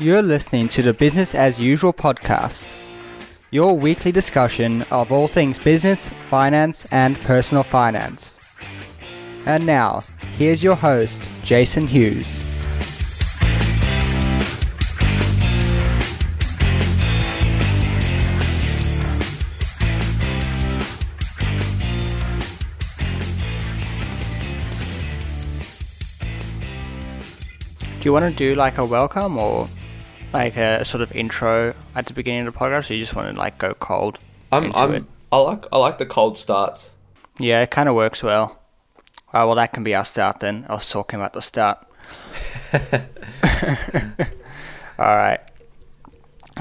You're listening to the Business as Usual podcast, your weekly discussion of all things business, finance, and personal finance. And now, here's your host, Jason Hughes. Do you want to do like a welcome or like a sort of intro at the beginning of the podcast, or you just want to like go cold? I'm, into I'm, it? I like, I like the cold starts. Yeah, it kind of works well. Uh, well, that can be our start then. I was talking about the start. All right.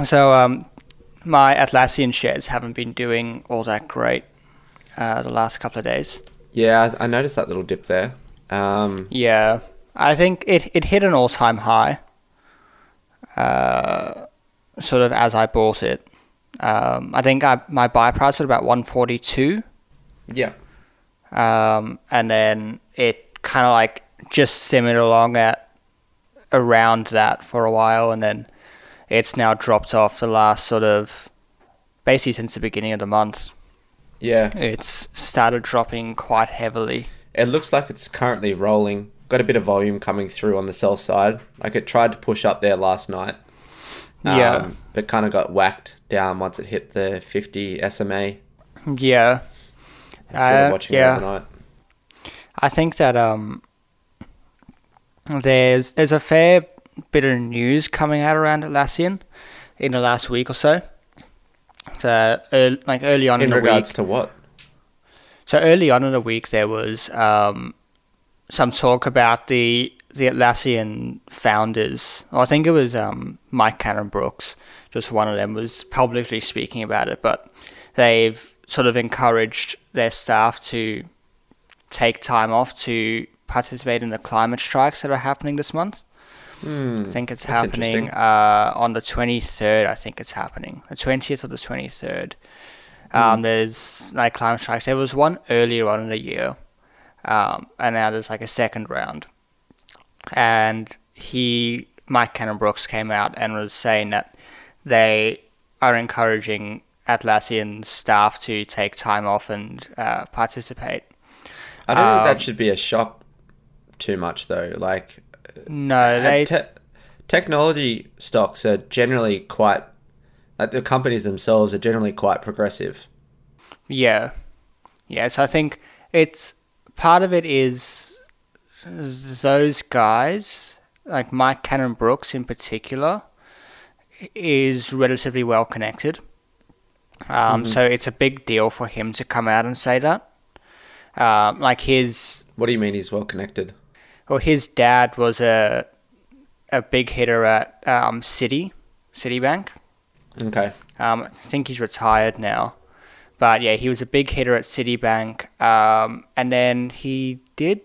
So, um, my Atlassian shares haven't been doing all that great uh, the last couple of days. Yeah, I, I noticed that little dip there. Um, Yeah, I think it, it hit an all time high, uh, sort of as I bought it. Um, I think I, my buy price was about 142. yeah, um, and then it kind of like just simmered along at around that for a while, and then it's now dropped off the last sort of basically since the beginning of the month. yeah. It's started dropping quite heavily. It looks like it's currently rolling. Got a bit of volume coming through on the sell side. Like it tried to push up there last night. Yeah. Um, but kind of got whacked down once it hit the 50 SMA. Yeah, Instead Uh, of watching yeah. it overnight. I think that um, there's there's a fair bit of news coming out around Atlassian in the last week or so. So, ear like early on in, In the regards week, to what? So early on in the week, there was um, some talk about the the Atlassian founders. Well, I think it was um, Mike Cannon Brooks. Just one of them was publicly speaking about it, but they've sort of encouraged their staff to take time off to participate in the climate strikes that are happening this month. Hmm, I think it's happening uh, on the 23rd. I think it's happening. The 20th or the 23rd. Um, there's like climate strikes. There was one earlier on in the year, um, and now there's like a second round. And he, Mike Cannon Brooks, came out and was saying that they are encouraging Atlassian staff to take time off and uh, participate. I don't think um, that should be a shock too much though. Like No, Uh, they. te- technology stocks are generally quite like the companies themselves are generally quite progressive. Yeah. Yeah, so I think it's part of it is those guys, like Mike Cannon Brooks in particular, is relatively well connected. Um, So it's a big deal for him to come out and say that. Um, like his, What do you mean he's well connected? well, his dad was a a big hitter at um, Citi, Citibank. Okay. Um, I think he's retired now. But yeah, he was a big hitter at Citibank. Um, and then he did,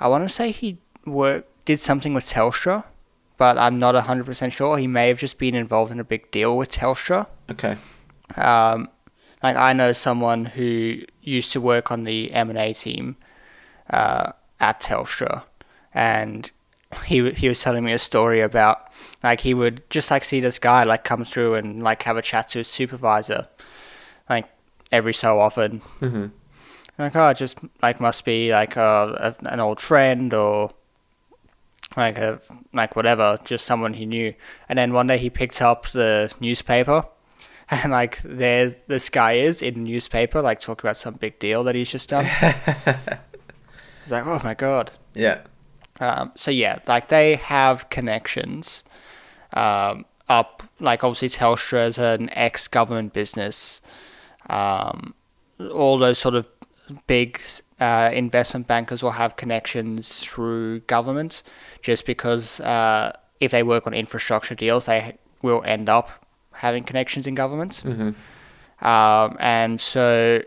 I want to say he work, did something with Telstra, but I'm not 100% sure. He may have just been involved in a big deal with Telstra. Okay. Um, like I know someone who used to work on the M&A team uh, at Telstra, and he he was telling me a story about like he would just like see this guy like come through and like have a chat to his supervisor, every so often. hmm Like oh, it just like must be like a, a an old friend or like a like whatever, just someone he knew. And then one day he picks up the newspaper, and like there this guy is in the newspaper, like talking about some big deal that he's just done. He's like, oh my god. Yeah. Um, so yeah, like they have connections um, up. Like obviously Telstra is an ex-government business. Um, all those sort of big uh, investment bankers will have connections through governments just because uh, if they work on infrastructure deals, they will end up having connections in government. hmm Um, and so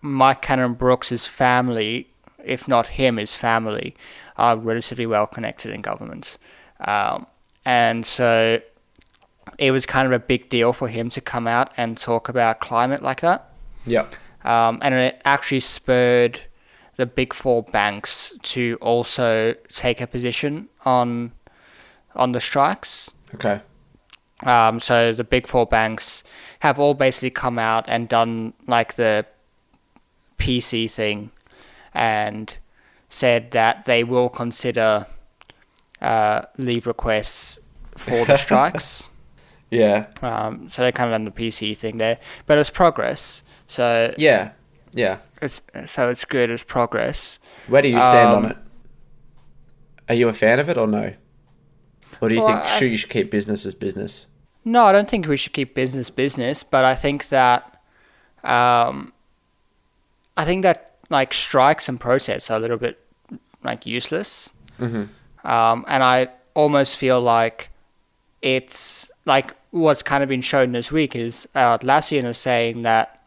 Mike Cannon Brooks' family, if not him, his family, are relatively well connected in governments. Um, and so it was kind of a big deal for him to come out and talk about climate like that. Yep. Um, and it actually spurred the big four banks to also take a position on on the strikes. Okay. Um, so the big four banks have all basically come out and done like the PC thing and said that they will consider uh, leave requests for the strikes. Yeah. Um, so they kind of done the PC thing there, but it's progress. So Yeah. Yeah. it's so it's good. It's progress. Where do you stand on Um, it? Are you a fan of it or no? Or do you Well, think I- should you should keep business as business? No, I don't think we should keep business business, but I think that um, I think that like strikes and protests are a little bit like useless. Mhm. Um, and I almost feel like it's like what's kind of been shown this week is uh, Atlassian is saying that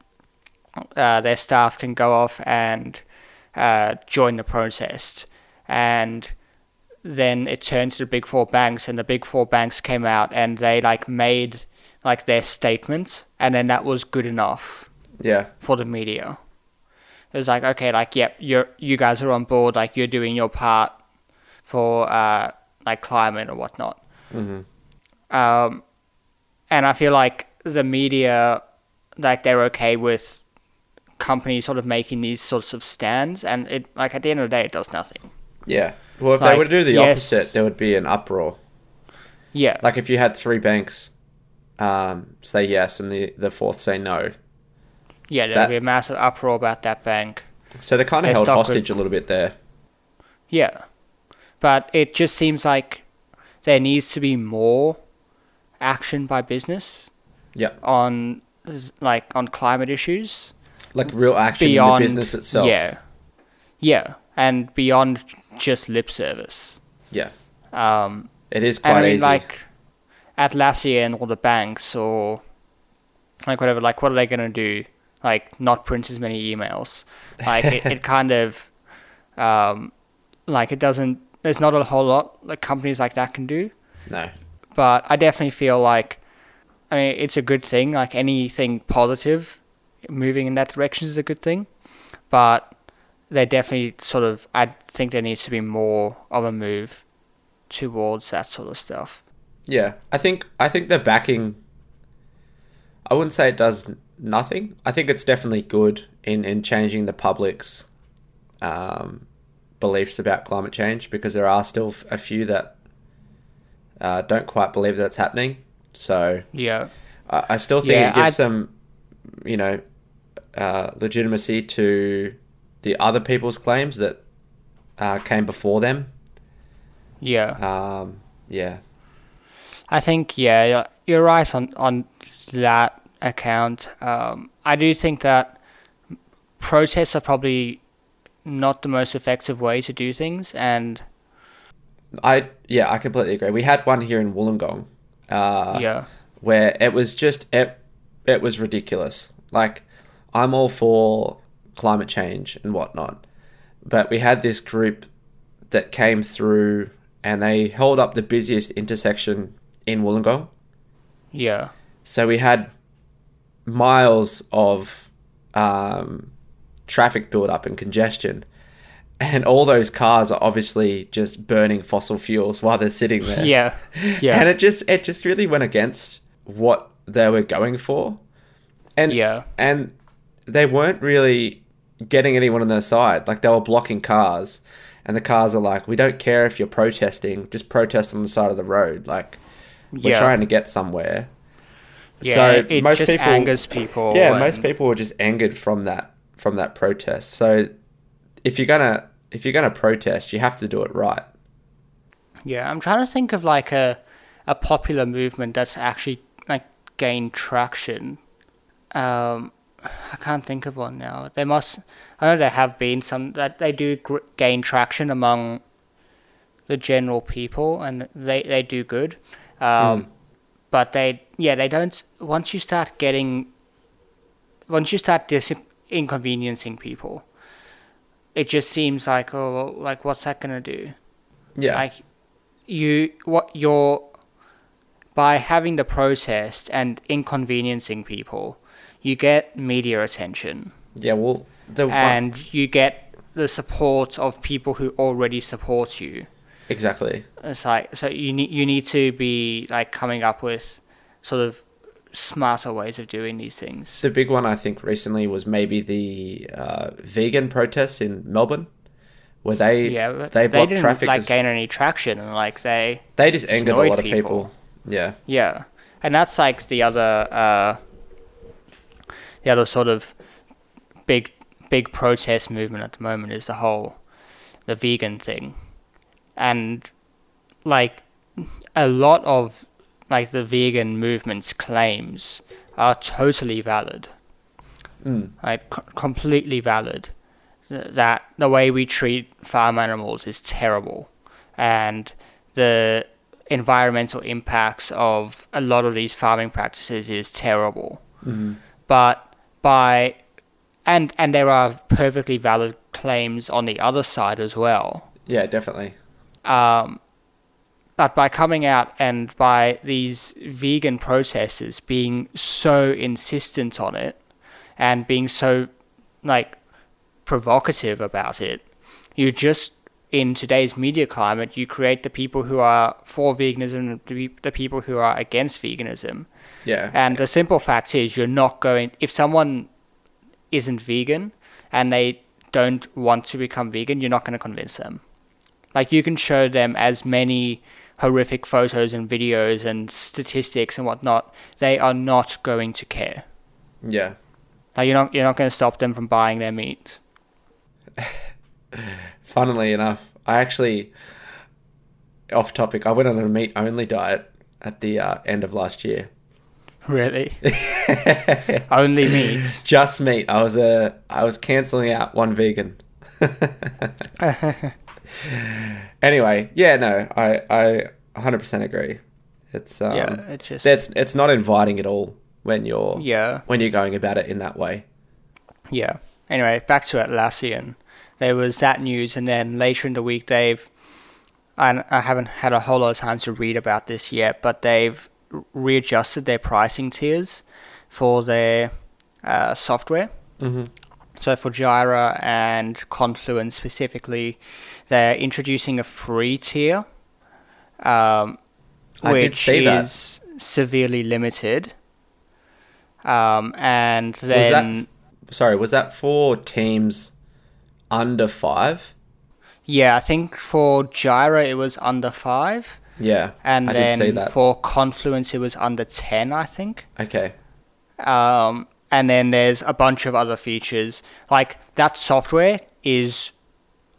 uh, their staff can go off and uh, join the protest, and then it turned to the big four banks, and the big four banks came out and they like made like their statement, and then that was good enough Yeah. for the media. It was like, okay, like, yep, you're you guys are on board, like you're doing your part for uh, like climate or whatnot. Mhm. Um, and I feel like the media, like they're okay with companies sort of making these sorts of stands, and it like at the end of the day, it does nothing. Yeah. Well, if they Like, were to do the yes. opposite, there would be an uproar. Yeah, Like if you had three banks um, say yes and the, the fourth say no. yeah, there would be a massive uproar about that bank. So they're kind of held stock would- hostage a little bit there. Yeah. But it just seems like there needs to be more action by business Yeah. on like on climate issues Like real action beyond in the business itself. Yeah. Yeah, and beyond just lip service. Yeah. Um It is and quite I mean easy. like Atlassian all the banks or like whatever like what are they going to do? Like not print as many emails. Like it, it kind of um like it doesn't there's not a whole lot like companies like that can do. no. But I definitely feel like I mean it's a good thing. Like anything positive, moving in that direction is a good thing. But they definitely sort of I think there needs to be more of a move towards that sort of stuff. Yeah, I think I think the backing. I wouldn't say it does nothing. I think it's definitely good in in changing the public's um, beliefs about climate change because there are still a few that uh, don't quite believe that's happening. So Yeah. I, I still think Yeah, it gives I- some, you know, uh, legitimacy to the other people's claims that uh, came before them. Yeah. Um, yeah, I think yeah, you're- you're right on on that account. Um, I do think that protests are probably not the most effective way to do things, and I yeah I completely agree. We had one here in Wollongong, uh, yeah, where it was just it it was ridiculous. Like I'm all for climate change and whatnot, but we had this group that came through and they held up the busiest intersection in Wollongong. yeah, So we had miles of um, traffic build up and congestion. And all those cars are obviously just burning fossil fuels while they're sitting there. yeah, yeah, And it just it just really went against what they were going for. And yeah, and they weren't really getting anyone on their side. Like they were blocking cars and the cars are like, We don't care if you're protesting, just protest on the side of the road. Like we're Yeah. trying to get somewhere. yeah. so it most just people angers people. Yeah, and- most people were just angered from that from that protest. So if you're gonna if you're gonna protest, you have to do it right. Yeah, I'm trying to think of like a a popular movement that's actually like gained traction. Um, I can't think of one now. There must. I know there have been some that they do gr- gain traction among the general people, and they they do good. Um, But they yeah they don't. Once you start getting, once you start dis- inconveniencing people, it just seems like oh like what's that gonna do? Yeah. like you what you're by having the protest and inconveniencing people you get media attention yeah, well the one- and you get the support of people who already support you Exactly. It's like so you need you need to be like coming up with sort of smarter ways of doing these things. The big one I think recently was maybe the uh, vegan protests in Melbourne, where they Yeah, they blocked traffic. like 'cause gain any traction, and like they they just angered a lot of people. people. Yeah. Yeah, and that's like the other, uh, the other sort of big, big protest movement at the moment is the whole, the vegan thing, and like a lot of like the vegan movement's claims are totally valid, Mm. like c- completely valid. Th- That the way we treat farm animals is terrible, and the environmental impacts of a lot of these farming practices is terrible. hmm But by and and there are perfectly valid claims on the other side as well. Yeah, definitely. Um, but by coming out and by these vegan protesters being so insistent on it and being so like provocative about it, you just in today's media climate, you create the people who are for veganism and the people who are against veganism. Yeah. And the simple fact is, you're not going. If someone isn't vegan and they don't want to become vegan, you're not going to convince them. Like you can show them as many horrific photos and videos and statistics and whatnot. They are not going to care. yeah. Like you're not you're not going to stop them from buying their meat. Funnily enough, I actually, off topic, I went on a meat only diet at the uh, end of last year. Really, only meat. Just meat. I was uh, I was cancelling out one vegan. anyway, yeah, no, I I 100% agree. It's um, yeah, it's just that's it's not inviting at all when you're yeah. when you're going about it in that way. Yeah. Anyway, back to Atlassian. There was that news, and then later in the week, they've. I, I haven't had a whole lot of time to read about this yet, but they've readjusted their pricing tiers for their uh, software. Mm-hmm. So for Jira and Confluence specifically, they're introducing a free tier, um, I which did see that. is severely limited. Um, and Was then that sorry? Was that for teams under five? Yeah, I think for Jira it was under five, Yeah, and I then that. for Confluence it was under ten, I think. okay. Um, and then there's a bunch of other features. Like that software is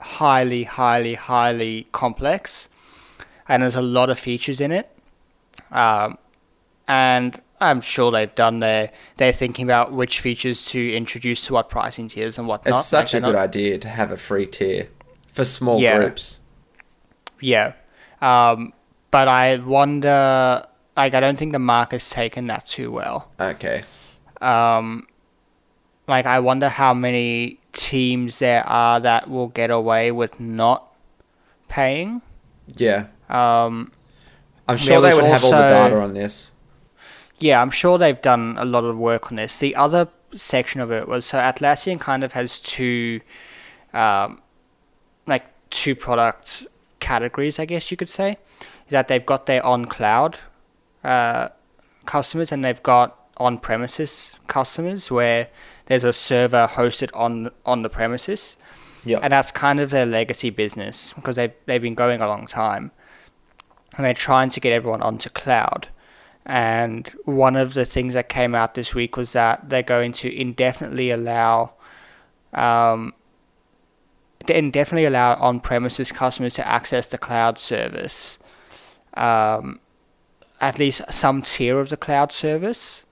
highly, highly, highly complex, and there's a lot of features in it. Um, and I'm sure they've done their they're thinking about which features to introduce to what pricing tiers and whatnot. It's such Like, a good not- idea to have a free tier for small Yeah. groups. Yeah. Um, but I wonder, like, I don't think the market's taken that too well. Okay. Um, like, I wonder how many teams there are that will get away with not paying. Yeah. Um, I'm sure they would have all the data on this. yeah, I'm sure they've done a lot of work on this. The other section of it was so Atlassian kind of has two, um, like two product categories, I guess you could say. Is that they've got their on cloud uh, customers and they've got on premises customers where there's a server hosted on on the premises, Yeah. and that's kind of their legacy business because they've they've been going a long time, and they're trying to get everyone onto cloud. And one of the things that came out this week was that they're going to indefinitely allow, um, to indefinitely allow on-premises customers to access the cloud service, um, at least some tier of the cloud service,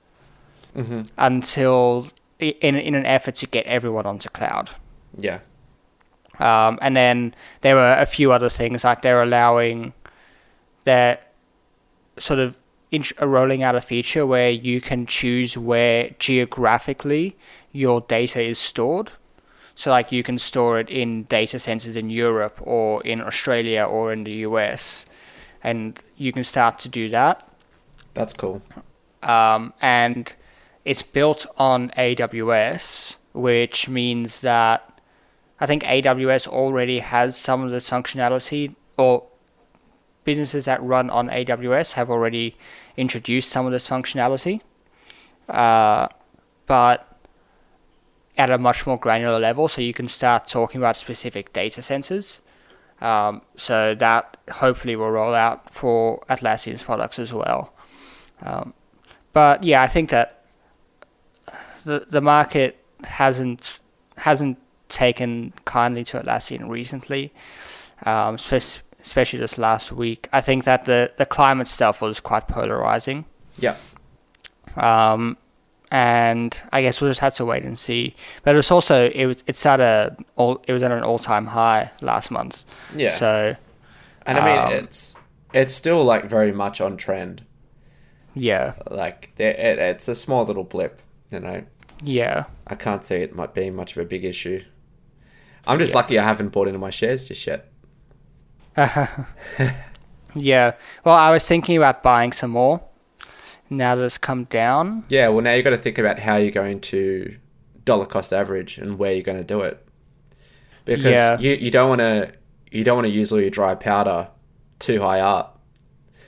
hmm until in in an effort to get everyone onto cloud. Yeah. Um, and then there were a few other things like they're allowing, they're sort of uh, rolling out a feature where you can choose where geographically your data is stored. So like you can store it in data centers in Europe or in Australia or in the US, and you can start to do that That's cool. um, and it's built on AWS, which means that I think AWS already has some of this functionality, or businesses that run on AWS have already introduced some of this functionality, uh, but at a much more granular level. So you can start talking about specific data centers. Um, so that hopefully will roll out for Atlassian's products as well. Um, but yeah, I think that the the market hasn't hasn't taken kindly to Atlassian recently, um, especially this last week. I think that the the climate stuff was quite polarizing. Yeah. Um, and I guess we'll just have to wait and see. But it was also it was it's at a all it was at an all time high last month. Yeah. So. And I mean, um, it's it's still like very much on trend. Yeah. Like it, it's a small little blip, you know. Yeah. I can't see it might be much of a big issue. I'm just Yeah. lucky I haven't bought into my shares just yet. Yeah. Well, I was thinking about buying some more. Now that it's come down. Yeah, well now you've got to think about how you're going to dollar cost average and where you're going to do it. Because Yeah. you, you don't want to you don't want to use all your dry powder too high up.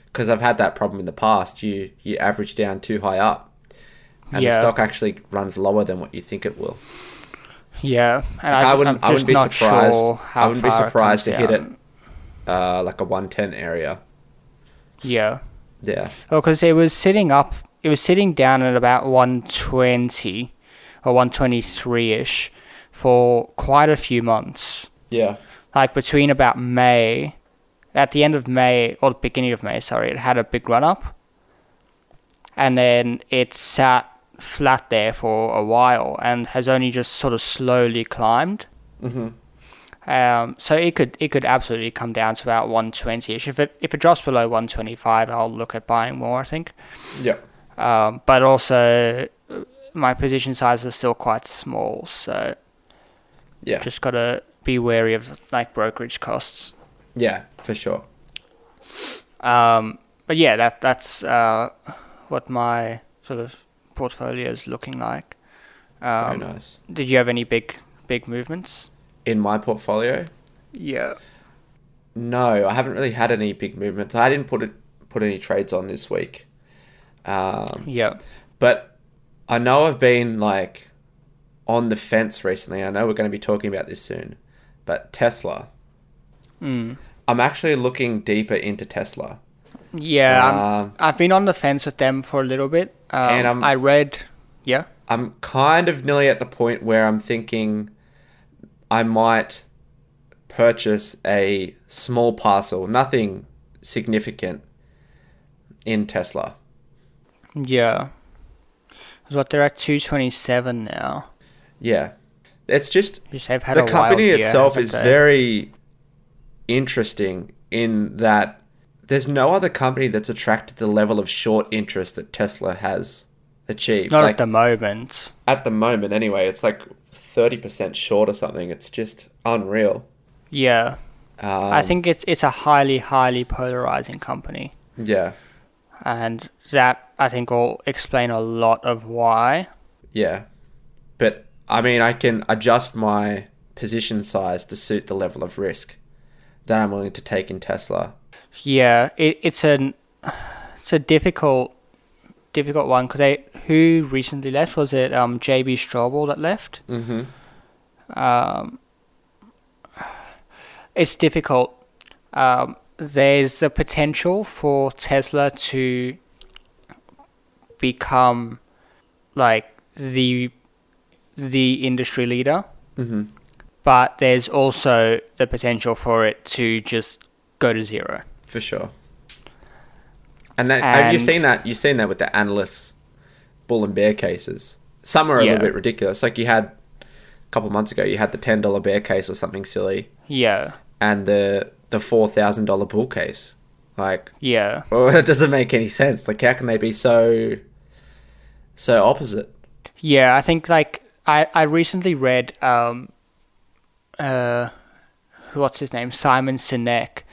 Because I've had that problem in the past. You you average down too high up, and the stock actually runs lower than what you think it will. Yeah. Like, I wouldn't- I'm I wouldn't be surprised- Sure I wouldn't be surprised to hit it. Uh, like a one ten area. Yeah. Yeah, Well, because it was sitting up, it was sitting down at about 120 or 123 ish for quite a few months. yeah, Like between about May, at the end of May, or the beginning of May, sorry, it had a big run up. And then it sat flat there for a while and has only just sort of slowly climbed. hmm Um, so it could it could absolutely come down to about 120ish. If it if it drops below 125, I'll look at buying more. I think. yeah, Um, but also, uh, my position size is still quite small, so yeah, just gotta be wary of like brokerage costs. yeah, for sure. Um, but yeah, that that's uh, what my sort of portfolio is looking like. Very Um, nice. Did you have any big big movements? In my portfolio, Yeah. no, I haven't really had any big movements. I didn't put it put any trades on this week. Um, Yeah. But I know I've been like on the fence recently. I know we're going to be talking about this soon. But Tesla, Mm. I'm actually looking deeper into Tesla. Yeah. Um, I've been on the fence with them for a little bit. Um, And I'm- I read. Yeah. I'm kind of nearly at the point where I'm thinking I might purchase a small parcel, nothing significant in Tesla. Yeah. Because what they're at 227 now. Yeah. It's just Just had the a company itself is very interesting in that there's no other company that's attracted the level of short interest that Tesla has achieved. Not like at the moment. at the moment anyway, it's like 30% short or something. It's just unreal. Yeah. Um, I think it's it's a highly highly polarizing company, yeah. and that I think will explain a lot of why. Yeah. But I mean, I can adjust my position size to suit the level of risk that I'm willing to take in Tesla. Yeah, it, it's an it's a difficult difficult one because they who recently left was it um JB Straubel that left. Mm-hmm. Um, it's difficult. Um, there's a potential for Tesla to become like the the industry leader, Mm-hmm. but there's also the potential for it to just go to zero. For sure. And you And- seen that? You've seen that with the analysts, bull and bear cases. Some are a Yeah. little bit ridiculous. Like you had a couple months ago, you had the ten dollar bear case or something silly, Yeah, and the the four thousand dollar bull case. Like, yeah. well, it doesn't make any sense. Like, how can they be so so opposite? Yeah, I think like I I recently read um uh what's his name Simon Sinek.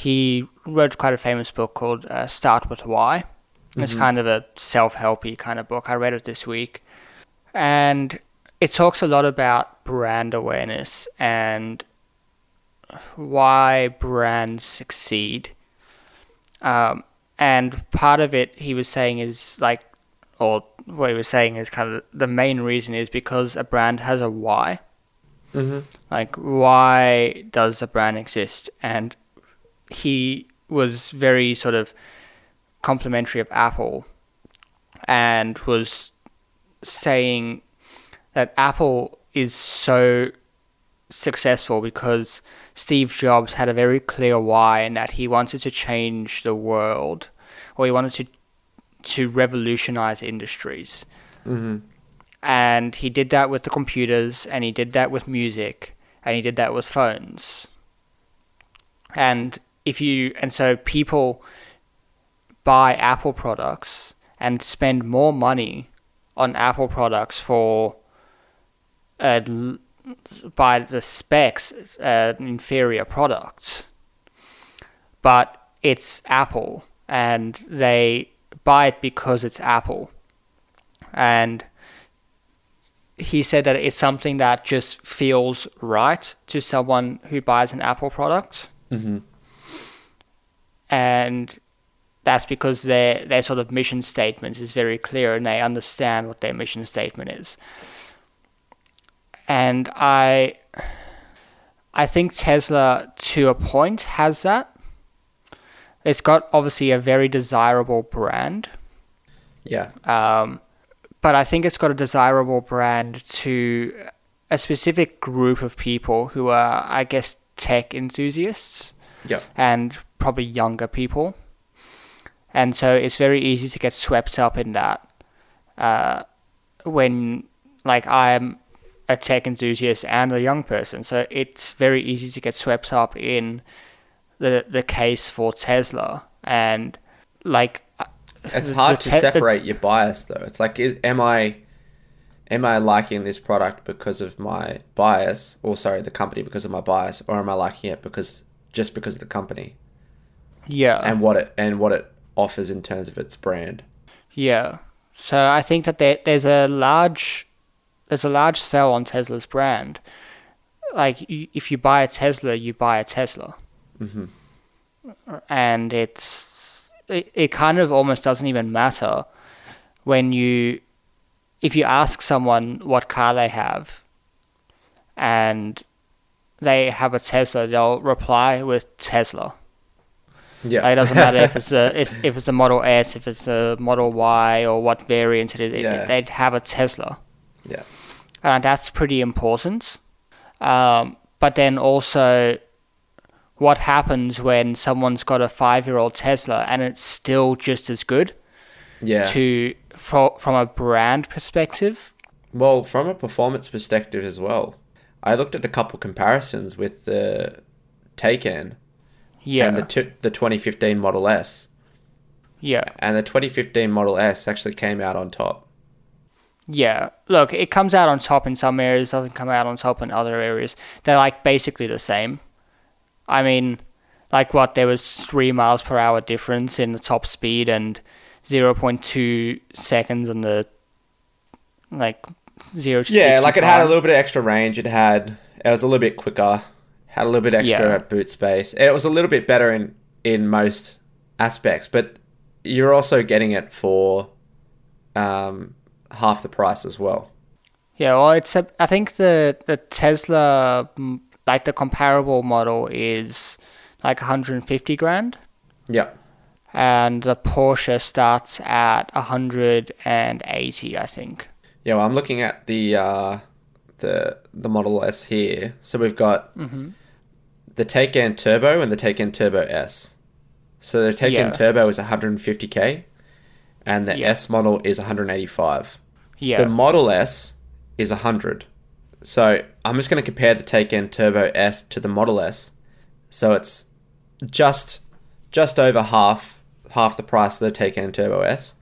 He wrote quite a famous book called uh, Start with Why. It's kind of a self-helpy kind of book. I read it this week, and it talks a lot about brand awareness and why brands succeed. Um, and part of it, he was saying, is like, or what he was saying is kind of the main reason is because a brand has a why. Mm-hmm. Like, why does a brand exist? And he was very sort of complimentary of Apple and was saying that Apple is so successful because Steve Jobs had a very clear why and that he wanted to change the world or he wanted to to revolutionize industries. Mm-hmm. And he did that with the computers and he did that with music and he did that with phones. And if you and so people buy Apple products and spend more money on Apple products for uh, by the specs uh, inferior products, but it's Apple and they buy it because it's Apple, and he said that it's something that just feels right to someone who buys an Apple product. Mm-hmm. And that's because their their sort of mission statement is very clear and they understand what their mission statement is. And I I think Tesla to a point has that. It's got obviously a very desirable brand. Yeah. Um, but I think it's got a desirable brand to a specific group of people who are, I guess, tech enthusiasts Yeah. and probably younger people. And so it's very easy to get swept up in that. Uh, when, like, I'm a tech enthusiast and a young person, so it's very easy to get swept up in the the case for Tesla. And, like, uh, It's hard the to te- the- separate your bias though. It's like is am I am I liking this product because of my bias or sorry, the company because of my bias or am I liking it because just because of the company yeah. and what it and what it offers in terms of its brand. Yeah. So I think that there, there's a large there's a large sell on Tesla's brand. Like if you buy a Tesla, you buy a Tesla. Mhm. And it's it, it kind of almost doesn't even matter when you if you ask someone what car they have and they have a Tesla, they'll reply with Tesla. Yeah. Like, it doesn't matter if it's a it's, if it's a Model S, if it's a Model Y, or what variant it is. it- Yeah. they'd have a Tesla, yeah. and that's pretty important. Um, but then also, what happens when someone's got a five-year-old Tesla and it's still just as good? Yeah. To fro- from a brand perspective, Well, from a performance perspective as well, I looked at a couple comparisons with the Taycan yeah, and the t- the 2015 Model S, yeah, and the 2015 Model S actually came out on top. yeah. Look, it comes out on top in some areas, doesn't come out on top in other areas. They're like basically the same. I mean, like what there was three miles per hour difference in the top speed and zero point two seconds on the like zero to Yeah, 60 like it had a little bit of extra range. It had it was a little bit quicker, had a little bit extra Yeah. boot space. It was a little bit better in in most aspects, but you're also getting it for um, half the price as well. Yeah, well, it's a, I think the the Tesla like the comparable model is like 150 grand, Yeah. and the Porsche starts at 180, I think. Yeah, well, I'm looking at the uh, the the Model S here. So we've got the Taycan Turbo and the Taycan Turbo S. So the Taycan Yeah. Turbo is 150k, and the Yeah. S model is 185. Yeah, The Model S is 100. So I'm just going to compare the Taycan Turbo S to the Model S. So it's just just over half half the price of the Taycan Turbo S.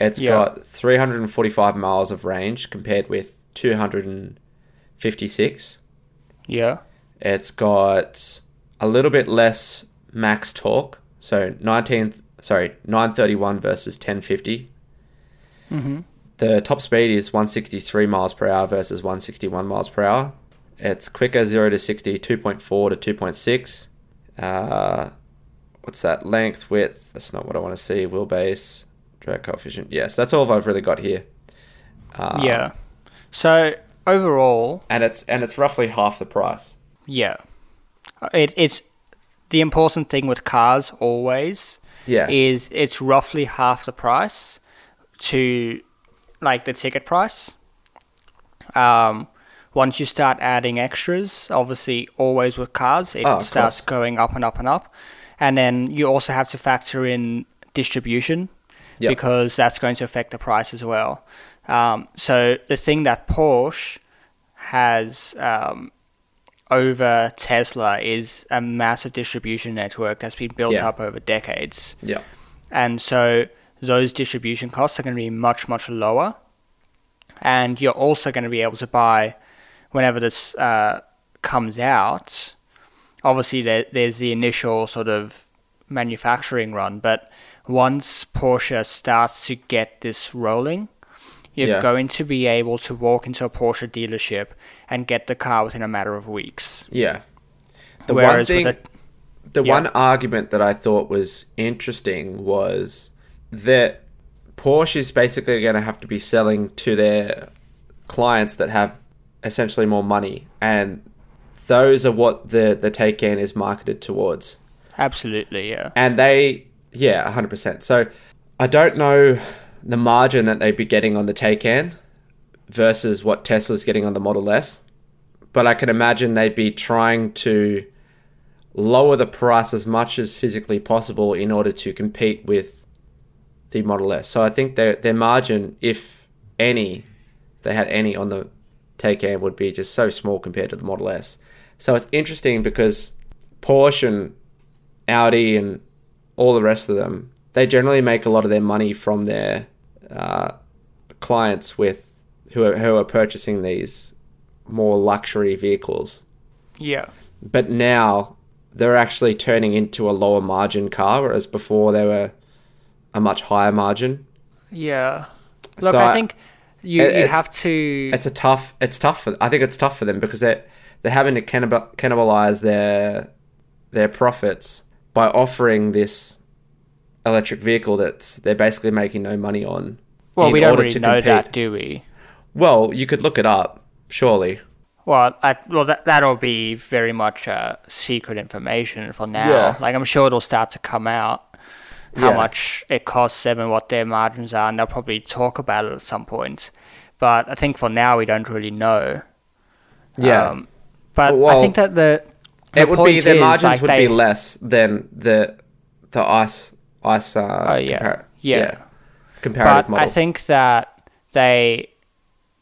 It's Yeah. got 345 miles of range compared with 256. yeah, It's got a little bit less max torque. So 19 sorry, 931 versus 1050. hmm The top speed is 163 miles per hour versus 161 miles per hour. It's quicker 0 to 60, 2.4 to 2.6. Uh, what's that? Length, width. That's not what I want to see. Wheelbase, drag coefficient. Yes, that's all I've really got here. Um, yeah. So overall, and it's and it's roughly half the price. Yeah, it, it's the important thing with cars always Yeah. is it's roughly half the price to like the ticket price. Um, once you start adding extras, obviously always with cars, it Oh, starts going up and up and up. And then you also have to factor in distribution Yep. because that's going to affect the price as well. Um, so the thing that Porsche has um, over Tesla is a massive distribution network that's been built Yeah. up over decades. Yeah. And so those distribution costs are going to be much, much lower. And you're also going to be able to buy whenever this uh, comes out. Obviously, there, there's the initial sort of manufacturing run, but once Porsche starts to get this rolling, you're Yeah. going to be able to walk into a Porsche dealership and get the car within a matter of weeks. Yeah. The one Whereas thing, a, the yeah. one argument that I thought was interesting was that Porsche is basically going to have to be selling to their clients that have essentially more money, and those are what the the Taycan is marketed towards. absolutely, yeah. and they yeah 100% so i don't know the margin that they'd be getting on the Taycan versus what tesla's getting on the model s. But i can imagine they'd be trying to lower the price as much as physically possible in order to compete with the model s. So i think their, their margin if any they had any on the take Taycan would be just so small compared to the model s. So it's interesting because porsche and Audi and all the rest of them, they generally make a lot of their money from their uh, clients with who are, who are purchasing these more luxury vehicles. Yeah. But now they're actually turning into a lower margin car, whereas before they were a much higher margin. Yeah. Look, So I I- think you, it- you have to. It's a tough. It's tough for. I think it's tough for them because they they're having to cannibal, cannibalize their their profits by offering this electric vehicle that's they're basically making no money on. well, we don't order really to know compete. that, do we? Well, you could look it up, surely. Well, I, well, that that'll be very much uh, secret information for now. Yeah. Like I'm sure it'll start to come out how Yeah. much it costs them and what their margins are, and they'll probably talk about it at some point. But I think for now we don't really know. Yeah, Um, but I think that the, the it would be their is, margins like, would they- be less than the the ice ice. Uh, Oh yeah, compar- yeah. comparative but model. I think that they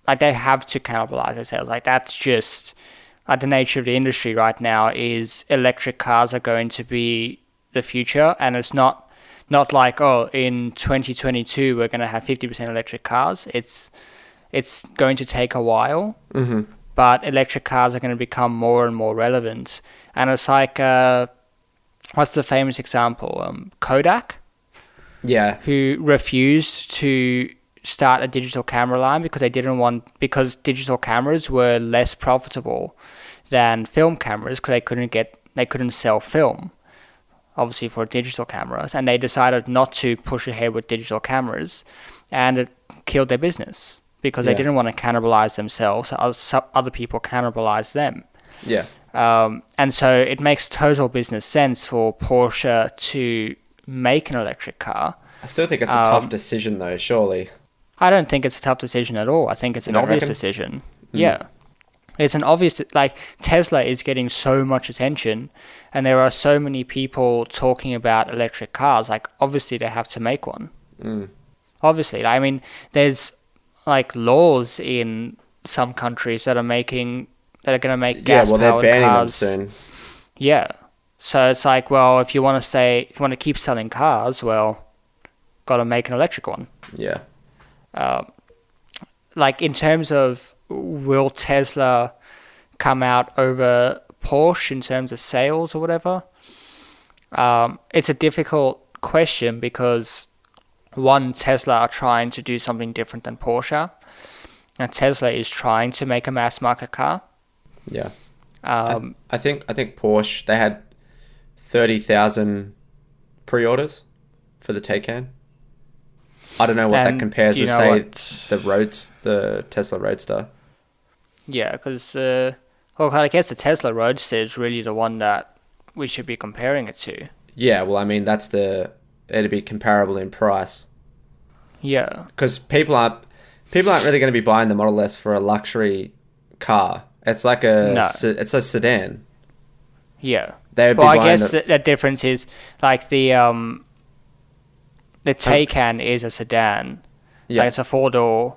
like they have to cannibalize themselves. Like that's just like the nature of the industry right now is electric cars are going to be the future and it's not not like oh in 2022 we're going to have 50% electric cars. It's it's going to take a while. hmm But electric cars are going to become more and more relevant. And it's like uh, what's the famous example? Um, Kodak Yeah, who refused to start a digital camera line because they didn't want because digital cameras were less profitable than film cameras because they couldn't get they couldn't sell film obviously for digital cameras and they decided not to push ahead with digital cameras and it killed their business because Yeah. they didn't want to cannibalize themselves other people cannibalize them yeah, um, and so it makes total business sense for Porsche to make an electric car I still think it's a tough Um, decision though. Surely, I don't think it's a tough decision at all. I think it's an obvious reckon? decision. Hmm. Yeah. It's an obvious like Tesla is getting so much attention and there are so many people talking about electric cars like obviously they have to make one. Mm. Obviously. I mean there's like laws in some countries that are making that are going to make gas cars. yeah. Well, they're banning cars. them soon. Yeah. So it's like, well, if you want to say if you want to keep selling cars, well, got to make an electric one. Yeah, Um, like in terms of will Tesla come out over Porsche in terms of sales or whatever? Um, it's a difficult question because one Tesla are trying to do something different than Porsche, and Tesla is trying to make a mass market car. yeah. Um, I think I think Porsche they had thirty thousand pre-orders for the Taycan. I don't know what that compares with, say, what- the roads, the Tesla Roadster. Yeah, because uh, well, I guess the Tesla Roadster is really the one that we should be comparing it to. Yeah, well, I mean, that's the it'd be comparable in price Yeah, because people aren't people aren't really going to be buying the Model S for a luxury car. It's like a No. se- it's a sedan. yeah. They would Well, be I guess the, the difference is like the um, the Taycan is a sedan. yeah. Like it's a four door.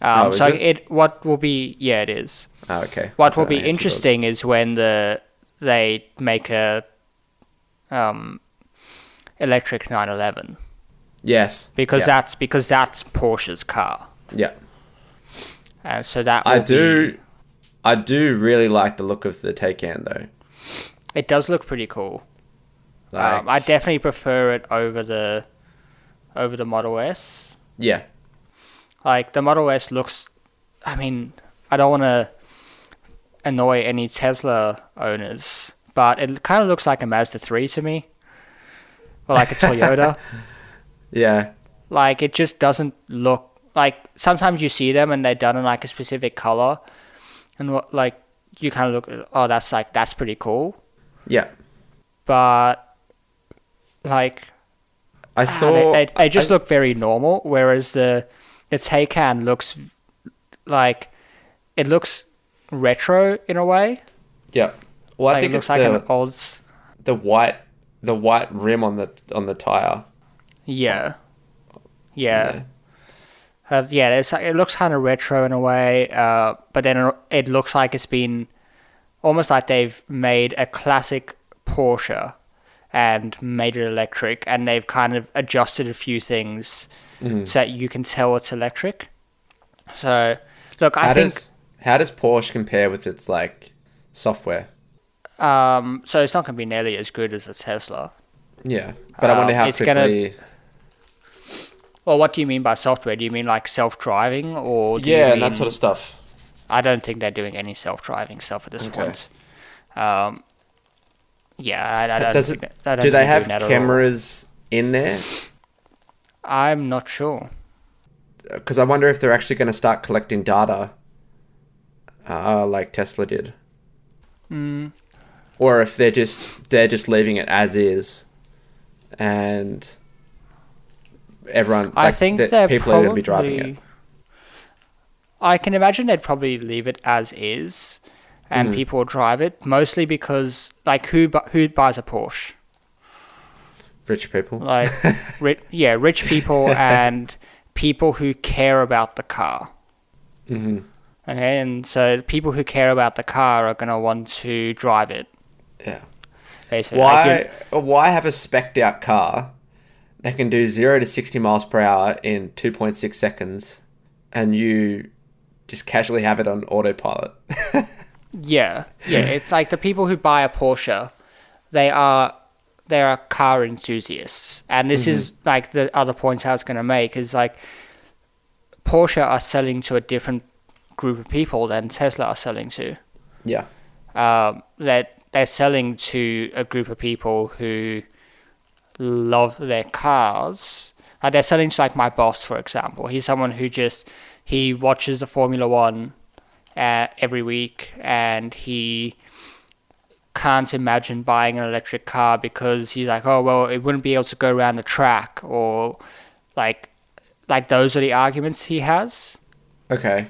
Um, Oh, so it? it? what will be yeah it is. oh, okay. What will be know if it was. interesting is when the they make a um, electric 911 Yes, because yeah. that's because that's Porsche's car. yeah. And so that I do, be- I do really like the look of the Taycan though. it does look pretty cool. Like, um, I definitely prefer it over the over the Model S. yeah, Like the Model S looks. I mean, I don't want to annoy any Tesla owners, but it kind of looks like a Mazda 3 to me, or like a Toyota. yeah, like it just doesn't look like. Sometimes you see them and they're done in like a specific color, and what like you kind of look. Oh, that's like that's pretty cool, yeah. but like I saw. they, they, they just I- look very normal, whereas the the Taycan looks like it looks retro in a way. Yeah. Well, I like, think it it's looks like the an old. the white the white rim on the on the tire. Yeah, yeah, uh, yeah. It's it looks kind of retro in a way, uh, but then it- it looks like it's been almost like they've made a classic Porsche and made it electric, and they've kind of adjusted a few things Mm. so that you can tell it's electric. So, look, I How think does how does Porsche compare with its like software? um, so. It's not going to be nearly as good as a Tesla. Yeah, but I wonder Um, how it's gonna- quickly. Well, what do you mean by software? Do you mean like self-driving, or do Yeah, you and that sort of stuff. I don't think they're doing any self-driving stuff at this Okay. point. Um, yeah, I, I don't. Does think it? that- I don't Do they have doing that at all. cameras in there? I'm not sure. Because I wonder if they're actually going to start collecting data, uh, like Tesla did, Hmm. or if they're just they're just leaving it as is, and everyone. I like, think the they're people probably. are going to be driving it. I can imagine they'd probably leave it as is, and Mhm. people drive it mostly because, like, who bu- who buys a Porsche? Rich people. Like, ri- yeah, rich people and people who care about the car. hmm Okay, and so people who care about the car are gonna want to drive it. Yeah. Basically, Like, Why? Why have a specked out car that can do zero to sixty miles per hour in two point six seconds, and you just casually have it on autopilot? Yeah, yeah. It's like the people who buy a Porsche, they are they are car enthusiasts, and this is like the other point I was going to make is like Porsche are selling to a different group of people than Tesla are selling to. yeah. Um, that they're selling to a group of people who love their cars. Like they're selling to like my boss, for example. He's someone who just he watches the Formula One uh, every week, and he can't imagine buying an electric car because he's like, oh well, it wouldn't be able to go around the track, or like, like those are the arguments he has, Okay.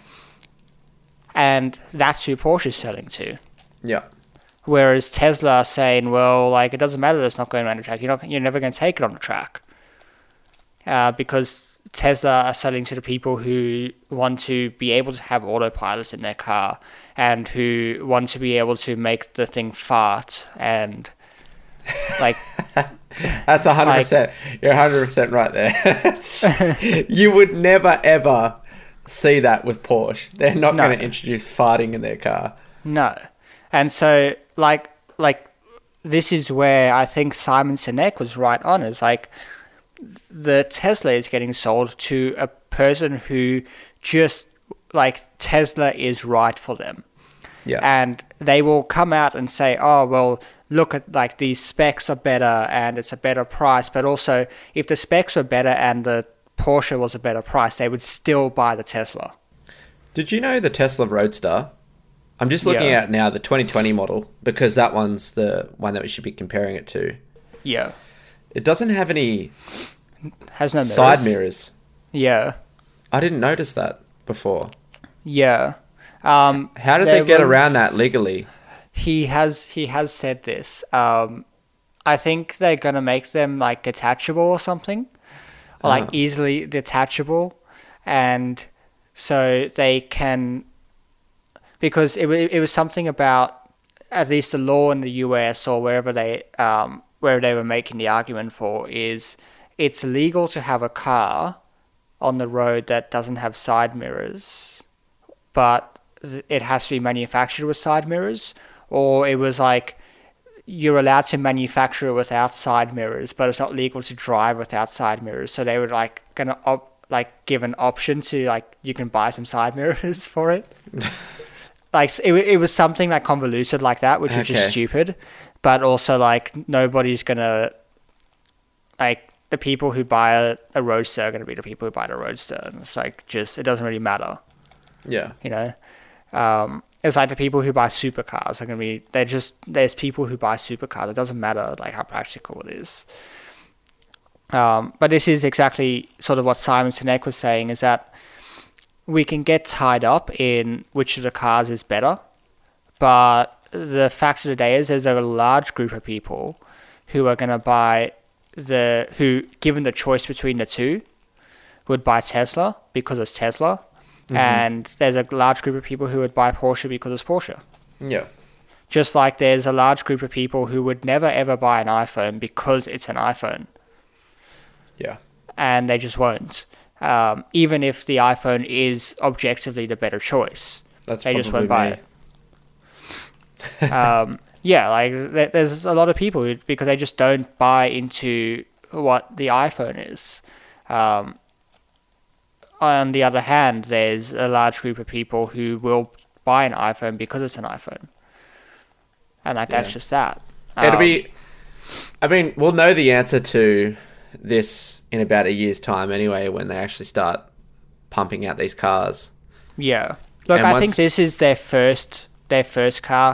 and that's who Porsche's selling to. Yeah. Whereas Tesla are saying, well, like it doesn't matter that it's not going around the track. You're not, you're never going to take it on the track, uh, because Tesla are selling to the people who want to be able to have autopilot in their car and who want to be able to make the thing fart and like That's hundred percent. You're hundred percent right there. You would never ever see that with Porsche. They're not No. going to introduce farting in their car. No. And so like like this is where I think Simon Sinek was right on is like the Tesla is getting sold to a person who just like Tesla is right for them. Yeah. And they will come out and say, "Oh, well, look at like these specs are better and it's a better price, but also if the specs were better and the Porsche was a better price, they would still buy the Tesla. Did you know the Tesla Roadster? I'm just looking Yeah. at now the 2020 model because that one's the one that we should be comparing it to. Yeah, It doesn't have any has no mirrors. side mirrors. Yeah, I didn't notice that before. yeah. Um, How did they get was- around that legally? He has he has said this. Um, I think they're gonna make them like detachable or something, or like Ah. easily detachable, and so they can. Because it it was something about at least the law in the U.S. or wherever they um where they were making the argument for is it's legal to have a car on the road that doesn't have side mirrors, but it has to be manufactured with side mirrors, or it was like you're allowed to manufacture it without side mirrors, but it's not legal to drive without side mirrors. So they were like gonna op- like give an option to like you can buy some side mirrors for it. like it, it was something like convoluted like that, which was Okay. just stupid. But also like nobody's gonna like the people who buy a, a roadster are gonna be the people who buy the roadster. And it's like just it doesn't really matter Yeah. you know um, it's like the people who buy supercars are to be they're just there's people who buy supercars it doesn't matter like how practical it is um, but this is exactly sort of what simon sinek was saying is that we can get tied up in which of the cars is better but the fact of the day is there's a large group of people who are going to buy the who given the choice between the two would buy tesla because it's tesla and there's a large group of people who would buy Porsche because it's Porsche. Yeah. Just like there's a large group of people who would never ever buy an iPhone because it's an iPhone, Yeah. and they just won't. Um, even if the iPhone is objectively the better choice, That's they just won't buy me. it. Um, yeah, like there- there's a lot of people who, because they just don't buy into what the iPhone is. Um, on the other hand, there's a large group of people who will buy an iPhone because it's an iPhone, and like that's just that. It'll Um, be. I mean, we'll know the answer to this in about a year's time anyway, when they actually start pumping out these cars. Yeah. Look, And I once- think this is their first their first car.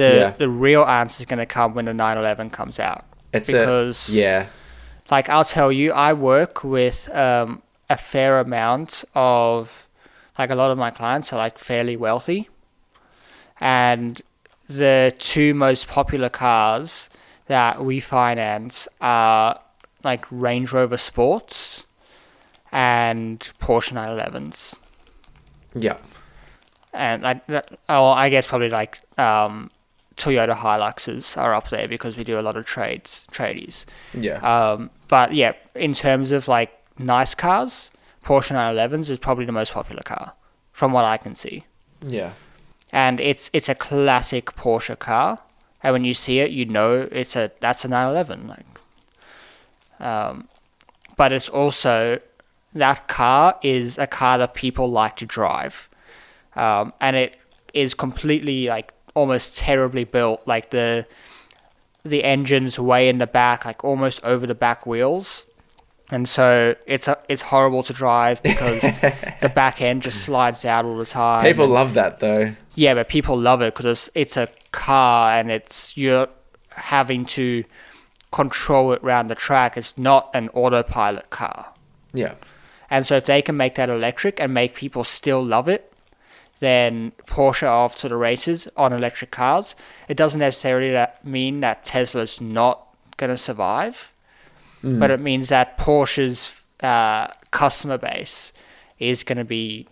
The Yeah. the real answer is going to come when the 911 comes out. It's Because- a yeah, Like I'll tell you, I work with um, a fair amount of like a lot of my clients are like fairly wealthy, and the two most popular cars that we finance are like Range Rover Sports and Porsche 911s. yeah, and like that- oh, I guess probably like um, Toyota Hiluxes are up there because we do a lot of trades tradies. yeah, Um, but yeah, in terms of like nice cars, Porsche 911s is probably the most popular car from what I can see, yeah, and it's it's a classic Porsche car. And when you see it, you know it's a that's a 911. Like, um, but it's also that car is a car that people like to drive, um, and it is completely like almost terribly built. Like the the engine's way in the back, like almost over the back wheels, and so it's a, it's horrible to drive because the back end just slides out all the time. People and- love that though. yeah, but people love it because it's, it's a car and it's you're having to control it around the track. It's not an autopilot car. Yeah, And so if they can make that electric and make people still love it, then Porsche are off to the races on electric cars. It doesn't necessarily that mean that Tesla's not going to survive, but it means that Porsche's uh, customer base is going to be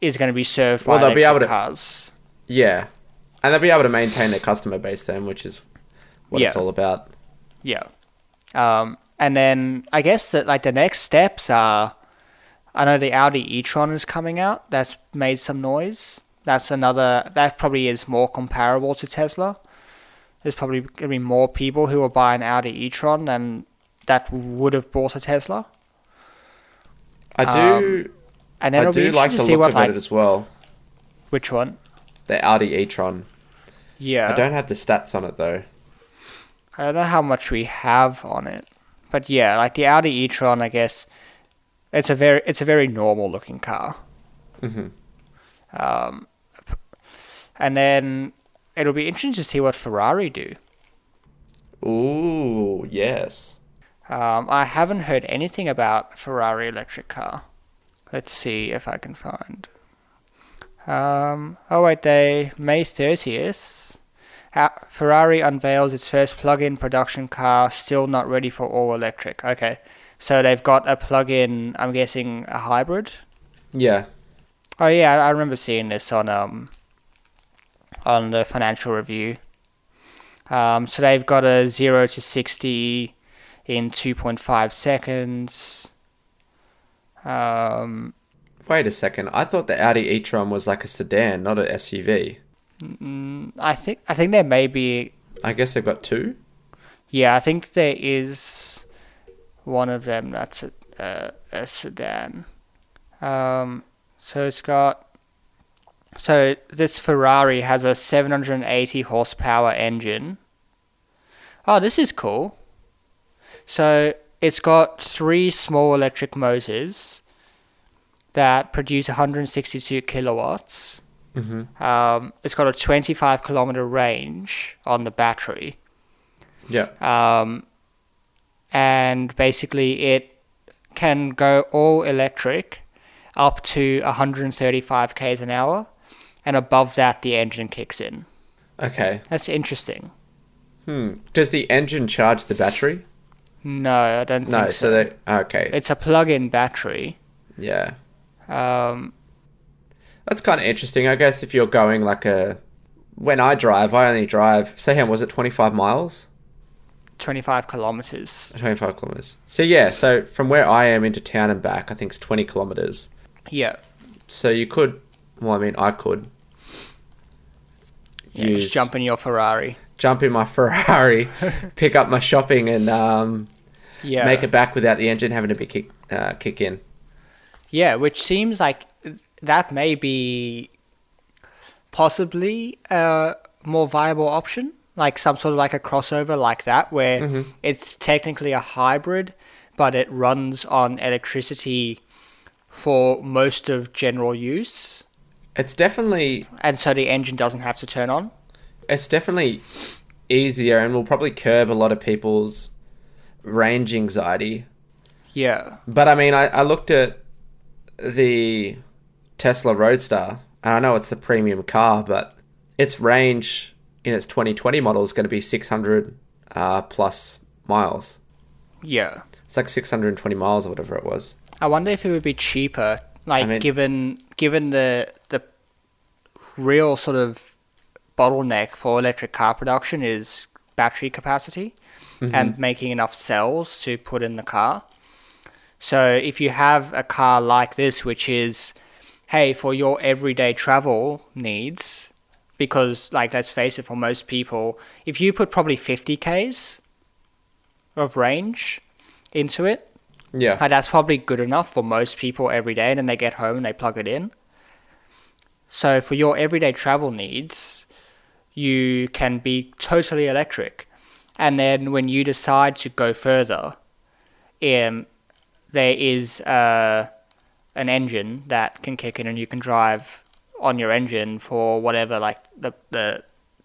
is going to be served by Well, they'll be electric able to- cars. yeah, and they'll be able to maintain their customer base then, which is what it's all about. Yeah. Um, and then I guess that like the next steps are, I know the Audi e-tron is coming out. That's made some noise. That's another. That probably is more comparable to Tesla. There's probably gonna be more people who will buy an Audi e-tron than that would have bought a Tesla. I do, um, And then I do like the to look what of like it as well. which one. The Audi e-tron. Yeah. I don't have the stats on it though. I don't know how much we have on it, but yeah, like the Audi e-tron, I guess it's a very it's a very normal looking car. hmm Um, and then it'll be interesting to see what Ferrari do. Ooh, yes. Um, I haven't heard anything about Ferrari electric car. Let's see if I can find. Um, oh wait, they May thirtieth. Ferrari unveils its first plug-in production car, still not ready for all electric. Okay, so they've got a plug-in. I'm guessing a hybrid. Yeah. Oh yeah, I remember seeing this on um on the financial review. Um, so they've got a zero to sixty in two point five seconds. Um, Wait a second. I thought the Audi e-tron was like a sedan, not an SUV. mm, I think I think there may be I guess they've got two. yeah I think there is one of them that's a a, a sedan. Um, so it's got so this Ferrari has a 780 horsepower engine. Oh, this is cool. So it's got three small electric motors that produce 162 kilowatts. Mm-hmm. Um, it's got a 25 kilometer range on the battery. Yeah. Um, and basically, it can go all electric up to 135 k's an hour, and above that, the engine kicks in. Okay. That's interesting. Hmm. Does the engine charge the battery? No, I don't think No. so. So they. Okay. It's a plug-in battery. Yeah. Um, That's kind of interesting. I guess if you're going like a. When I drive, I only drive. Say, how was it? Twenty five miles. 25 kilometers. 25 kilometers. So yeah, so from where I am into town and back, I think it's 20 kilometers. Yeah. So you could, well, I mean, I could yeah use just jump in your Ferrari. jump in my Ferrari, pick up my shopping, and um, Yeah. make it back without the engine having to be kick uh, kick in. Yeah, which seems like that may be possibly a more viable option, like some sort of like a crossover like that, where mm-hmm. it's technically a hybrid, but it runs on electricity for most of general use, It's definitely and so the engine doesn't have to turn on. it's definitely easier and will probably curb a lot of people's range anxiety. Yeah, But I mean, I, I looked at the Tesla Roadster, and I know it's a premium car, but its range in its 2020 model is going to be 600 uh, plus miles. yeah. It's like 620 miles or whatever it was. I wonder if it would be cheaper, like I mean- given given the the real sort of bottleneck for electric car production is battery capacity and making enough cells to put in the car. So if you have a car like this, which is, hey, for your everyday travel needs, because like let's face it, for most people, if you put probably 50 k's of range into it, Yeah. like that's probably good enough for most people every day, and then they get home and they plug it in. So for your everyday travel needs, you can be totally electric, and then when you decide to go further, um, there is uh, an engine that can kick in, and you can drive on your engine for whatever like the the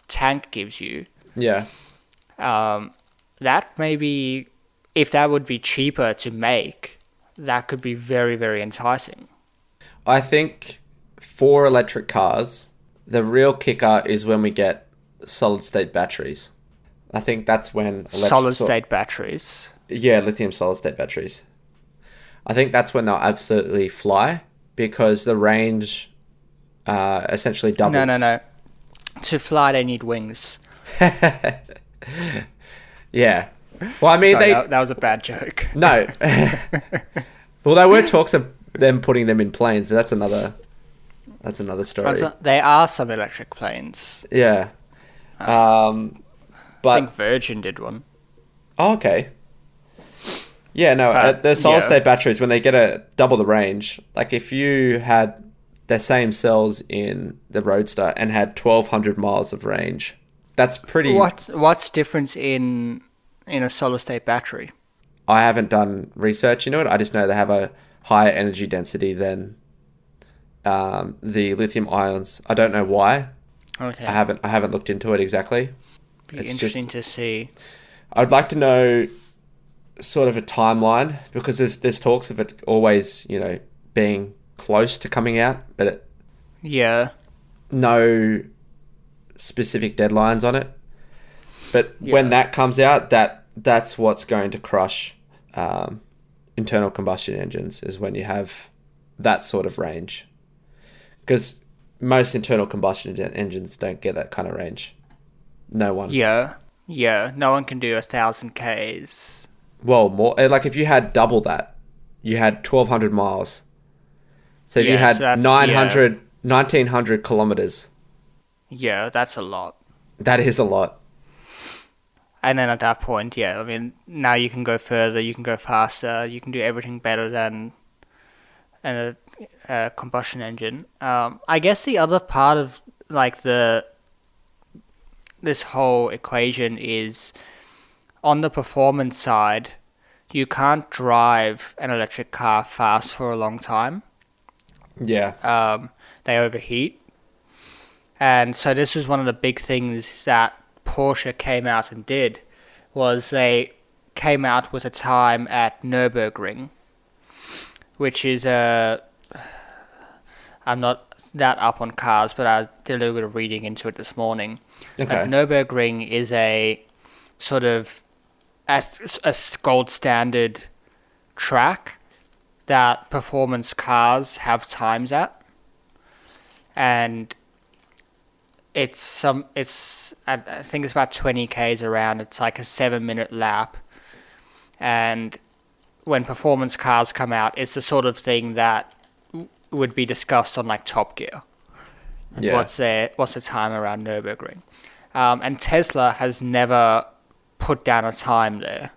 tank gives you Yeah. um, that maybe if that would be cheaper to make, that could be very very enticing. I think for electric cars, the real kicker is when we get solid state batteries. I think that's when electric Solid state batteries. Yeah, lithium solid state batteries. I think that's when they'll absolutely fly because the range uh, essentially doubles. No, no, no. To fly, they need wings. Yeah. Well, I mean, Sorry, they that, that was a bad joke. no. well, there were talks of them putting them in planes, but that's another. That's another story. There are some electric planes. Yeah. Um, I but think Virgin did one. Oh, okay. Yeah, no, Uh, uh, the solid yeah. state batteries when they get a double the range, like if you had the same cells in the Roadster and had twelve hundred miles of range, that's pretty. What what's difference in in a solid state battery? I haven't done research into it. I just know they have a higher energy density than um, the lithium ions. I don't know why. Okay, I haven't. I haven't looked into it exactly. be it's interesting just- to see. I'd like to know sort of a timeline because if there's talks of it always, you know, being close to coming out, but it, Yeah, no specific deadlines on it. But when that comes out, that that's what's going to crush um, internal combustion engines is when you have that sort of range, because most internal combustion engines don't get that kind of range. No one. yeah, yeah. No one can do a thousand k's. Well, more eh, like if you had double that, you had twelve hundred miles. So if you had so that's- 900, 1900 kilometers, Yeah, that's a lot. that is a lot. And then at that point, yeah, I mean, now you can go further, you can go faster, you can do everything better than a, a combustion engine. Um, I guess the other part of like the this whole equation is on the performance side, you can't drive an electric car fast for a long time. Yeah. um, they overheat. And so this was one of the big things that Porsche came out and did was they came out with a time at Nürburgring, which is a I'm not that up on cars, but I did a little bit of reading into it this morning. Okay. Like Nürburgring is a sort of a, a gold standard track that performance cars have times at, and it's some it's I, think it's about twenty k's around. It's like a seven minute lap, and when performance cars come out, it's the sort of thing that would be discussed on like Top Gear. Yeah. what's their what's the time around Nurburgring, um, and Tesla has never put down a time there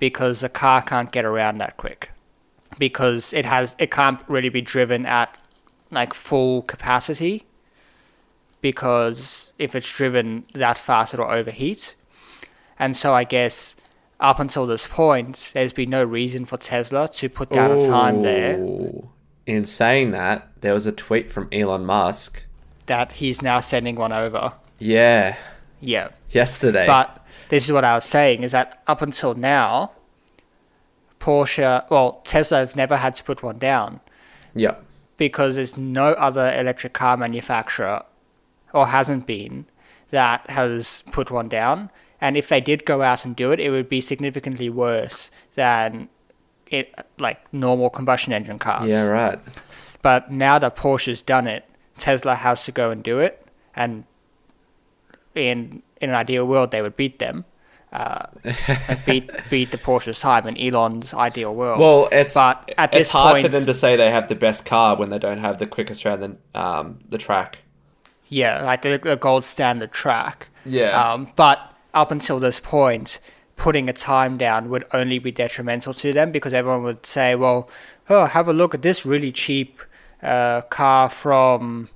because the car can't get around that quick because it has it can't really be driven at like full capacity because if it's driven that fast it'll overheat and so I guess up until this point there's been no reason for Tesla to put down a time there In saying that, there was a tweet from Elon Musk. that he's now sending one over Yeah. yeah Yesterday. But this is what I was saying is that up until now, Porsche, well, Tesla have never had to put one down yeah. because there's no other electric car manufacturer, or hasn't been, that has put one down. And if they did go out and do it, it would be significantly worse than it like normal combustion engine cars. Yeah, right. But now that Porsche's done it, Tesla has to go and do it, and in in an ideal world, they would beat them, uh, beat beat the Porsche's time in Elon's ideal world. Well, it's But at it's this hard for them to say they have the best car when they don't have the quickest around the um the track. yeah, like the, the gold standard track. Yeah. Um, but up until this point, putting a time down would only be detrimental to them because everyone would say, well, oh, have a look at this really cheap uh, car from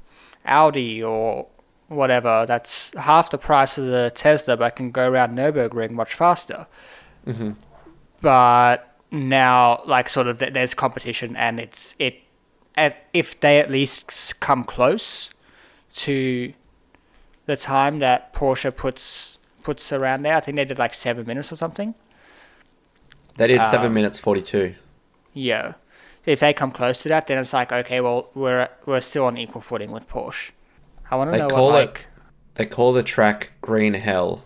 Audi or whatever that's half the price of the Tesla but can go around Nürburgring much faster. But now, like, sort of, there's competition and it's, it, if they at least come close to the time that Porsche puts puts around there. I think they did like seven minutes or something. They did seven Um, minutes forty two. Yeah. If they come close to that, then it's like okay, well we're we're still on equal footing with Porsche. I want to They know call what it- like They call the track Green Hell.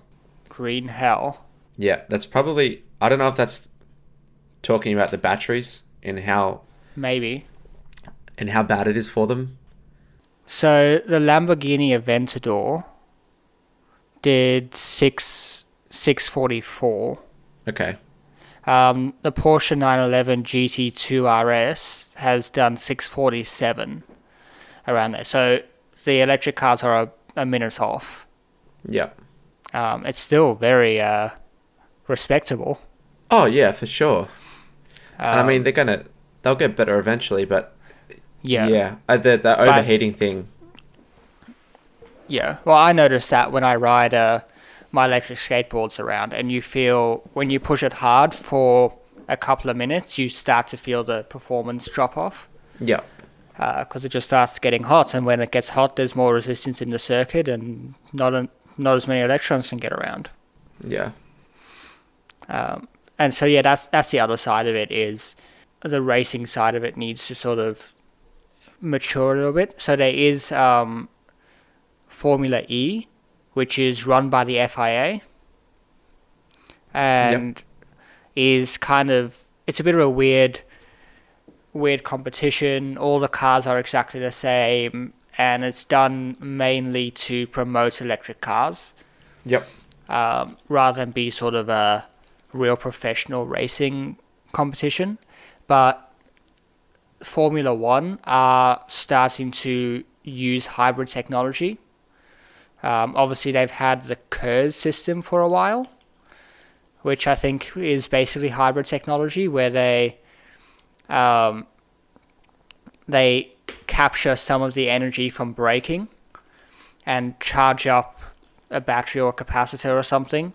green hell. Yeah, that's probably I don't know if that's talking about the batteries and how Maybe. and how bad it is for them. So the Lamborghini Aventador did six six forty four. Okay. Um, the Porsche 911 GT2 RS has done 647 around there. So the electric cars are a, a minute off. Yeah. Um, it's still very uh, respectable. Oh yeah, for sure. and I Um, mean they're gonna they'll get better eventually, but yeah, yeah, uh, the the overheating thing. Yeah. Well, I notice that when I ride uh, my electric skateboards around, and you feel when you push it hard for a couple of minutes, you start to feel the performance drop off Yeah. Because it just starts getting hot, and when it gets hot, there's more resistance in the circuit, and not a, not as many electrons can get around. Yeah. Um, and so yeah, that's that's the other side of it is the racing side of it needs to sort of mature a little bit. So there is um, Formula E, which is run by the FIA, and is kind of it's a bit of a weird weird competition. All the cars are exactly the same, and it's done mainly to promote electric cars Yep. um, rather than be sort of a real professional racing competition. But Formula One are starting to use hybrid technology. Um, obviously, they've had the KERS system for a while, which I think is basically hybrid technology, where they um, they capture some of the energy from braking and charge up a battery or capacitor or something,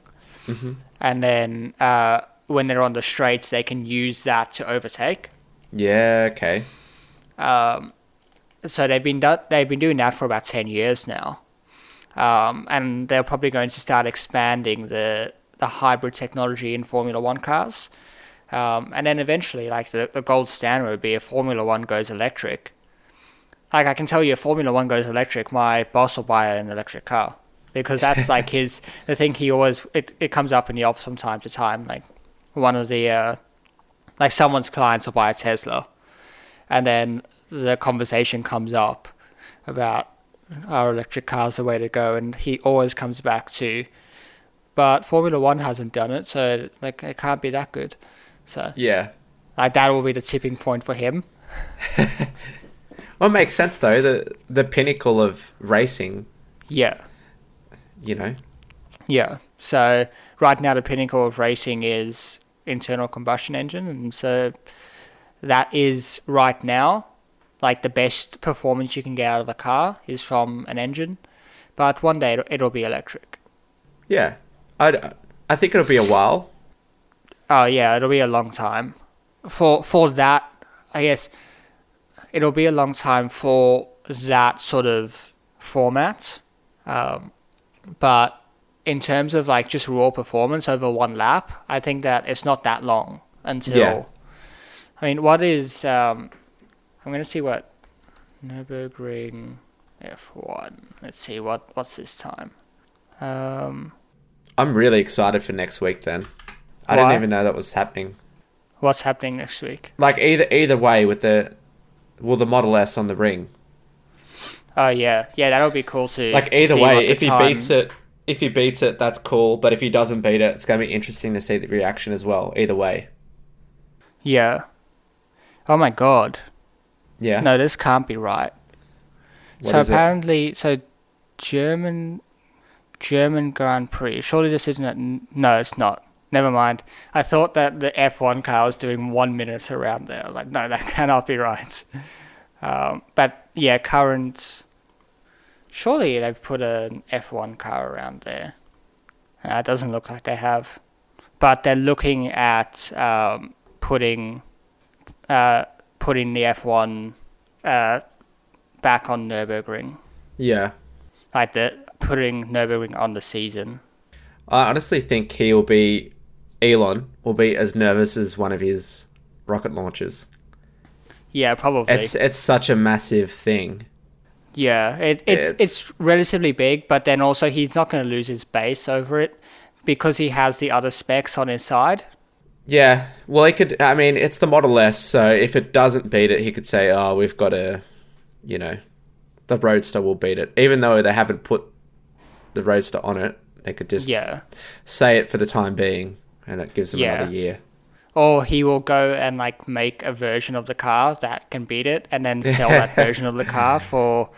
Mm-hmm. and then uh, when they're on the straights, they can use that to overtake. Yeah. Okay. Um, so they've been do- they've been doing that for about ten years now, um, and they're probably going to start expanding the the hybrid technology in Formula One cars, um, and then eventually, like the, the gold standard would be if Formula One goes electric. Like I can tell you, if Formula One goes electric, my boss will buy an electric car because that's like his the thing he always it, it comes up in the office from time to time. Like one of the uh, like someone's clients will buy a Tesla, and then the conversation comes up about our electric car's the way to go, and he always comes back to, but Formula One hasn't done it, so like it can't be that good. So Yeah. like that will be the tipping point for him. Well, it makes sense though. The the pinnacle of racing. Yeah, You know. yeah. So right now the pinnacle of racing is internal combustion engine, and so that is right now like the best performance you can get out of a car is from an engine, but one day it'll, it'll be electric. Yeah. I I think it'll be a while. Oh yeah, it'll be a long time. For for that, I guess it'll be a long time for that sort of format. Um, but in terms of like just raw performance over one lap, I think that it's not that long until. Yeah. I mean, what is? Um, I'm gonna see what Nurburgring F1. Let's see what what's this time. Um, I'm really excited for next week. Then. I Why? didn't even know that was happening. what's happening next week? Like either either way with the well the Model S on the ring. Oh yeah, yeah, that'll be cool to Like either see way, if he time- beats it, if he beats it, that's cool. But if he doesn't beat it, it's going to be interesting to see the reaction as well. Either way, Yeah. Oh my god. yeah. No, this can't be right. What so is it? apparently, so German, German Grand Prix. Surely this isn't. A, no, it's not. Never mind. I thought that the F1 car was doing one minute around there. Like, no, that cannot be right. Um, but yeah, current. Surely they've put an F1 car around there. Uh, it doesn't look like they have. But they're looking at um, putting uh, putting the F1 uh, back on Nürburgring. Yeah. Like the putting Nürburgring on the season. I honestly think he will be Elon will be as nervous as one of his rocket launches. Yeah, probably. It's it's such a massive thing. yeah, it, it's, it's- it's relatively big, but then also he's not going to lose his base over it because he has the other specs on his side. Yeah, well, he could. I mean, it's the Model S, so if it doesn't beat it, he could say, "Oh, we've got a, you know, the Roadster will beat it." Even though they haven't put the Roadster on it, they could just Yeah. say it for the time being, and it gives them Yeah. another year. Or he will go and like make a version of the car that can beat it and then sell that version of the car for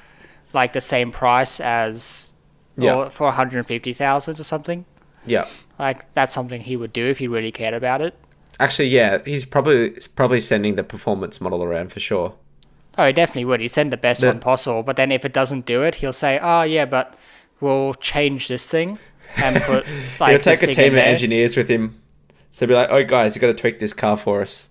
like the same price as Yeah. or for 150,000 or something. Yeah, Like that's something he would do if he really cared about it. actually, yeah, he's probably probably sending the performance model around for sure. Oh, he definitely would. He'd send the best The- one possible. But then if it doesn't do it, he'll say, "Oh yeah, but we'll change this thing and put like He'll take a team of there." engineers with him. So be like, oh guys, you got to tweak this car for us.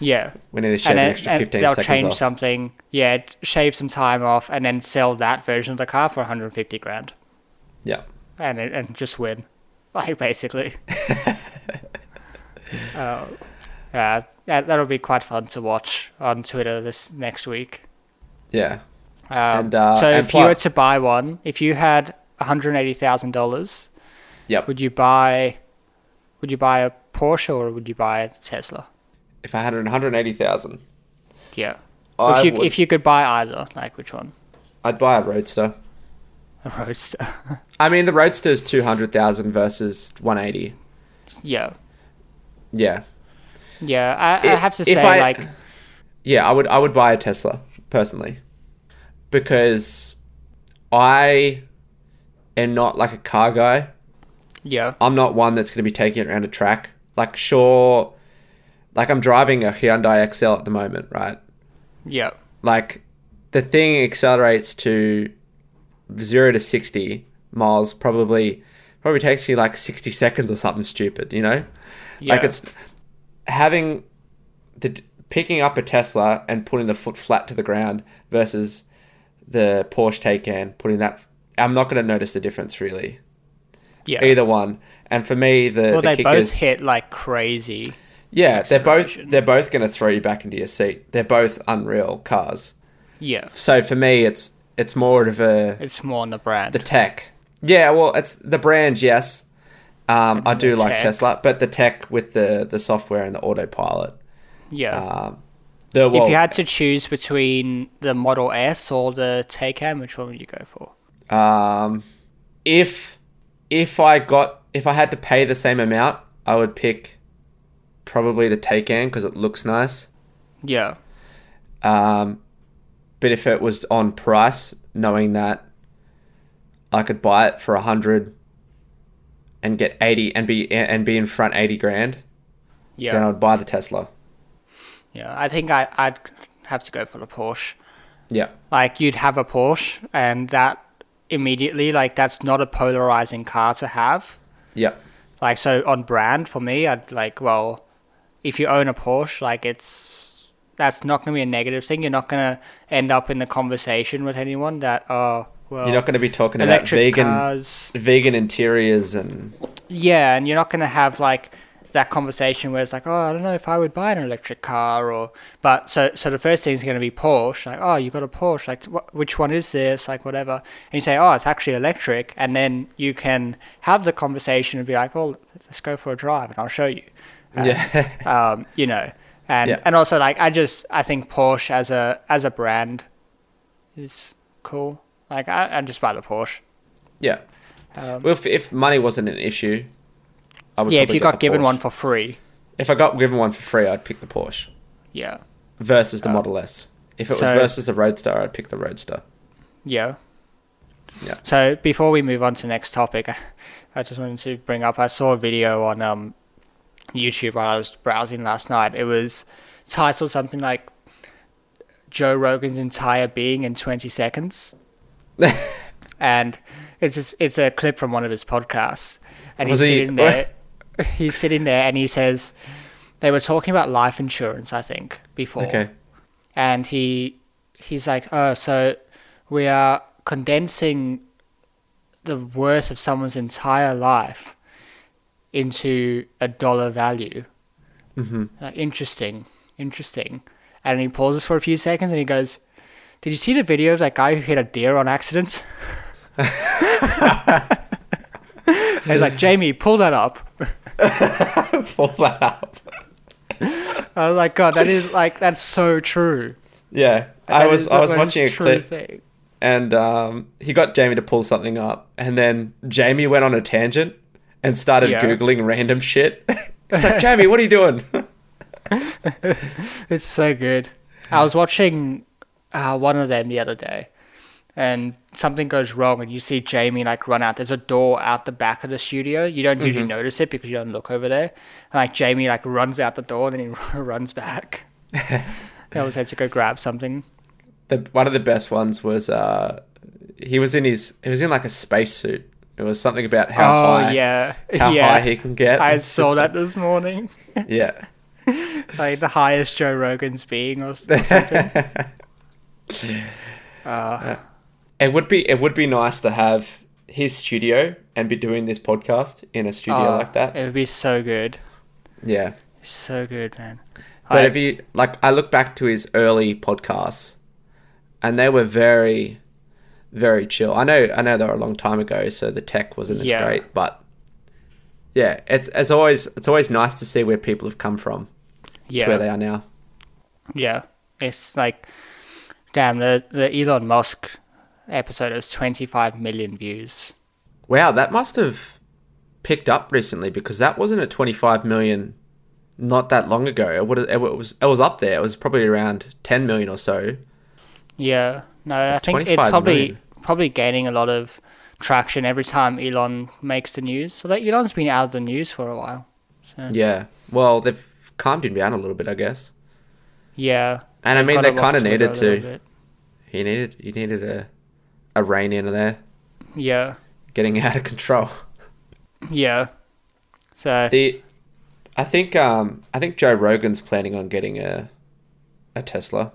Yeah, We need to shave and an extra and 15 they'll seconds change off. something. Yeah, shave some time off, and then sell that version of the car for 150 grand, Yeah. and and just win, like basically. uh, yeah, that that'll be quite fun to watch on Twitter this next week. Yeah. Um, And, uh, so and if you were to buy one, if you had one hundred eighty thousand dollars, Yep. would you buy? Would you buy a Porsche or would you buy a Tesla? If I had 180,000, Yeah. I if you would, if you could buy either, like which one? I'd buy a Roadster. A Roadster. I mean, the Roadster is 200,000 versus 180. yeah. Yeah. Yeah. I, I have to say, I- like, Yeah, I would I would buy a Tesla personally. Because I am not like a car guy. yeah, I'm not one that's going to be taking it around a track. Like sure like I'm driving a Hyundai Excel at the moment, right? yeah, Like the thing accelerates to 0 to 60 miles probably probably takes you like 60 seconds or something stupid, you know? yeah. Like it's having the picking up a Tesla and putting the foot flat to the ground versus the Porsche Taycan putting that. I'm not going to notice the difference really. yeah. Either one, and for me the well, the they kick both hit like crazy. yeah they're both they're both going to throw you back into your seat. They're both unreal cars. Yeah. So for me, it's it's more of a It's more on the brand. the tech. Yeah, well, it's the brand. Yes, um, I do like tech. Tesla, but the tech with the the software and the autopilot. yeah. Um, the well, if you had to choose between the Model S or the Taycan, which one would you go for? Um, if if I got if I had to pay the same amount, I would pick probably the Taycan because it looks nice. Yeah. Um, but if it was on price, knowing that I could buy it for a hundred and get eighty and be and be in front eighty grand, Yeah. then I would buy the Tesla. Yeah. I think I, I'd have to go for the Porsche. Yeah, Like you'd have a Porsche, and that immediately, like that's not a polarizing car to have. yeah, Like so on brand for me, I'd like well, if you own a Porsche, like it's that's not gonna be a negative thing. You're not gonna end up in the conversation with anyone that oh well You're not going to be talking about vegan cars. vegan interiors and Yeah, and you're not gonna have like that conversation where it's like, oh, I don't know if I would buy an electric car or, but so so the first thing is going to be Porsche, like, oh, you got a Porsche, like, wh- which one is this, like, whatever, and you say, oh, it's actually electric, and then you can have the conversation and be like, well, let's go for a drive, and I'll show you, yeah, um, you know, and Yeah. and also like I just I think Porsche as a as a brand is cool, like I I just buy the Porsche. yeah. Um, Well, if, if money wasn't an issue, I would. yeah, if you got given Porsche. one for free, if I got given one for free, I'd pick the Porsche yeah, versus the Model S. If it was versus the Roadster, I'd pick the Roadster. yeah. Yeah. So before we move on to the next topic, I- just wanted to bring up. I saw a video on um, YouTube while I was browsing last night. It was titled something like "Joe Rogan's entire being in 20 seconds," and it's just, it's a clip from one of his podcasts, and he's he- sitting there. He's sitting there, and he says they were talking about life insurance. I think before Okay. and he he's like, oh, so we are condensing the worth of someone's entire life into a dollar value. Mm-hmm. Like, interesting, interesting. And he pauses for a few seconds and he goes, "Did you see the video of that guy who hit a deer on accident?" and he's like, "Jamie, pull that up." Pull that up. I was like, "God, that is like that's so true." Yeah, That I was I was watching a clip thing. and um, he got Jamie to pull something up, and then Jamie went on a tangent and started Yeah. googling random shit. it's like Jamie, what are you doing? It's so good. I was watching uh, one of them the other day, and something goes wrong, and you see Jamie like run out. There's a door out the back of the studio. You don't usually notice it because you don't look over there. And, like Jamie like runs out the door, and then he runs back. he always had to go grab something. the one of the best ones was uh, he was in his he was in like a spacesuit. It was something about how oh high yeah, how yeah. high he can get. I saw that this morning. yeah. like the highest Joe Rogan's being or, or something. uh, It would be it would be nice to have his studio and be doing this podcast in a studio oh, like that. It would be so good. Yeah. So good, man. But I- if you like, I look back to his early podcasts, and they were very, very chill. I know, I know they were a long time ago, so the tech wasn't as Yeah. great. But yeah, it's it's always it's always nice to see where people have come from yeah, to where they are now. yeah, it's like, damn, the the Elon Musk episode has twenty five million views. Wow, that must have picked up recently because that wasn't at twenty five million not that long ago. It, would, it was it was up there. It was probably around ten million or so. Yeah, no, I think it's probably million. probably gaining a lot of traction every time Elon makes the news. So like Elon's been out of the news for a while. So, Yeah. Well, they've calmed him down a little bit, I guess. yeah. And I mean, they kind of needed to. He needed he needed a a rein in there, Yeah, getting out of control. yeah. So The I think um I think Joe Rogan's planning on getting a a Tesla.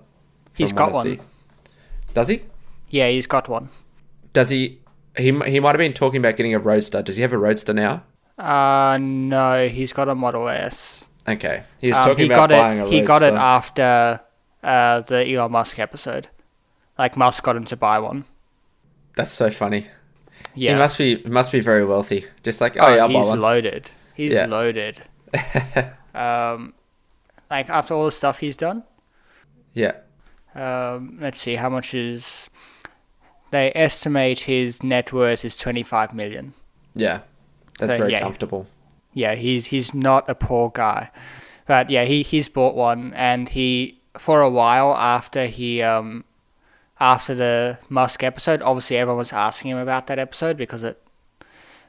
He's got one. the- Does he? Yeah, he's got one. Does he? He he might have been talking about getting a Roadster. Does he have a Roadster now? Uh no, he's got a Model S. Okay, he was Um, talking he about buying it. a Roadster. He got it after uh, the Elon Musk episode. Like Musk got him to buy one. That's so funny. Yeah. He must be must be very wealthy. Just like oh, yeah, I'll buy he's loaded. He's Yeah. loaded. Um, like after all the stuff he's done. yeah, Um, let's see how much is. They estimate his net worth is twenty five million. yeah, that's So, very yeah. comfortable. Yeah, he's he's not a poor guy, but yeah, he he's bought one, and he for a while after he um after the Musk episode, obviously everyone was asking him about that episode because it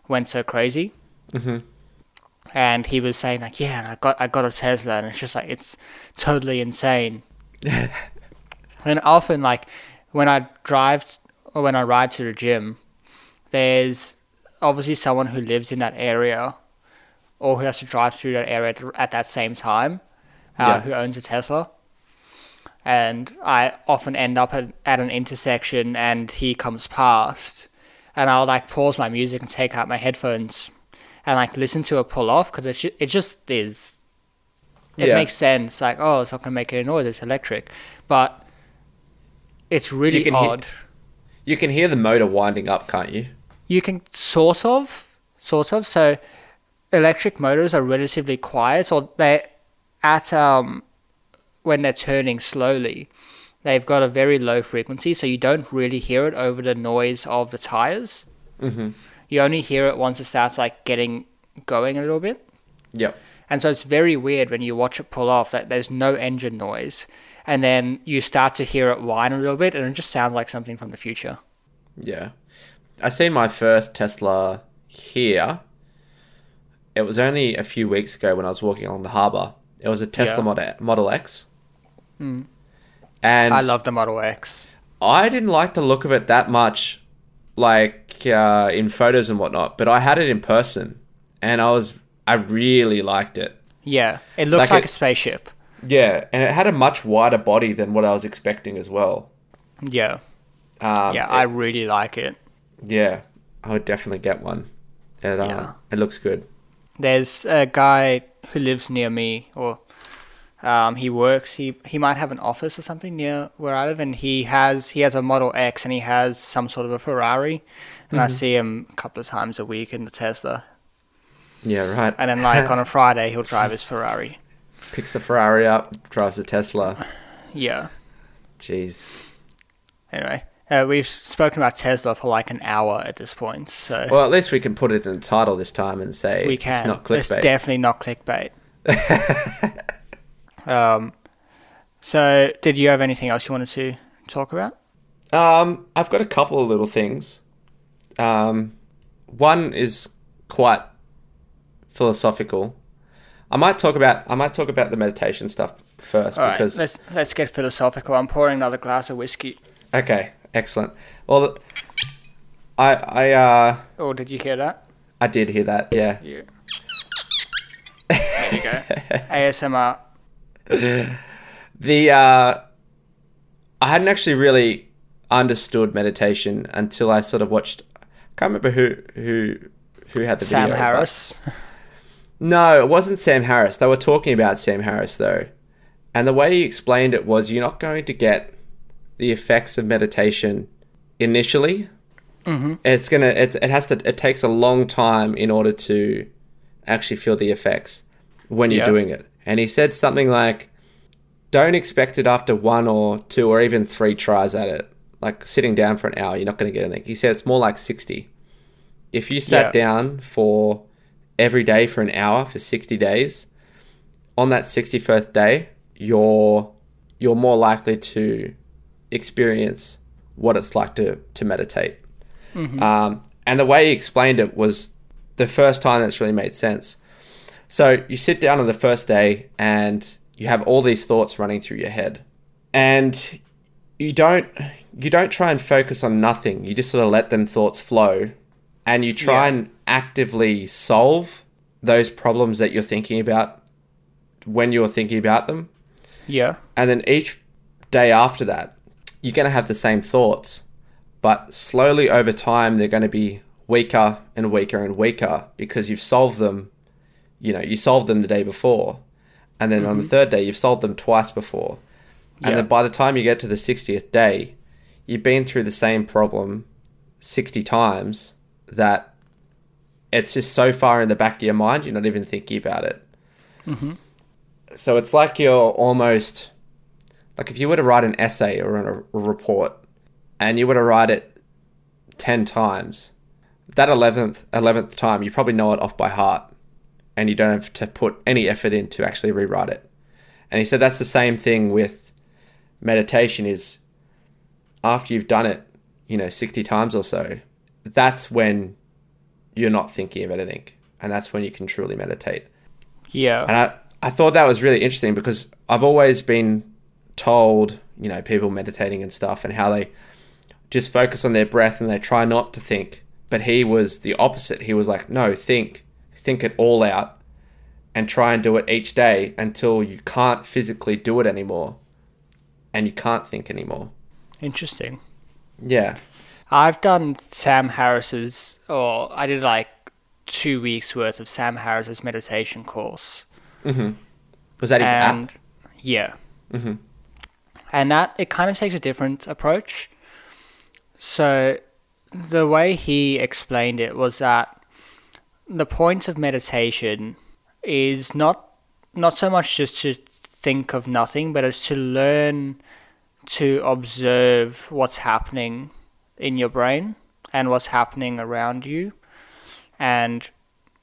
went so crazy. hmm and he was saying like, "Yeah, and I got I got a Tesla," and it's just like it's totally insane. and often, like when I drive or when I ride to the gym, there's obviously someone who lives in that area, or who has to drive through that area at, at that same time, uh, Yeah. who owns a Tesla. And I often end up at, at an intersection, and he comes past, and I'll like pause my music and take out my headphones and like listen to it pull off because it, ju- it just is. It Yeah. makes sense. Like, oh, it's not gonna make any noise. It's electric, but it's really hear- odd. You can hear the motor winding up, can't you? You can sort of, sort of. So, electric motors are relatively quiet, or they're at um when they're turning slowly, they've got a very low frequency, so you don't really hear it over the noise of the tires. Mm-hmm. You only hear it once it starts like getting going a little bit. Yep. And so it's very weird when you watch it pull off that there's no engine noise. And then you start to hear it whine a little bit, and it just sounds like something from the future. Yeah. I seen my first Tesla here. It was only a few weeks ago when I was walking along the harbour. It was a Tesla Yeah. Model, Model X. Mm. And I love the Model X. I didn't like the look of it that much, like uh, in photos and whatnot. But I had it in person, and I was I really liked it. Yeah, it looks Like like, it- a spaceship. Yeah, and it had a much wider body than what I was expecting as well. Yeah, Um, yeah, it- I really like it. yeah, I would definitely get one. It, uh, Yeah. it looks good. There's a guy who lives near me, or um, he works. He he might have an office or something near where I live, and he has he has a Model X, and he has some sort of a Ferrari. And I see him a couple of times a week in the Tesla, Yeah, right. and then like on a Friday he'll drive his Ferrari. Picks the Ferrari up, drives the Tesla. Yeah. Jeez. Anyway, uh, we've spoken about Tesla for like an hour at this point, so Well, at least we can put it in the title this time and say we can. it's not It's clickbait. definitely not clickbait. um, so did you have anything else you wanted to talk about? Um, I've got a couple of little things. Um, one is quite philosophical. I might talk about I might talk about the meditation stuff first All right, because let's let's get philosophical. I'm pouring another glass of whiskey. okay, excellent. Well, I I uh Oh, did you hear that? I did hear that. Yeah. Yeah. There you go. ASMR. The uh I hadn't actually really understood meditation until I sort of watched I can't remember who who who had the Sam video. Harris. No, it wasn't Sam Harris. They were talking about Sam Harris though. And the way he explained it was you're not going to get the effects of meditation initially. Mm-hmm. It's gonna. It, it has to. It takes a long time in order to actually feel the effects when you're Yeah. doing it. And he said something like, "Don't expect it after one or two or even three tries at it. Like sitting down for an hour, you're not going to get anything." He said it's more like sixty. If you sat Yeah. down for every day for an hour for 60 days on that 61st day you're you're more likely to experience what it's like to to meditate um, and the way he explained it was the first time that's really made sense so you sit down on the first day and you have all these thoughts running through your head and you don't you don't try and focus on nothing you just sort of let them thoughts flow and you try Yeah. and actively solve those problems that you're thinking about when you're thinking about them Yeah. and then each day after that you're going to have the same thoughts but slowly over time they're going to be weaker and weaker and weaker because you've solved them you know you solved them the day before and then on the mm-hmm. third day you've solved them twice before. And then by the time you get to the 60th day you've been through the same problem 60 times that it's just so far in the back of your mind you're not even thinking about it. Mm-hmm. So it's like you're almost like if you were to write an essay or a, a report and you were to write it 10 times that 11th 11th time you probably know it off by heart and you don't have to put any effort in to actually rewrite it and he said that's the same thing with meditation is after you've done it you know 60 times or so that's when you're not thinking of anything and that's when you can truly meditate Yeah. and I, I thought that was really interesting because I've always been told, you know, people meditating and stuff and how they just focus on their breath and they try not to think. But he was the opposite. He was like, no, think, think it all out and try and do it each day until you can't physically do it anymore and you can't think anymore. Interesting. Yeah. I've done Sam Harris's, or I did like two weeks worth of Sam Harris's meditation course. Mm-hmm. Was that his and app? yeah, Mhm. and that it kind of takes a different approach. So, the way he explained it was that the point of meditation is not not so much just to think of nothing, but it's to learn to observe what's happening in your brain and what's happening around you, and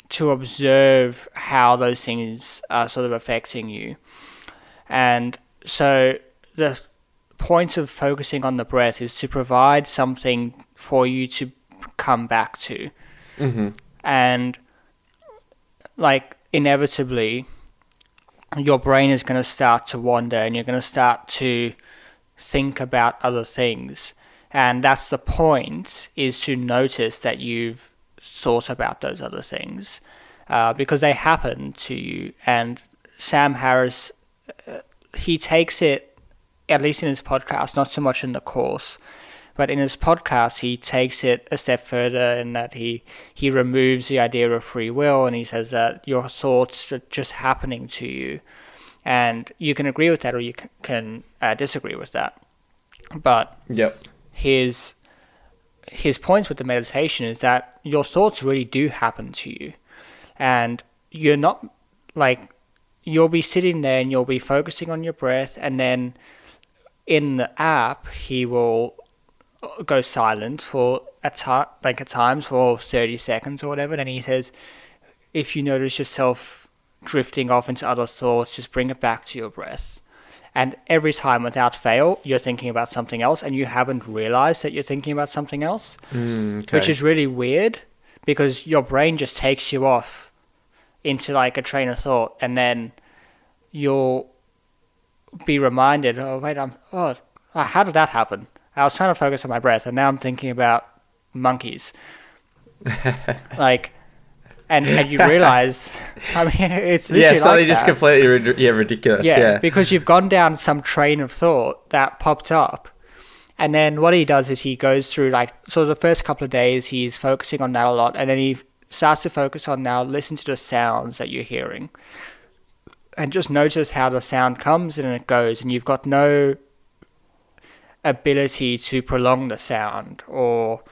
to observe how those things are sort of affecting you. And so the point of focusing on the breath is to provide something for you to come back to. Mm-hmm. And like inevitably your brain is going to start to wander and you're going to start to think about other things. And that's the point is to notice that you've thought about those other things uh, because they happen to you. And Sam Harris, uh, he takes it, at least in his podcast, not so much in the course, but in his podcast, he takes it a step further in that he, he removes the idea of free will and he says that your thoughts are just happening to you. And you can agree with that or you can uh, disagree with that. But Yep. his his points with the meditation is that your thoughts really do happen to you and you're not like you'll be sitting there and you'll be focusing on your breath and then in the app he will go silent for a ti like at times for 30 seconds or whatever then he says if you notice yourself drifting off into other thoughts just bring it back to your breath and every time without fail you're thinking about something else and you haven't realized that you're thinking about something else Mm, okay. which is really weird because your brain just takes you off into like a train of thought and then you'll be reminded, oh wait, I'm oh how did that happen? I was trying to focus on my breath, and now I'm thinking about monkeys. like, and and you realize, I mean, it's yeah, something like just completely yeah ridiculous. Yeah, Yeah, because you've gone down some train of thought that popped up. And then what he does is he goes through like so the first couple of days he's focusing on that a lot and then he starts to focus on now listen to the sounds that you're hearing. And just notice how the sound comes and it goes and you've got no ability to prolong the sound or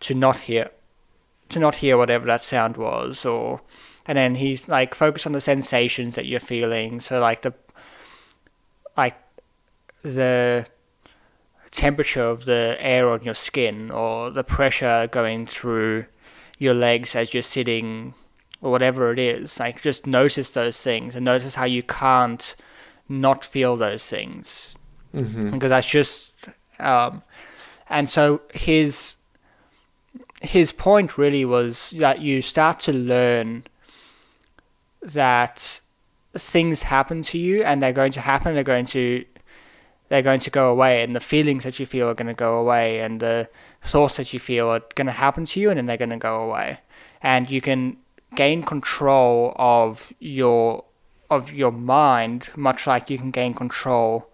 to not hear to not hear whatever that sound was or and then he's like focused on the sensations that you're feeling. So like the like the temperature of the air on your skin or the pressure going through your legs as you're sitting or whatever it is. Like just notice those things and notice how you can't not feel those things hmm because that's just um, and so his his point really was that you start to learn that things happen to you and they're going to happen they're going to they're going to go away and the feelings that you feel are going to go away and the thoughts that you feel are going to happen to you and then they're going to go away. And you can gain control of your of your mind much like you can gain control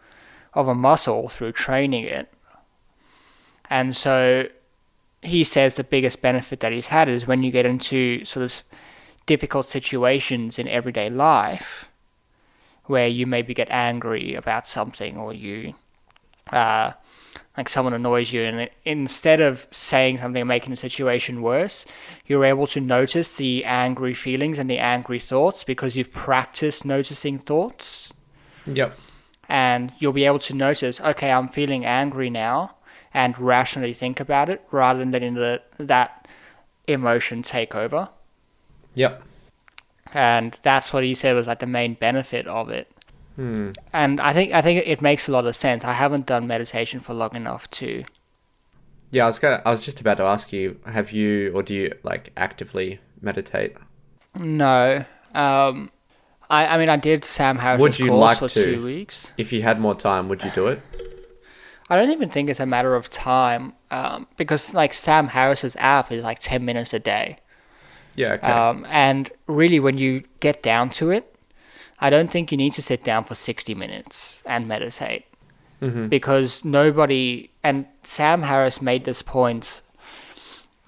of a muscle through training it. And so he says the biggest benefit that he's had is when you get into sort of difficult situations in everyday life where you maybe get angry about something or you uh, like someone annoys you and instead of saying something and making the situation worse you're able to notice the angry feelings and the angry thoughts because you've practiced noticing thoughts Yep. And you'll be able to notice, okay, I'm feeling angry now, and rationally think about it rather than letting the, that emotion take over. Yep. And that's what he said was like the main benefit of it. Hmm. And I think I think it makes a lot of sense. I haven't done meditation for long enough to. Yeah, I was gonna. I was just about to ask you: Have you, or do you like actively meditate? No. Um, I I mean I did Sam Harris' Would you course like for to? two weeks. If you had more time, would you do it? I don't even think it's a matter of time um, because like Sam Harris's app is like ten minutes a day. Yeah. Okay. Um, and really, when you get down to it, I don't think you need to sit down for 60 minutes and meditate hmm because nobody, and Sam Harris made this point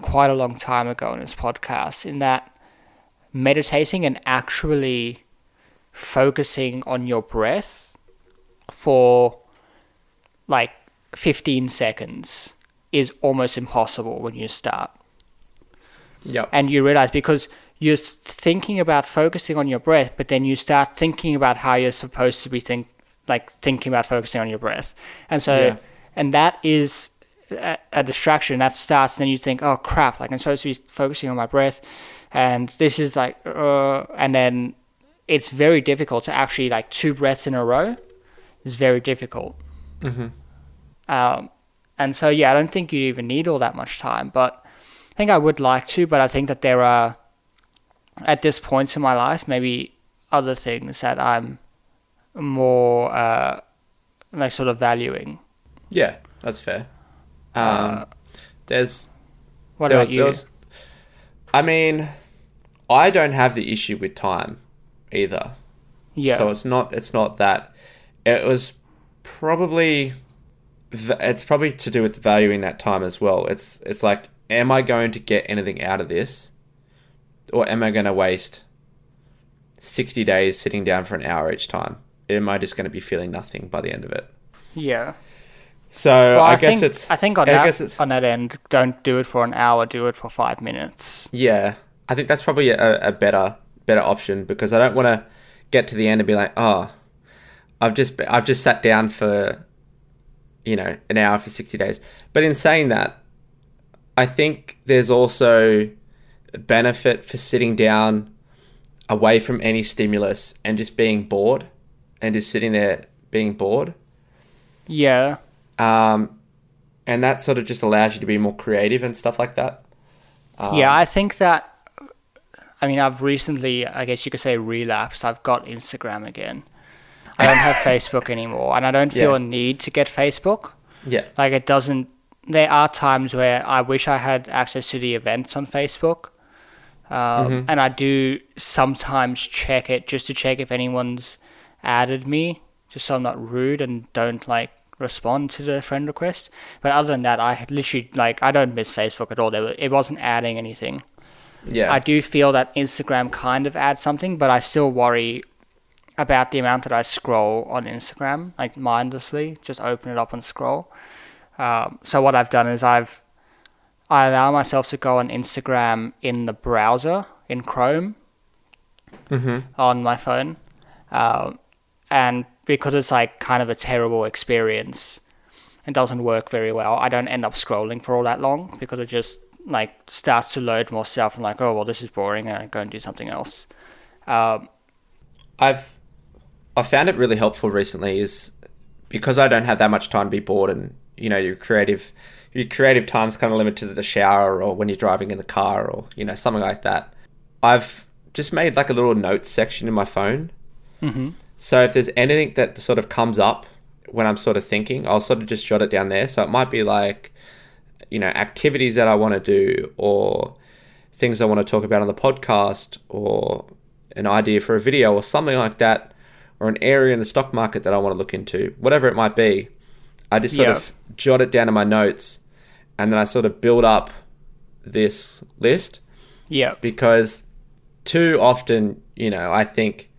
quite a long time ago in his podcast, in that meditating and actually focusing on your breath for like 15 seconds is almost impossible when you start Yep. and you realize because you're thinking about focusing on your breath, but then you start thinking about how you're supposed to be think like thinking about focusing on your breath, and so Yeah. and that is a, a distraction that starts. Then you think, oh crap, like I'm supposed to be focusing on my breath, and this is like, uh, and then it's very difficult to actually like two breaths in a row It's very difficult. hmm Um, and so, yeah, I don't think you even need all that much time, but I think I would like to, but I think that there are, at this point in my life, maybe other things that I'm more, uh, like, sort of valuing. Yeah, that's fair. Um, Uh, there's What there about was, you? was- I mean, I don't have the issue with time either. yeah. So it's not it's not that. It was probably it's probably to do with valuing that time as well. It's it's like am I going to get anything out of this or am I going to waste 60 days sitting down for an hour each time? Am I just going to be feeling nothing by the end of it? yeah. So Well, I, I, guess think, it's I think on I that guess on that end, don't do it for an hour. Do it for five minutes. Yeah, I think that's probably a, a better better option because I don't want to get to the end and be like, oh, I've just I've just sat down for you know an hour for sixty days. But in saying that, I think there's also a benefit for sitting down away from any stimulus and just being bored and just sitting there being bored. Yeah. Um, and that sort of just allows you to be more creative and stuff like that. Um, yeah, I think that. I mean, I've recently, I guess you could say, relapsed. I've got Instagram again. I don't have Facebook anymore, and I don't feel Yeah. a need to get Facebook. Yeah. Like it doesn't. There are times where I wish I had access to the events on Facebook, um, and I do sometimes check it just to check if anyone's added me, just so I'm not rude and don't like respond to the friend request. But other than that, I literally like I don't miss Facebook at all. It wasn't adding anything. Yeah. I do feel that Instagram kind of adds something, but I still worry about the amount that I scroll on Instagram, like mindlessly, just open it up and scroll. Um, so what I've done is I've I allow myself to go on Instagram in the browser in Chrome on my phone, um, and because it's like kind of a terrible experience, it doesn't work very well. I don't end up scrolling for all that long because it just like starts to load more stuff. I'm like, oh well, this is boring, and I go and do something else. Um, I've I found it really helpful recently is because I don't have that much time to be bored and you know your creative your creative time's kind of limited to the shower or when you're driving in the car or you know something like that. I've just made like a little notes section in my phone. Mm-hmm. So if there's anything that sort of comes up when I'm sort of thinking, I'll sort of just jot it down there. So it might be like you know activities that I want to do or things I want to talk about on the podcast or an idea for a video or something like that or an area in the stock market that I want to look into, whatever it might be. I just sort Yeah. of jot it down in my notes and then I sort of build up this list yeah, because too often, you know, I think,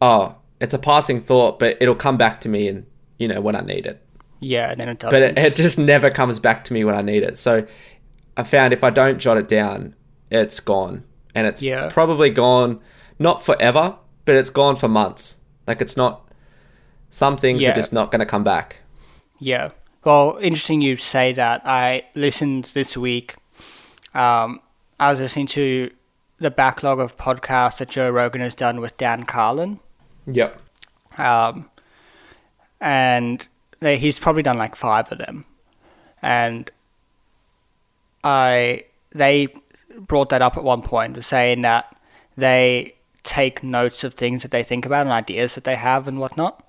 oh, it's a passing thought, but it'll come back to me and, you know, when I need it yeah, and then it doesn't. but it, it just never comes back to me when I need it. So I found if I don't jot it down, it's gone, and it's Yeah. probably gone not forever, but it's gone for months. Like it's not. Some things Yeah. are just not going to come back. Yeah. Well, interesting you say that. I listened this week. Um, I was listening to the backlog of podcasts that Joe Rogan has done with Dan Carlin. Yep. Um, and he's probably done like five of them. And I they brought that up at one point, saying that they take notes of things that they think about and ideas that they have and whatnot.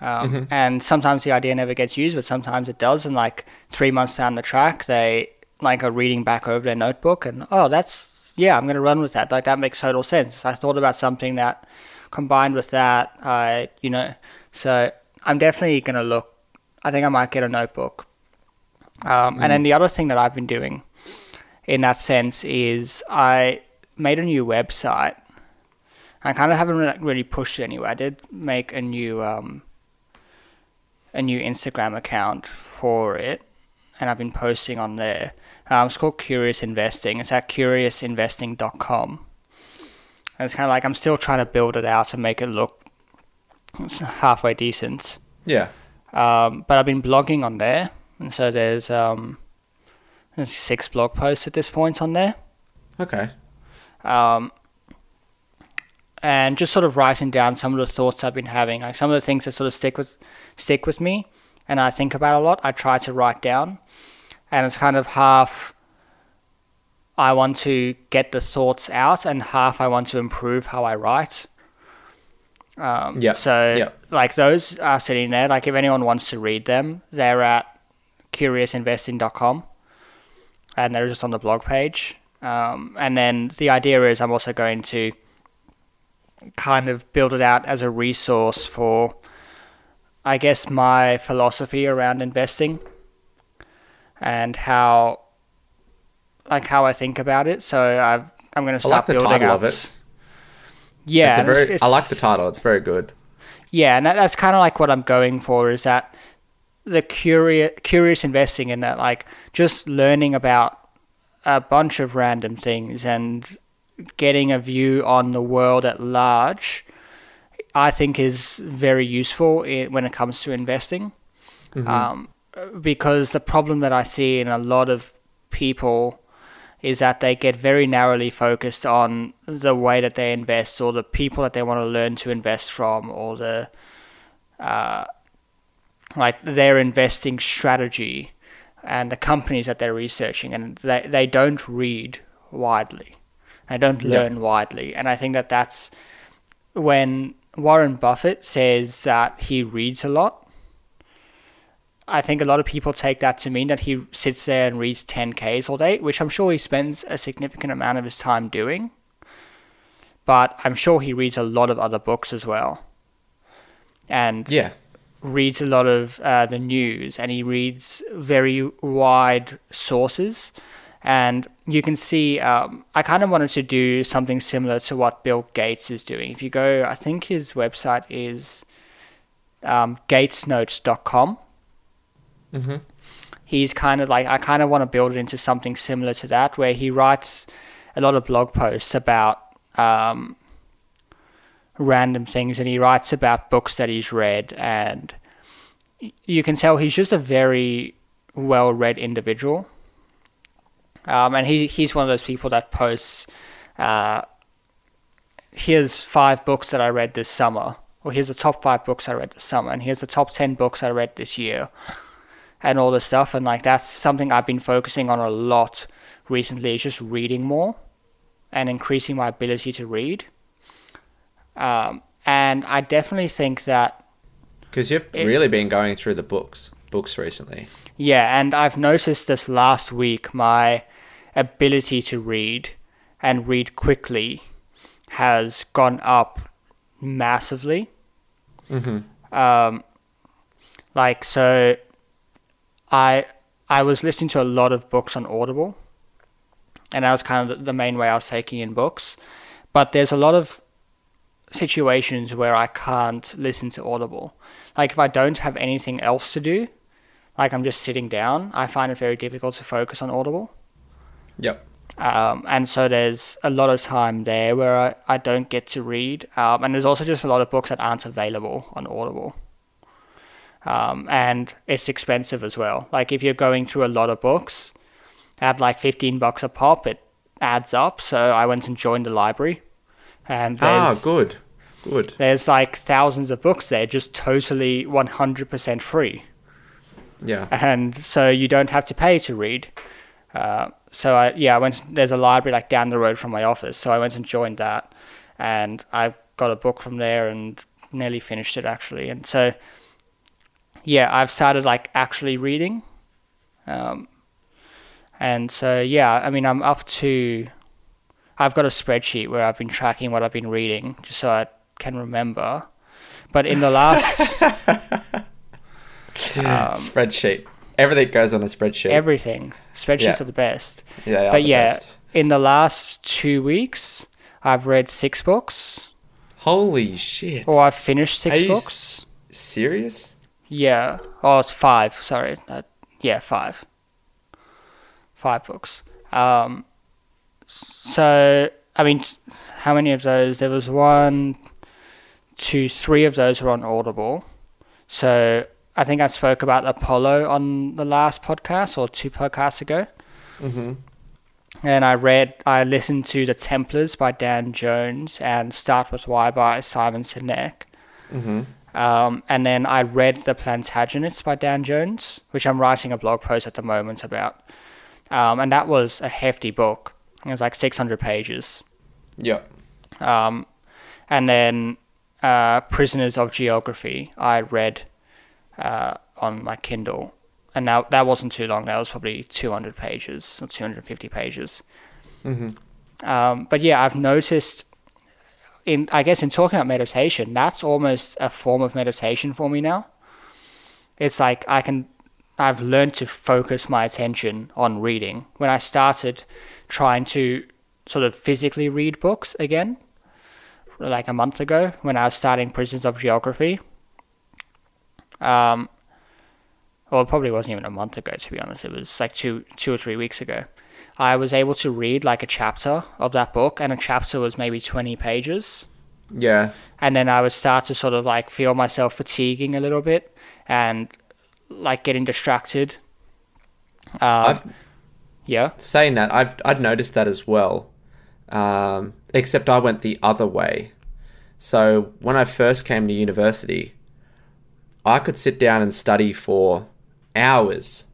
Um, And sometimes the idea never gets used, but sometimes it does. And like three months down the track, they like are reading back over their notebook and oh, that's yeah, I'm gonna run with that. Like that makes total sense. I thought about something that combined with that, I you know, so I'm definitely gonna look. I think I might get a notebook. Um, And then the other thing that I've been doing in that sense is I made a new website. I kind of haven't really pushed it anywhere. I did make a new um, a new Instagram account for it, and I've been posting on there. Um, it's called Curious Investing. It's at curiousinvesting.com. And it's kind of like I'm still trying to build it out and make it look halfway decent. Yeah. Um, but I've been blogging on there, and so there's um, there's six blog posts at this point on there. Okay. um, and just sort of writing down some of the thoughts I've been having, like some of the things that sort of stick with stick with me, and I think about a lot. I try to write down, and it's kind of half. I want to get the thoughts out, and half I want to improve how I write. Um, Yeah, So, yeah. like those are sitting there. Like if anyone wants to read them, they're at curiousinvesting.com, and they're just on the blog page. Um, and then the idea is I'm also going to kind of build it out as a resource for, I guess, my philosophy around investing and how, like, how I think about it. So I've, I'm going to like start the building out. Yeah, very. it's- I like the title. It's very good. yeah, and that, that's kind of like what I'm going for is that the curious curious investing in that like just learning about a bunch of random things and getting a view on the world at large I think is very useful i when it comes to investing um, because the problem that I see in a lot of people is that they get very narrowly focused on the way that they invest or the people that they want to learn to invest from or the uh, like their investing strategy and the companies that they're researching and they, they don't read widely they don't Yeah. learn widely and i think that that's when Warren Buffett says that he reads a lot. I think a lot of people take that to mean that he sits there and reads 10Ks all day, which I'm sure he spends a significant amount of his time doing. But I'm sure he reads a lot of other books as well. And Yeah. reads a lot of uh, the news and he reads very wide sources. And you can see, um, I kind of wanted to do something similar to what Bill Gates is doing. If you go, I think his website is um, gatesnotes.com. Mm-hmm. He's kind of like, I kind of want to build it into something similar to that, where he writes a lot of blog posts about um, random things and he writes about books that he's read and you can tell he's just a very well read individual um, and he, he's one of those people that posts uh, here's five books that i read this summer or here's the top five books i read this summer and here's the top 10 books i read this year and all this stuff and like that's something i've been focusing on a lot recently is just reading more and increasing my ability to read um, and I definitely think that, Because you've It- really been going through the books books recently. yeah, and I've noticed this last week my ability to read and read quickly has gone up massively. Mm-hmm. Um, like, so I, I was listening to a lot of books on Audible, and that was kind of the- the main way I was taking in books. But there's a lot of situations where I can't listen to Audible. Like if I don't have anything else to do, like I'm just sitting down, I find it very difficult to focus on Audible. Yep. Um, and so there's a lot of time there where I, I don't get to read. Um, and there's also just a lot of books that aren't available on Audible. Um, and it's expensive as well. Like if you're going through a lot of books at like 15 bucks a pop, it adds up. So I went and joined the library. And Ah, there's, good. Good. there's like thousands of books there just totally 100% free Yeah. and so you don't have to pay to read. Uh, so I yeah I went. There's a library like down the road from my office, so I went and joined that, and I got a book from there and nearly finished it actually. And so yeah, I've started like actually reading, um, and so yeah, I mean I'm up to. I've got a spreadsheet where I've been tracking what I've been reading, just so I can remember. But in the last um, spreadsheet. Everything goes on a spreadsheet. everything, spreadsheets Yeah. are the best. yeah, but yeah, best. in the last two weeks, I've read six books, Holy shit. or I've finished six Are you s- books. Serious? Yeah. Oh, it's five. Sorry. Uh, yeah, five. Five books. Um, so, I mean, how many of those? There was one, two, three of those were on Audible. So, I think I spoke about Apollo on the last podcast or two podcasts ago. Mm-hmm. And I read, I listened to The Templars by Dan Jones and Start With Why by Simon Sinek. Mm-hmm. Um, and then I read The Plantagenets by Dan Jones, which I'm writing a blog post at the moment about. Um, and that was a hefty book. It was like 600 pages. Yeah. Um, and then uh, Prisoners of Geography, I read uh, on my Kindle. And now that wasn't too long. That was probably 200 pages or 250 pages. Mm-hmm. Um, but yeah, I've noticed in I guess in talking about meditation, that's almost a form of meditation for me now. It's like I can I've learned to focus my attention on reading. When I started trying to sort of physically read books again, like a month ago, when I was starting Prisoners of Geography, um, well, it probably wasn't even a month ago to be honest. It was like two, two or three weeks ago. I was able to read like a chapter of that book, and a chapter was maybe 20 pages. Yeah. And then I would start to sort of like feel myself fatiguing a little bit and like getting distracted. Um, I've yeah. saying that I've I'd noticed that as well. Um, except I went the other way. So when I first came to university, I could sit down and study for hours,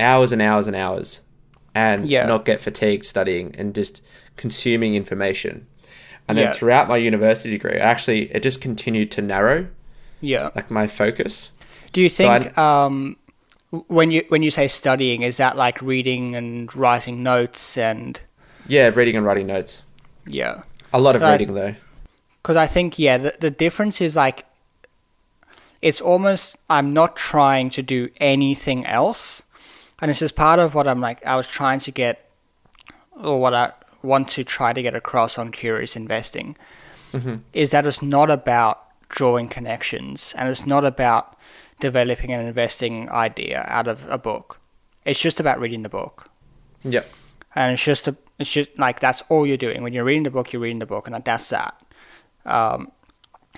hours and hours and hours, and Yeah. not get fatigued studying and just consuming information. And then Yeah. throughout my university degree, actually, it just continued to narrow, Yeah. like my focus. Do you So think um, when you when you say studying, is that like reading and writing notes and Yeah, reading and writing notes. yeah? A lot of Right. reading though. Because I think yeah, the the difference is like it's almost I'm not trying to do anything else, and this is part of what I'm like I was trying to get or what I want to try to get across on curious investing is that it's not about drawing connections and it's not about developing an investing idea out of a book. It's just about reading the book. Yeah. And it's just a, it's just like that's all you're doing. When you're reading the book, you're reading the book, and that's that. Um,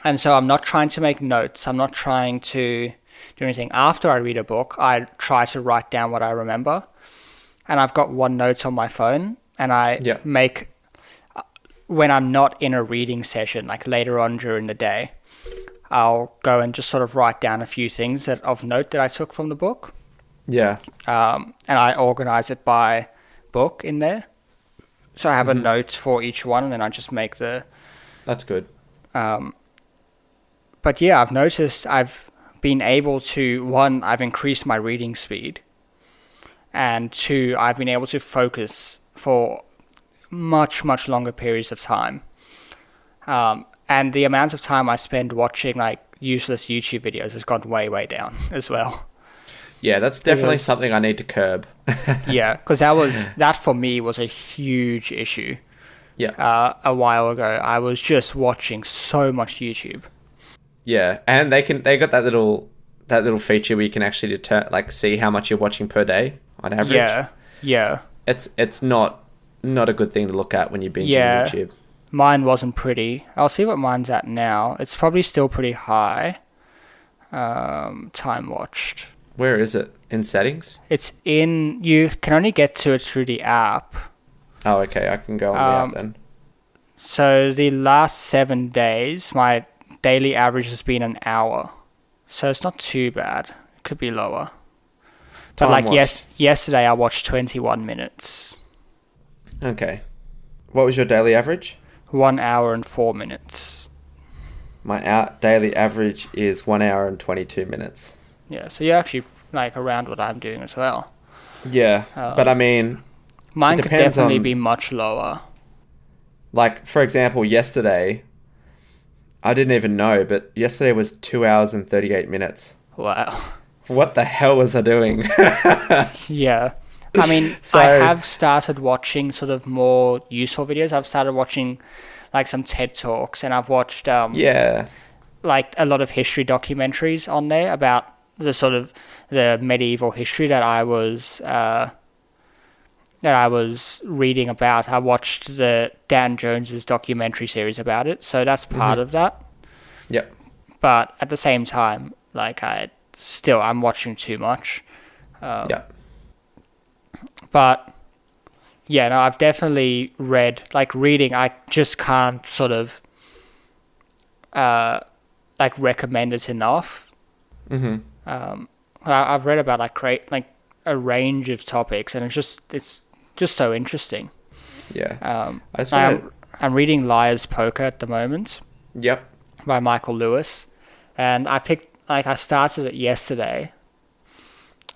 and so I'm not trying to make notes. I'm not trying to do anything. After I read a book, I try to write down what I remember. And I've got one note on my phone, and I Yeah. make when I'm not in a reading session, like later on during the day, I'll go and just sort of write down a few things that of note that I took from the book Yeah. um, and I organize it by book in there. So I have a note for each one, and then I just make the. That's good. Um, but yeah, I've noticed I've been able to one, I've increased my reading speed, and two, I've been able to focus for much much longer periods of time. Um, and the amount of time I spend watching like useless YouTube videos has gone way way down as well. Yeah, that's definitely Because- something I need to curb. yeah, because that was that for me was a huge issue. Yeah. Uh, a while ago, I was just watching so much YouTube. Yeah, and they can they got that little that little feature where you can actually deter like see how much you're watching per day on average. Yeah, yeah. It's it's not not a good thing to look at when you're binging Yeah. YouTube. Mine wasn't pretty. I'll see what mine's at now. It's probably still pretty high. Um, time watched. Where is it in settings? It's in. You can only get to it through the app. Oh, okay, I can go on the Um, app then. So the last seven days, my daily average has been an hour. So it's not too bad. It could be lower. But Time like watched. yes, yesterday I watched 21 minutes. Okay. What was your daily average? One hour and four minutes. My out daily average is one hour and twenty two minutes. Yeah, so you're actually like around what I'm doing as well. Yeah, Oh. but I mean, Mine could definitely on- be much lower. like for example, yesterday, I didn't even know, but yesterday was two hours and thirty eight minutes. Wow. What the hell was I doing? Yeah. I mean, So- I have started watching sort of more useful videos. I've started watching like some TED Talks and I've watched um yeah, like a lot of history documentaries on there about the sort of the medieval history that I was uh, that I was reading about. I watched the Dan Jones's documentary series about it, so that's part of that. yep, But at the same time, like I still I'm watching too much. Um, yep, but yeah, no, I've definitely read like reading. I just can't sort of uh, like recommend it enough. hmm Um, I, I've read about like create like a range of topics, and it's just it's just so interesting. yeah. Um, I just want I'm, I'm reading Liar's Poker at the moment Yep. by Michael Lewis, and I picked like I started it yesterday.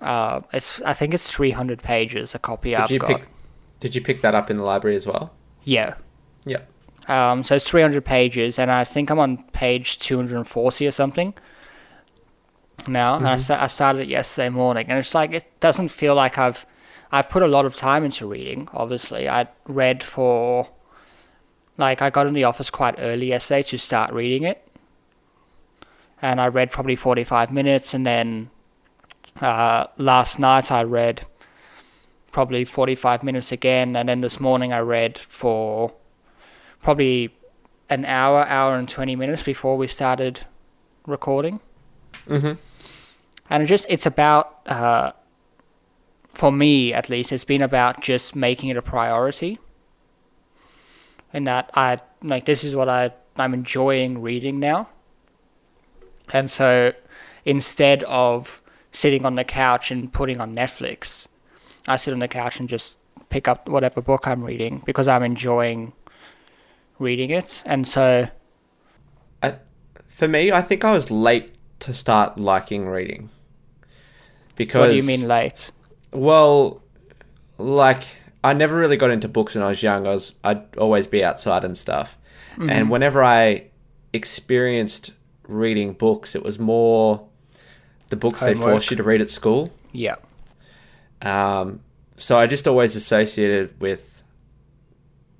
Uh, it's I think it's 300 pages. A copy Did I've you got. pick? Did you pick that up in the library as well? Yeah. Yep. Um, so it's 300 pages, and I think I'm on page 240 or something now. And I, sta- I started it yesterday morning, and it's like it doesn't feel like I've I've put a lot of time into reading. Obviously, I read for like I got in the office quite early yesterday to start reading it, and I read probably 45 minutes, and then uh, last night I read probably 45 minutes again, and then this morning I read for probably an hour, hour and 20 minutes before we started recording. Mm-hmm. And it just, it's about, uh, for me at least, it's been about just making it a priority. And that I, like, this is what I, I'm enjoying reading now. And so instead of sitting on the couch and putting on Netflix, I sit on the couch and just pick up whatever book I'm reading because I'm enjoying reading it, and so I, for me, I think I was late to start liking reading. Because what do you mean late? Well, like I never really got into books when I was young. I was I'd always be outside and stuff. Mm-hmm. And whenever I experienced reading books, it was more the books they Homework. force you to read at school. Yeah, Um, so I just always associated with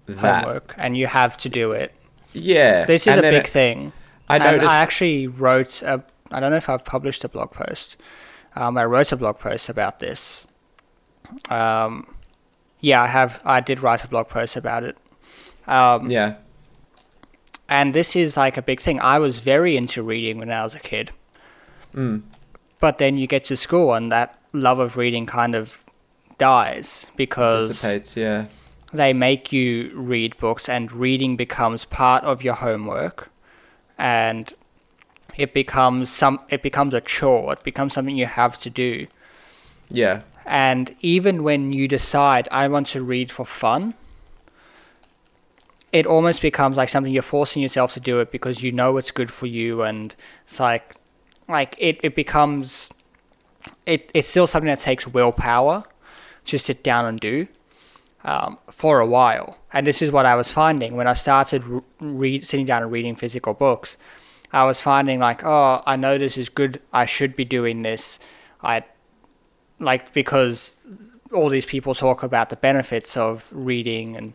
that. homework, and you have to do it. Yeah, This is and a big it- thing. I And noticed. I actually wrote a. I don't know if I've published a blog post. Um, I wrote a blog post about this. Um, yeah, I have. I did write a blog post about it. Um, yeah, and this is like a big thing. I was very into reading when I was a kid. Mm. But then you get to school and that love of reading kind of dies because dissipates. Yeah, they make you read books and reading becomes part of your homework and it becomes some it becomes a chore it becomes something you have to do yeah, and even when you decide I want to read for fun, it almost becomes like something you're forcing yourself to do it because you know it's good for you and it's like like it, it becomes it, it's still something that takes willpower to sit down and do um, for a while. And this is what I was finding when I started re- read, sitting down and reading physical books. I was finding like, oh, I know this is good. I should be doing this. I like because all these people talk about the benefits of reading and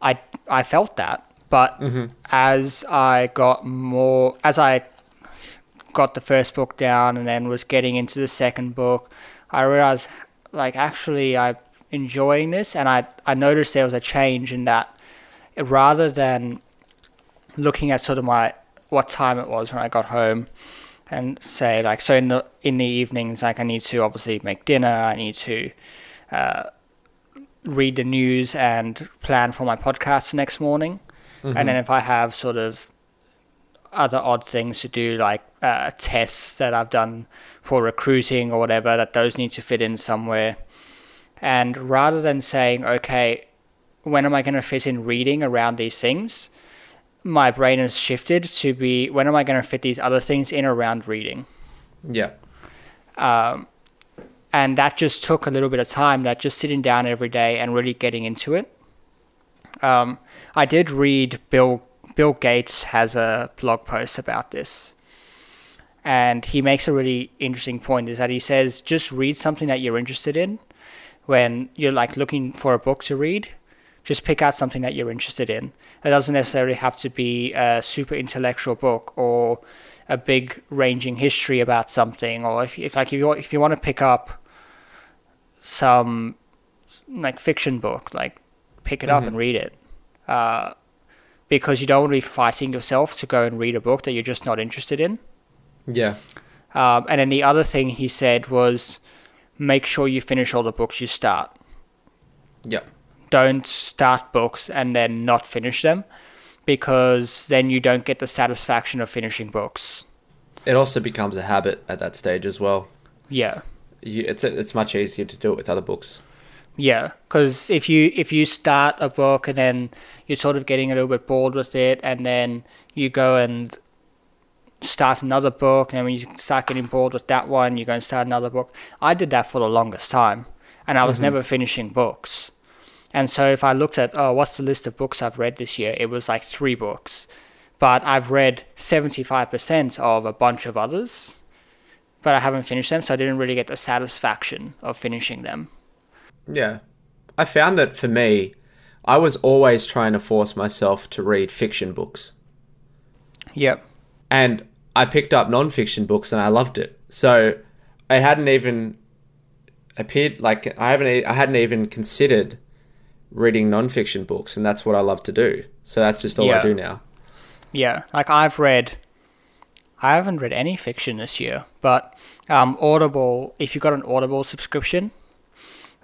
I I felt that. But mm-hmm. as I got more as I got the first book down and then was getting into the second book I realized like actually I'm enjoying this. And I I noticed there was a change in that rather than looking at sort of my what time it was when I got home and say like so in the in the evenings like I need to obviously make dinner I need to uh, read the news and plan for my podcast the next morning. And then if I have sort of other odd things to do like uh, tests that I've done for recruiting or whatever that those need to fit in somewhere. And rather than saying okay when am I going to fit in reading around these things my brain has shifted to be when am I going to fit these other things in around reading? yeah, Um, and that just took a little bit of time, that just sitting down every day and really getting into it. Um, I did read Bill Bill Gates has a blog post about this. And he makes a really interesting point is that he says just read something that you're interested in when you're like looking for a book to read. Just pick out something that you're interested in. It doesn't necessarily have to be a super intellectual book or a big ranging history about something or if, if like if you, if you want to pick up some like fiction book like pick it up and read it. Uh, because you don't want to be fighting yourself to go and read a book that you're just not interested in. Yeah, um, and then the other thing he said was make sure you finish all the books you start. Yeah, don't start books and then not finish them because then you don't get the satisfaction of finishing books It also becomes a habit at that stage as well. yeah You, it's it's much easier to do it with other books. Yeah, because if you if you start a book and then you're sort of getting a little bit bored with it, and then you go and start another book, and then when you start getting bored with that one, you go and start another book. I did that for the longest time, and I was mm-hmm. never finishing books. And so if I looked at oh, what's the list of books I've read this year, it was like three books, but I've read seventy five percent of a bunch of others, but I haven't finished them, so I didn't really get the satisfaction of finishing them. Yeah. I found that for me, I was always trying to force myself to read fiction books. Yep. And I picked up non-fiction books and I loved it. So it hadn't even appeared like I haven't I hadn't even considered reading non-fiction books and that's what I love to do. So that's just all I do now. Yeah, like I've read, I haven't read any fiction this year, but um, Audible. If you've got an Audible subscription,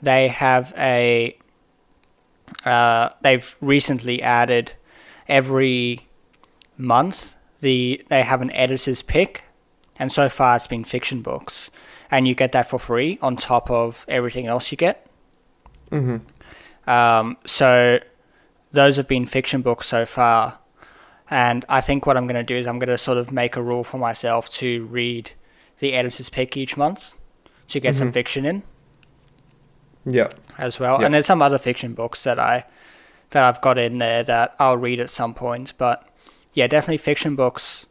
they have a. Uh, they've recently added every month the they have an editor's pick, and so far it's been fiction books, and you get that for free on top of everything else you get. Mhm. Um, so those have been fiction books so far. And I think what I'm going to do is I'm going to sort of make a rule for myself to read the editor's pick each month to get some fiction in Yeah. as well. And there's some other fiction books that I that I've got in there that I'll read at some point. But yeah, definitely fiction books.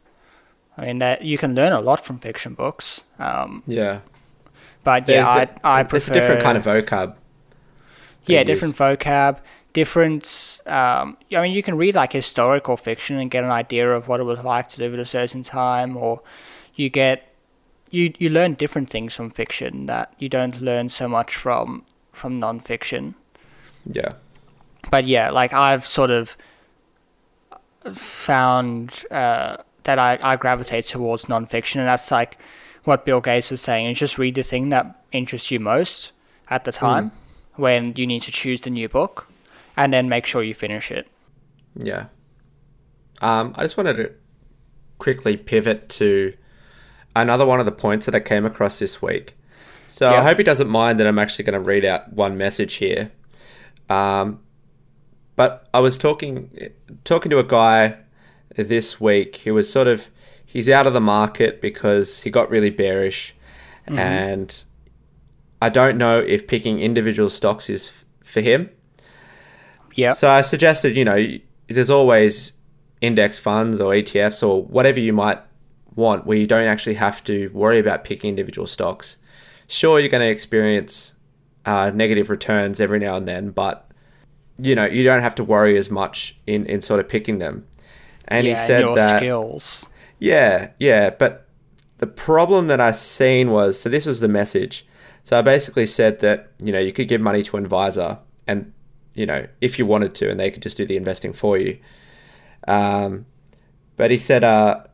I mean, that you can learn a lot from fiction books. Um, Yeah. but There's yeah, the- I I prefer It's a different kind of vocab. Yeah use. different vocab, different. Um, I mean, you can read like historical fiction and get an idea of what it was like to live at a certain time, or you get you you learn different things from fiction that you don't learn so much from from non-fiction. Yeah. but yeah, like I've sort of found uh, that I, I gravitate towards nonfiction, and that's like what Bill Gates was saying: is just read the thing that interests you most at the time when you need to choose the new book, and then make sure you finish it. Yeah. Um, I just wanted to quickly pivot to another one of the points that I came across this week. So I hope he doesn't mind that I'm actually going to read out one message here. Um, but I was talking talking to a guy this week who was sort of he's out of the market because he got really bearish, and I don't know if picking individual stocks is f- for him. Yeah, So I suggested, you know, there's always index funds or ETFs or whatever you might want where you don't actually have to worry about picking individual stocks. Sure, you're going to experience uh, negative returns every now and then, but you know, you don't have to worry as much in, in sort of picking them. And yeah, he said your that skills. yeah, yeah, but the problem that I seen was so this is the message. So I basically said that you know you could give money to an advisor, and you know if you wanted to, and they could just do the investing for you. Um, but he said, uh,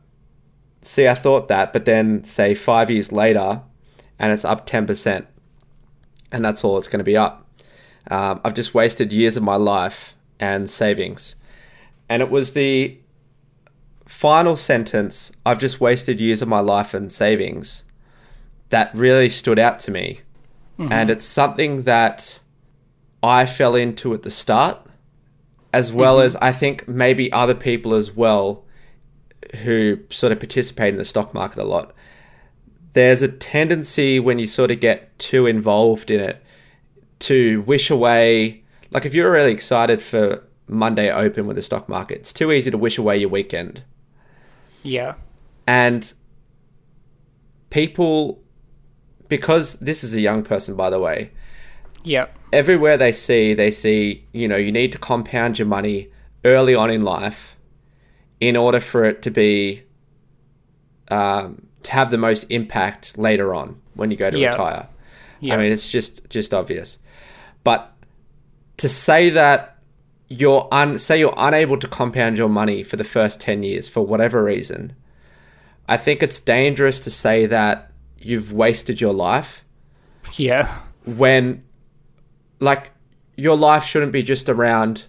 see, I thought that, but then say five years later, and it's up ten percent, and that's all it's going to be up. Um, I've just wasted years of my life and savings, and it was the final sentence I've just wasted years of my life and savings that really stood out to me. Mm-hmm. And it's something that I fell into at the start, as well mm-hmm. as I think maybe other people as well who sort of participate in the stock market a lot. There's a tendency when you sort of get too involved in it to wish away. Like if you're really excited for Monday open with the stock market, it's too easy to wish away your weekend. Yeah, And people, because this is a young person, by the way, yeah, everywhere they see, they see, you know, you need to compound your money early on in life in order for it to be, um, to have the most impact later on when you go to Yeah. retire. yeah. I mean, it's just just obvious. But to say that you're un say you're unable to compound your money for the first 10 years for whatever reason, I think it's dangerous to say that you've wasted your life yeah, when like your life shouldn't be just around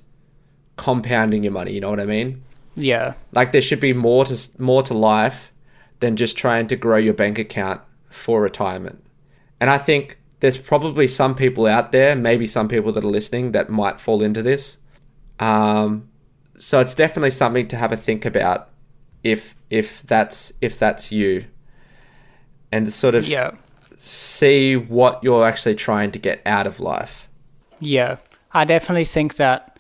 compounding your money, you know what I mean? yeah, Like there should be more to more to life than just trying to grow your bank account for retirement. And I think there's probably some people out there, maybe some people that are listening that might fall into this. Um, so it's definitely something to have a think about if if that's if that's you. And sort of yeah. see what you're actually trying to get out of life. Yeah, I definitely think that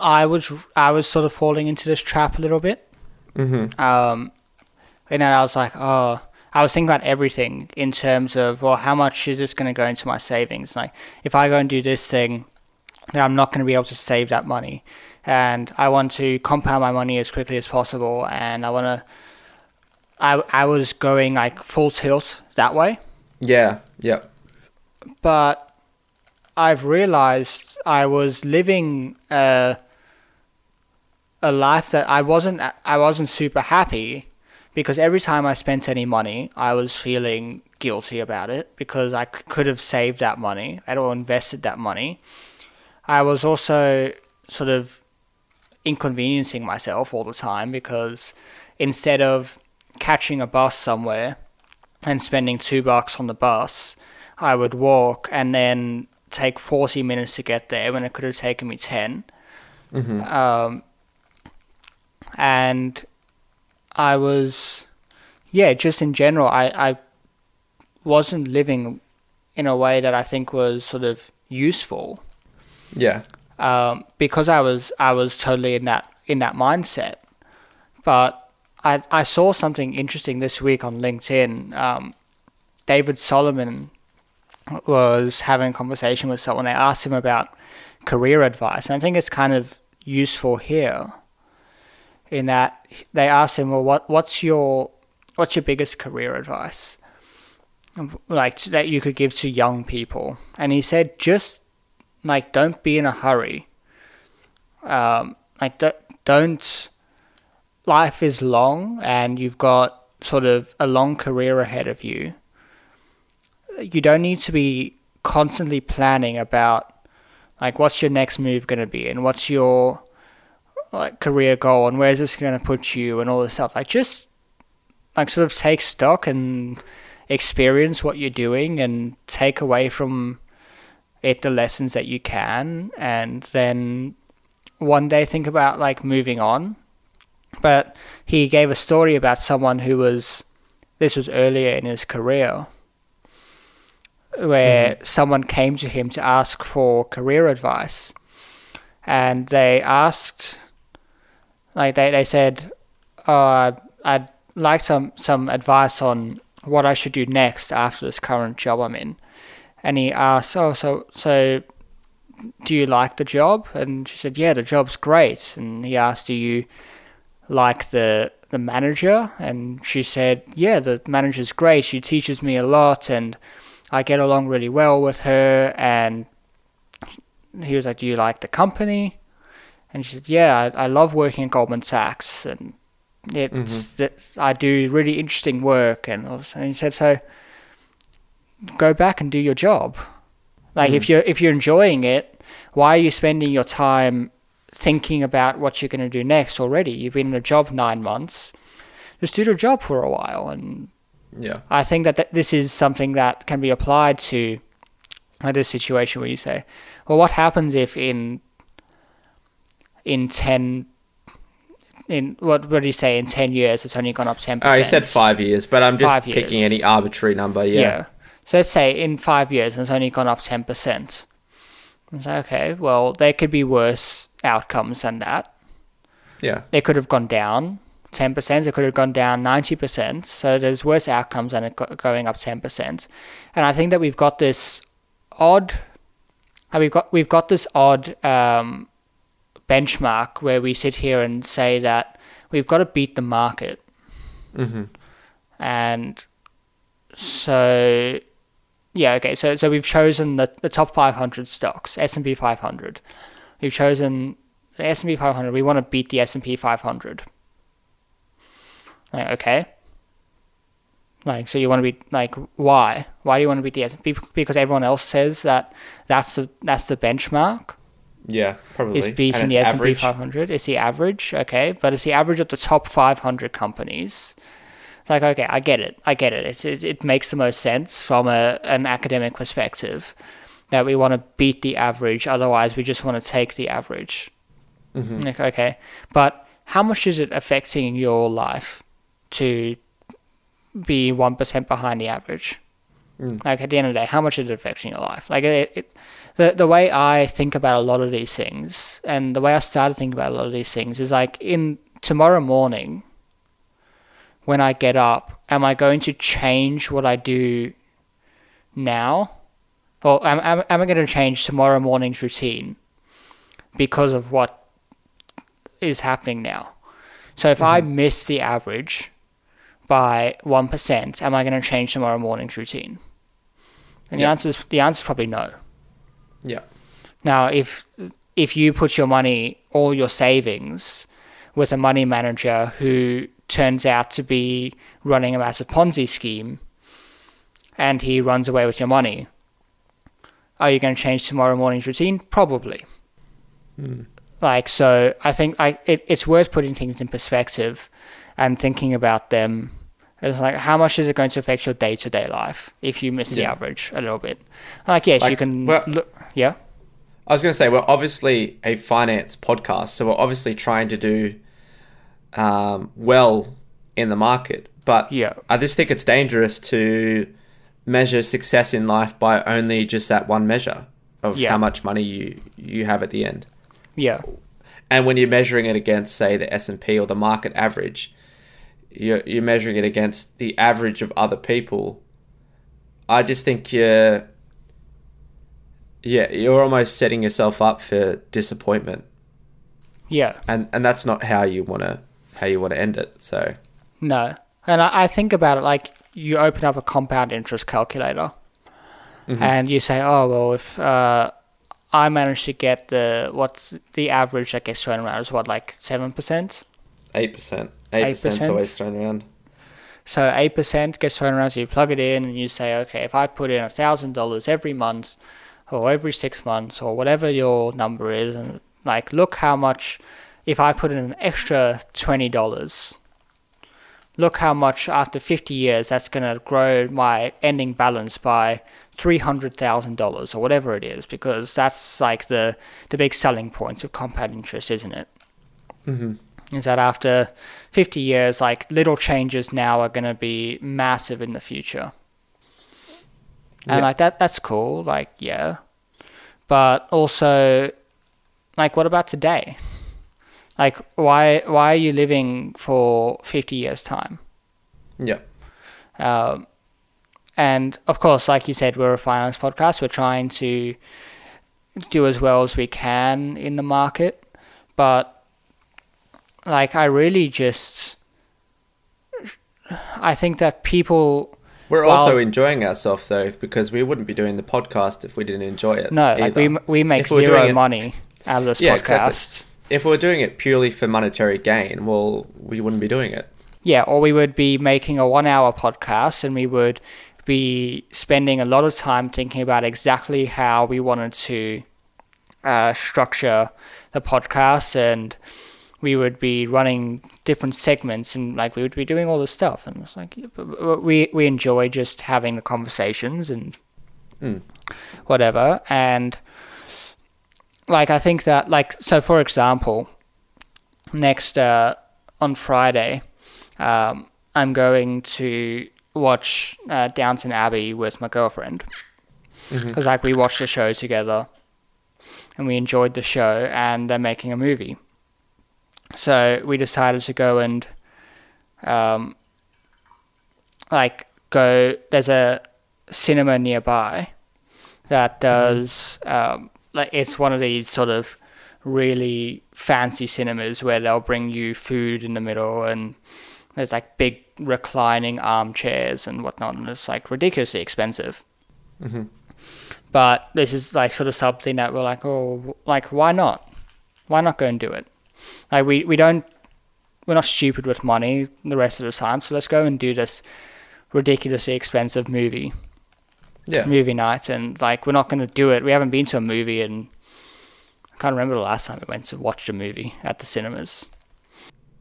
I was I was sort of falling into this trap a little bit. Mm-hmm. Um, and then I was like, oh, I was thinking about everything in terms of, well, how much is this going to go into my savings? Like, if I go and do this thing, then I'm not going to be able to save that money, and I want to compound my money as quickly as possible, and I want to. I I was going like full tilt that way Yeah, yeah. but I've realized I was living a a life that I wasn't I wasn't super happy because every time I spent any money, I was feeling guilty about it because I c- could have saved that money or invested that money. I was also sort of inconveniencing myself all the time because instead of catching a bus somewhere and spending two bucks on the bus, I would walk and then take 40 minutes to get there when it could have taken me 10. Um, and I was, yeah, just in general, I, I wasn't living in a way that I think was sort of useful Yeah. um, because I was I was totally in that in that mindset. But I I saw something interesting this week on LinkedIn. Um, David Solomon was having a conversation with someone. They asked him about career advice, and I think it's kind of useful here. In that they asked him, "Well, what what's your what's your biggest career advice?" Like that you could give to young people, and he said, "Just like don't be in a hurry um, like don't, don't life is long and you've got sort of a long career ahead of you you don't need to be constantly planning about like what's your next move going to be and what's your like career goal and where's this going to put you and all this stuff. Like just like sort of take stock and experience what you're doing and take away from it the lessons that you can and then one day think about like moving on but he gave a story about someone who was this was earlier in his career where someone came to him to ask for career advice and they asked like they, they said uh, i'd like some some advice on what i should do next after this current job i'm in and he asked, "Oh, so so, do you like the job?" And she said, "Yeah, the job's great." And he asked, "Do you like the the manager?" And she said, "Yeah, the manager's great. She teaches me a lot, and I get along really well with her." And he was like, "Do you like the company?" And she said, "Yeah, I, I love working at Goldman Sachs, and it's mm-hmm. that I do really interesting work." And, and he said, "So." go back and do your job. Like if mm. you're if you're enjoying it, why are you spending your time thinking about what you're going to do next already? You've been in a job nine months. Just do the job for a while, and Yeah. I think that th- this is something that can be applied to like this situation where you say, well, what happens if in in ten in what what do you say in ten years it's only gone up ten Oh, percent? he said five years, but I'm just picking any arbitrary number. Yeah. Yeah. So let's say in five years it's only gone up 10%. It's like, okay, well, there could be worse outcomes than that. Yeah. It could have gone down 10%, it could have gone down 90%. So there's worse outcomes than it going up 10%. And I think that we've got this odd, uh, we've got, we've got this odd um, benchmark where we sit here and say that we've got to beat the market. Mm-hmm. And so yeah okay so so we've chosen the, the top 500 stocks s&p 500 we've chosen the s&p 500 we want to beat the s&p 500 like okay. Like so you want to be like why? Why do you want to beat the s&p because everyone else says that that's the that's the benchmark? Yeah, probably. is beating the S and P 500. It's the average, okay, but it's the average of the top 500 companies. It's like, okay, I get it, I get it. It's, it, it makes the most sense from a an academic perspective that we want to beat the average. Otherwise, we just want to take the average. Mm-hmm. Like, okay, but how much is it affecting your life to be one percent behind the average? Mm. Like at the end of the day, how much is it affecting your life? Like it, it, the the way I think about a lot of these things, and the way I started thinking about a lot of these things is like in tomorrow morning, when I get up, am I going to change what I do now, or am am, am I going to change tomorrow morning's routine because of what is happening now? So if I mm-hmm. miss the average by one percent, am I going to change tomorrow morning's routine? And Yeah. the answer is the answer is probably no. Yeah. Now, if if you put your money, all your savings, with a money manager who turns out to be running a massive Ponzi scheme, and he runs away with your money, are you going to change tomorrow morning's routine? Probably. Like so, I think I it, it's worth putting things in perspective, and thinking about them. It's like how much is it going to affect your day to day life if you miss the average a little bit? Like yes, you can look. Yeah. I was going to say we're obviously a finance podcast, so we're obviously trying to do um, well in the market. But Yeah. I just think it's dangerous to measure success in life by only just that one measure of Yeah. how much money you you have at the end. Yeah. And when you're measuring it against, say, the S and P or the market average, you're you're measuring it against the average of other people. I just think you're, yeah, you're almost setting yourself up for disappointment, Yeah. and and that's not how you want to how you want to end it. So No. And I, I think about it like you open up a compound interest calculator and you say, oh, well, if uh, I manage to get the, what's the average that gets thrown around is what, like 7%? eight percent, eight percent 8%? always thrown around. So 8% gets thrown around, so you plug it in and you say, okay, if I put in $1,000 every month or every six months or whatever your number is, and like, look how much, if I put in an extra $20, look how much after 50 years that's going to grow my ending balance by $300,000 or whatever it is, because that's like the, the big selling point of compound interest, isn't it? hmm is that after 50 years, like little changes now are going to be massive in the future. And Yeah. like that, that's cool. Like, yeah. But also, like, what about today? Like, why, why are you living for 50 years' time? Yeah, Um, and of course, like you said, we're a finance podcast. We're trying to do as well as we can in the market, but like I really just, I think that people we're Well- also enjoying ourselves though because we wouldn't be doing the podcast if we didn't enjoy it. no, like we we make zero it- money out of this Yeah, podcast. exactly. If we we're doing it purely for monetary gain, well, we wouldn't be doing it. Yeah, or we would be making a one hour podcast and we would be spending a lot of time thinking about exactly how we wanted to uh, structure the podcast and we would be running different segments and like we would be doing all this stuff and it's like yeah, but- but we we enjoy just having the conversations and Mm. whatever and like I think that like so for example next uh, on Friday um, I'm going to watch uh, Downton Abbey with my girlfriend. Because like we watched the show together and we enjoyed the show and they're making a movie. So we decided to go and um, like go there's a cinema nearby that does um, like it's one of these sort of really fancy cinemas where they'll bring you food in the middle and there's like big reclining armchairs and whatnot and it's like ridiculously expensive. Hmm but this is like sort of something that we're like oh like why not? Why not go and do it? Like we we don't we're not stupid with money the rest of the time so let's go and do this ridiculously expensive movie Yeah, movie night and like we're not going to do it we haven't been to a movie and i can't remember the last time we went to watch a movie at the cinemas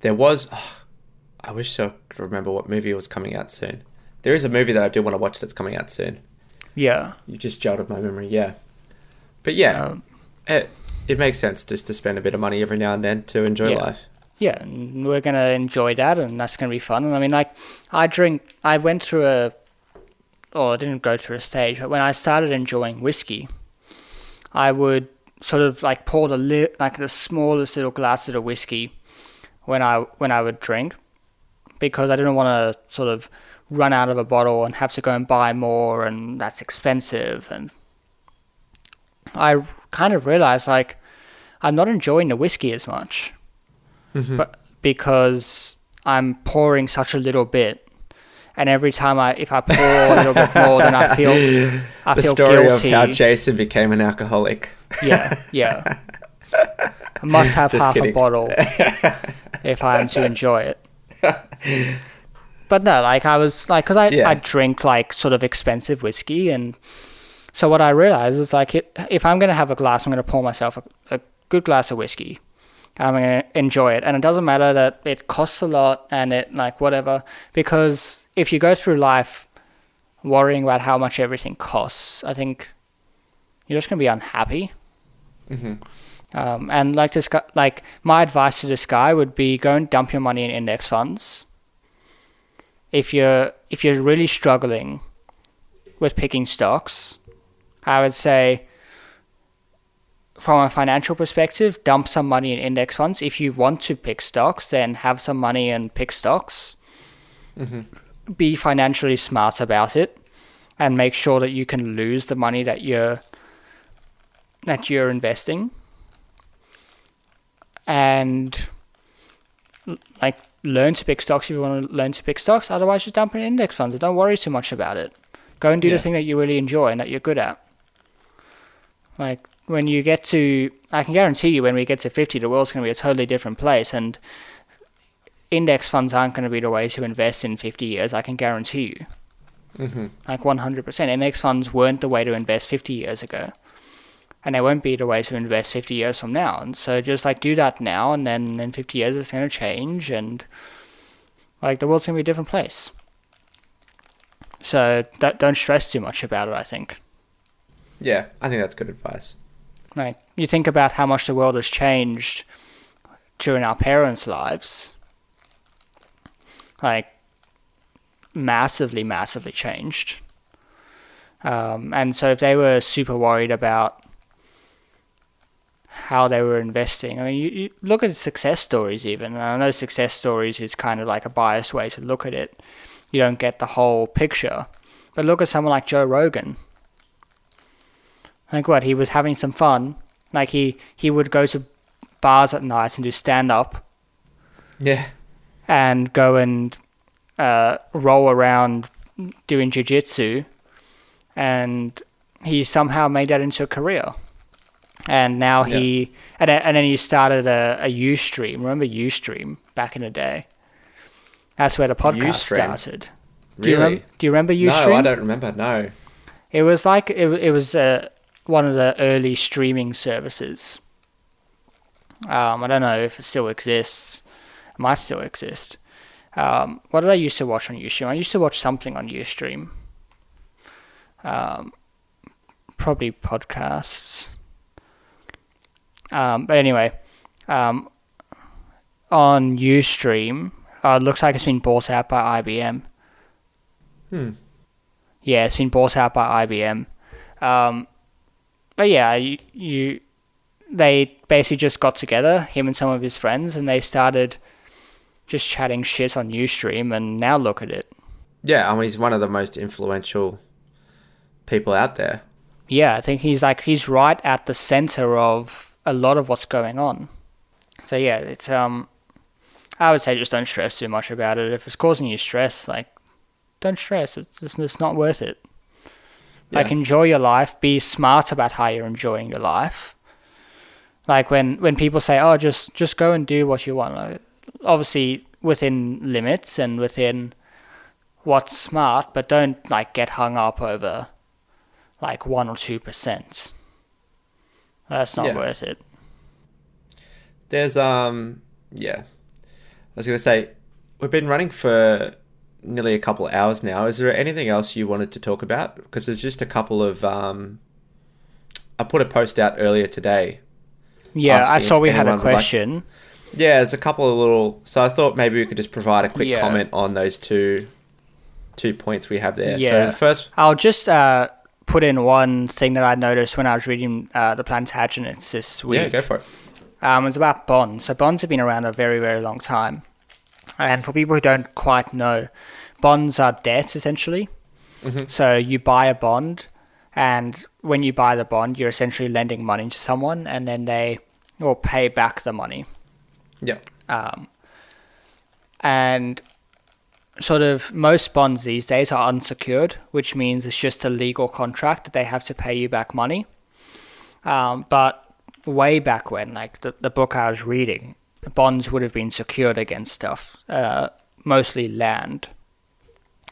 there was. oh, I wish I could remember what movie was coming out soon. There is a movie that I do want to watch that's coming out soon. yeah You just jolted my memory, yeah. But yeah, um, it, it makes sense just to spend a bit of money every now and then to enjoy Yeah. life. yeah, and we're gonna enjoy that, and that's gonna be fun. And I mean, like, I drink. I went through a, or I didn't go through a stage, but when I started enjoying whiskey, I would sort of like pour the li- like the smallest little glasses of whiskey when I when I would drink, because I didn't want to sort of run out of a bottle and have to go and buy more, and that's expensive. And I kind of realized like I'm not enjoying the whiskey as much Mhm. but because I'm pouring such a little bit, and every time I if I pour a little bit more, then I feel I the feel story guilty. of how Jason became an alcoholic. yeah, yeah. I must have Just half kidding. a bottle if I am to enjoy it. But no, like I was like, cause I Yeah. I drink like sort of expensive whiskey, and so what I realized is like, it, if I'm gonna have a glass, I'm gonna pour myself a, a good glass of whiskey. I'm gonna enjoy it, and it doesn't matter that it costs a lot and it like whatever, because if you go through life worrying about how much everything costs, I think you're just gonna be unhappy. Um, and like this guy, like my advice to this guy would be go and dump your money in index funds. If you're if you're really struggling with picking stocks, I would say from a financial perspective, dump some money in index funds. If you want to pick stocks, then have some money and pick stocks. Mm-hmm. Be financially smart about it, and make sure that you can lose the money that you're that you're investing. And like learn to pick stocks if you want to learn to pick stocks. Otherwise, just dump in index funds and don't worry too much about it. Go and do Yeah. the thing that you really enjoy and that you're good at. Like when you get to, I can guarantee you, when we get to 50, the world's going to be a totally different place. And index funds aren't going to be the way to invest in 50 years, I can guarantee you. Mm-hmm. Like 100%. Index funds weren't the way to invest 50 years ago. And they won't be the way to invest 50 years from now. And so just like do that now, and then in 50 years it's going to change, and like the world's going to be a different place. So don't, don't stress too much about it, I think. Yeah, I think that's good advice. Like you think about how much the world has changed during our parents' lives. Like massively, massively changed. Um, and so if they were super worried about how they were investing, I mean, you, you look at success stories even. And I know success stories is kind of like a biased way to look at it. You don't get the whole picture. But look at someone like Joe Rogan. Like what? He was having some fun. Like he he would go to bars at night and do stand up Yeah, and go and uh, roll around doing jiu-jitsu and he somehow made that into a career and now he and, then- and then he started a, a ustream remember ustream back in the day that's where the podcast Ustream? started do you, really? rem- do you remember ustream No, I don't remember. No. it was like it, it was uh, one of the early streaming services. Um, I don't know if it still exists. It might still exist. Um, what did I used to watch on Ustream? I used to watch something on Ustream. Um, probably podcasts. Um, but anyway, um, on Ustream, uh, it looks like it's been bought out by IBM. Hmm. Yeah, it's been bought out by IBM. Um, but yeah, you, you they basically just got together, him and some of his friends, and they started just chatting shit on Ustream, and now look at it. Yeah, I mean, he's one of the most influential people out there. Yeah, I think he's like he's right at the center of a lot of what's going on. So yeah, it's um, I would say just don't stress too much about it. If it's causing you stress, like, don't stress. It's just it's not worth it. Like enjoy your life. Be smart about how you're enjoying your life. Like when when people say, "Oh, just just go and do what you want," like, obviously within limits and within what's smart, but don't like get hung up over like one or two percent. That's not Yeah. worth it. There's um yeah. I was gonna say we've been running for nearly a couple of hours now. Is there anything else you wanted to talk about? Because there's just a couple of um I put a post out earlier today. Yeah, I saw we had a would like- question. Yeah, there's a couple of little so I thought maybe we could just provide a quick Yeah. comment on those two two points we have there. So Yeah. the first I'll just uh, put in one thing that I noticed when I was reading uh, the Plantagenets this week. Yeah, go for it. Um, it's about bonds. So bonds have been around a very, very long time. And for people who don't quite know, bonds are debts essentially. So you buy a bond, and when you buy the bond, you're essentially lending money to someone, and then they will pay back the money. Yeah. Um, and sort of most bonds these days are unsecured, which means it's just a legal contract that they have to pay you back money. Um, but way back when, like the, the book I was reading, bonds would have been secured against stuff, uh, mostly land.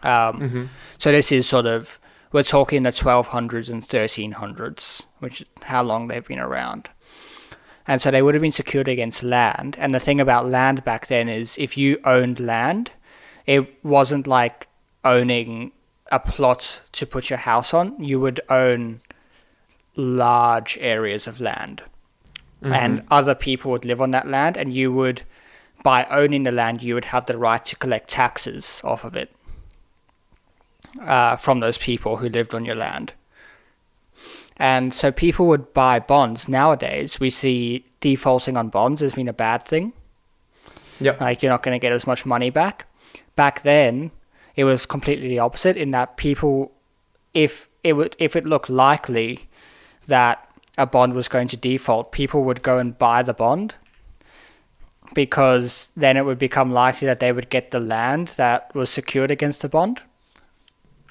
Um, So this is sort of, we're talking the 1200s and 1300s, which is how long they've been around. And so they would have been secured against land. And the thing about land back then is if you owned land, it wasn't like owning a plot to put your house on. You would own large areas of land. and other people would live on that land, and you would, by owning the land, you would have the right to collect taxes off of it uh, from those people who lived on your land. And so people would buy bonds. Nowadays, we see defaulting on bonds as being a bad thing. Yep. Like you're not going to get as much money back. Back then, it was completely the opposite in that people, if it would, if it looked likely that a bond was going to default, people would go and buy the bond because then it would become likely that they would get the land that was secured against the bond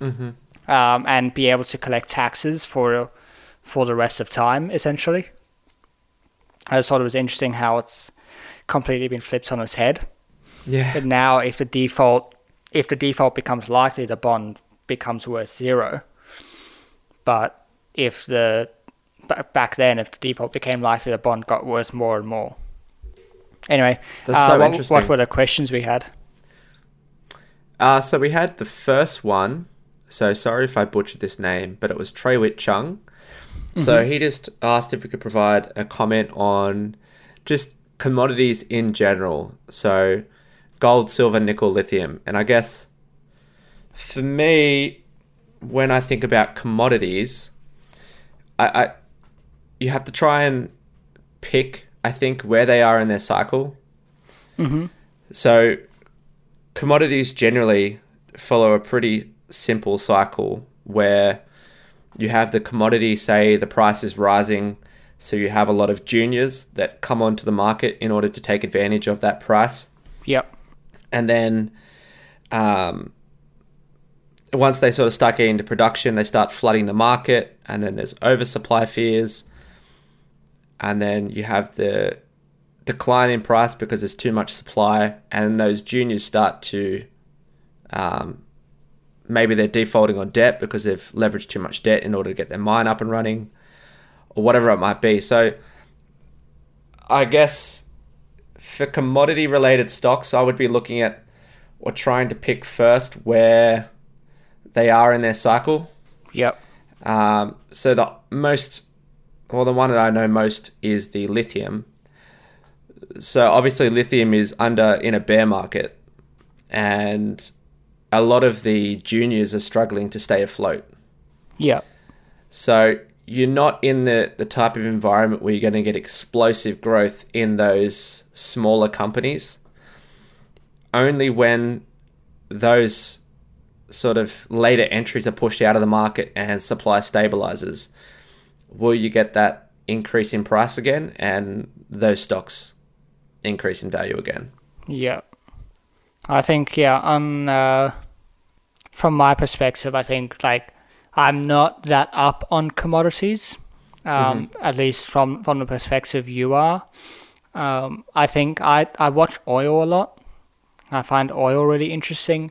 Mm-hmm. um, and be able to collect taxes for for the rest of time, essentially. I just thought it was interesting how it's completely been flipped on its head. Yeah. But now, if the default if the default becomes likely, the bond becomes worth zero. But if the ba- back then, if the default became likely, the bond got worth more and more. Anyway, That's uh, so what, interesting. what were the questions we had? Uh, so we had the first one. So sorry if I butchered this name, but it was Trey Wit Chung. So he just asked if we could provide a comment on just commodities in general. So gold, silver, nickel, lithium. And I guess for me, when I think about commodities, I, I you have to try and pick, I think, where they are in their cycle. Mm-hmm. So commodities generally follow a pretty simple cycle where you have the commodity say the price is rising so you have a lot of juniors that come onto the market in order to take advantage of that price Yep. and then um, once they sort of start getting into production they start flooding the market and then there's oversupply fears and then you have the decline in price because there's too much supply and those juniors start to um, maybe they're defaulting on debt because they've leveraged too much debt in order to get their mine up and running or whatever it might be so i guess for commodity related stocks, I would be looking at or trying to pick first where they are in their cycle. Yep. Um, so the most, well, the one that I know most is the lithium. So obviously, lithium is under in a bear market, and a lot of the juniors are struggling to stay afloat. Yep. So you're not in the, the type of environment where you're going to get explosive growth in those smaller companies. Only when those sort of later entries are pushed out of the market and supply stabilizes will you get that increase in price again and those stocks increase in value again. Yeah. I think yeah, on uh, from my perspective, I think like I'm not that up on commodities. Um, at least from from the perspective you are. Um, I think I I watch oil a lot. I find oil really interesting.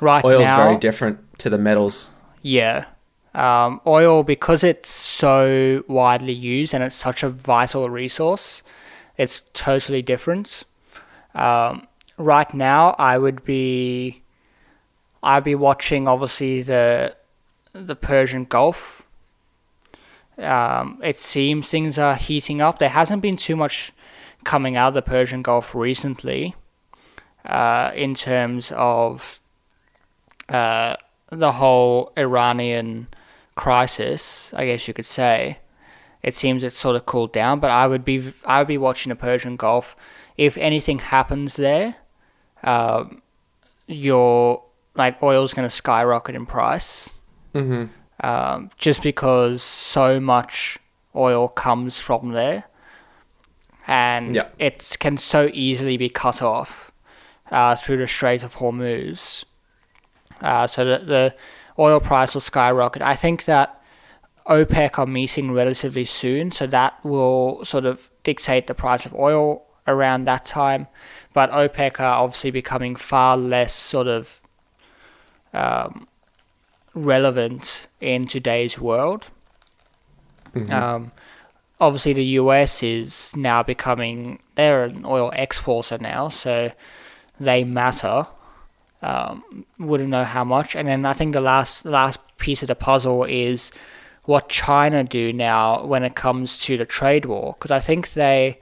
Right Oil's now, very different to the metals. yeah. Um, oil, because it's so widely used and it's such a vital resource, it's totally different. Um, right now, I would be, I'd be watching obviously the, the Persian Gulf. Um, it seems things are heating up. There hasn't been too much coming out of the Persian Gulf recently, uh, in terms of uh, the whole Iranian crisis, I guess you could say. It seems it's sort of cooled down, but I would be I would be watching the Persian Gulf. If anything happens there, um, your like oil's going to skyrocket in price, Mm-hmm. um, just because so much oil comes from there, and Yeah. it can so easily be cut off uh, through the Strait of Hormuz. Uh, so that the oil price will skyrocket. I think that OPEC are meeting relatively soon, so that will sort of dictate the price of oil around that time. But OPEC are obviously becoming far less sort of um, relevant in today's world. Um, obviously, the US is now becoming they're an oil exporter now, so they matter. Um, wouldn't know how much. And then I think the last last piece of the puzzle is what China do now when it comes to the trade war because I think they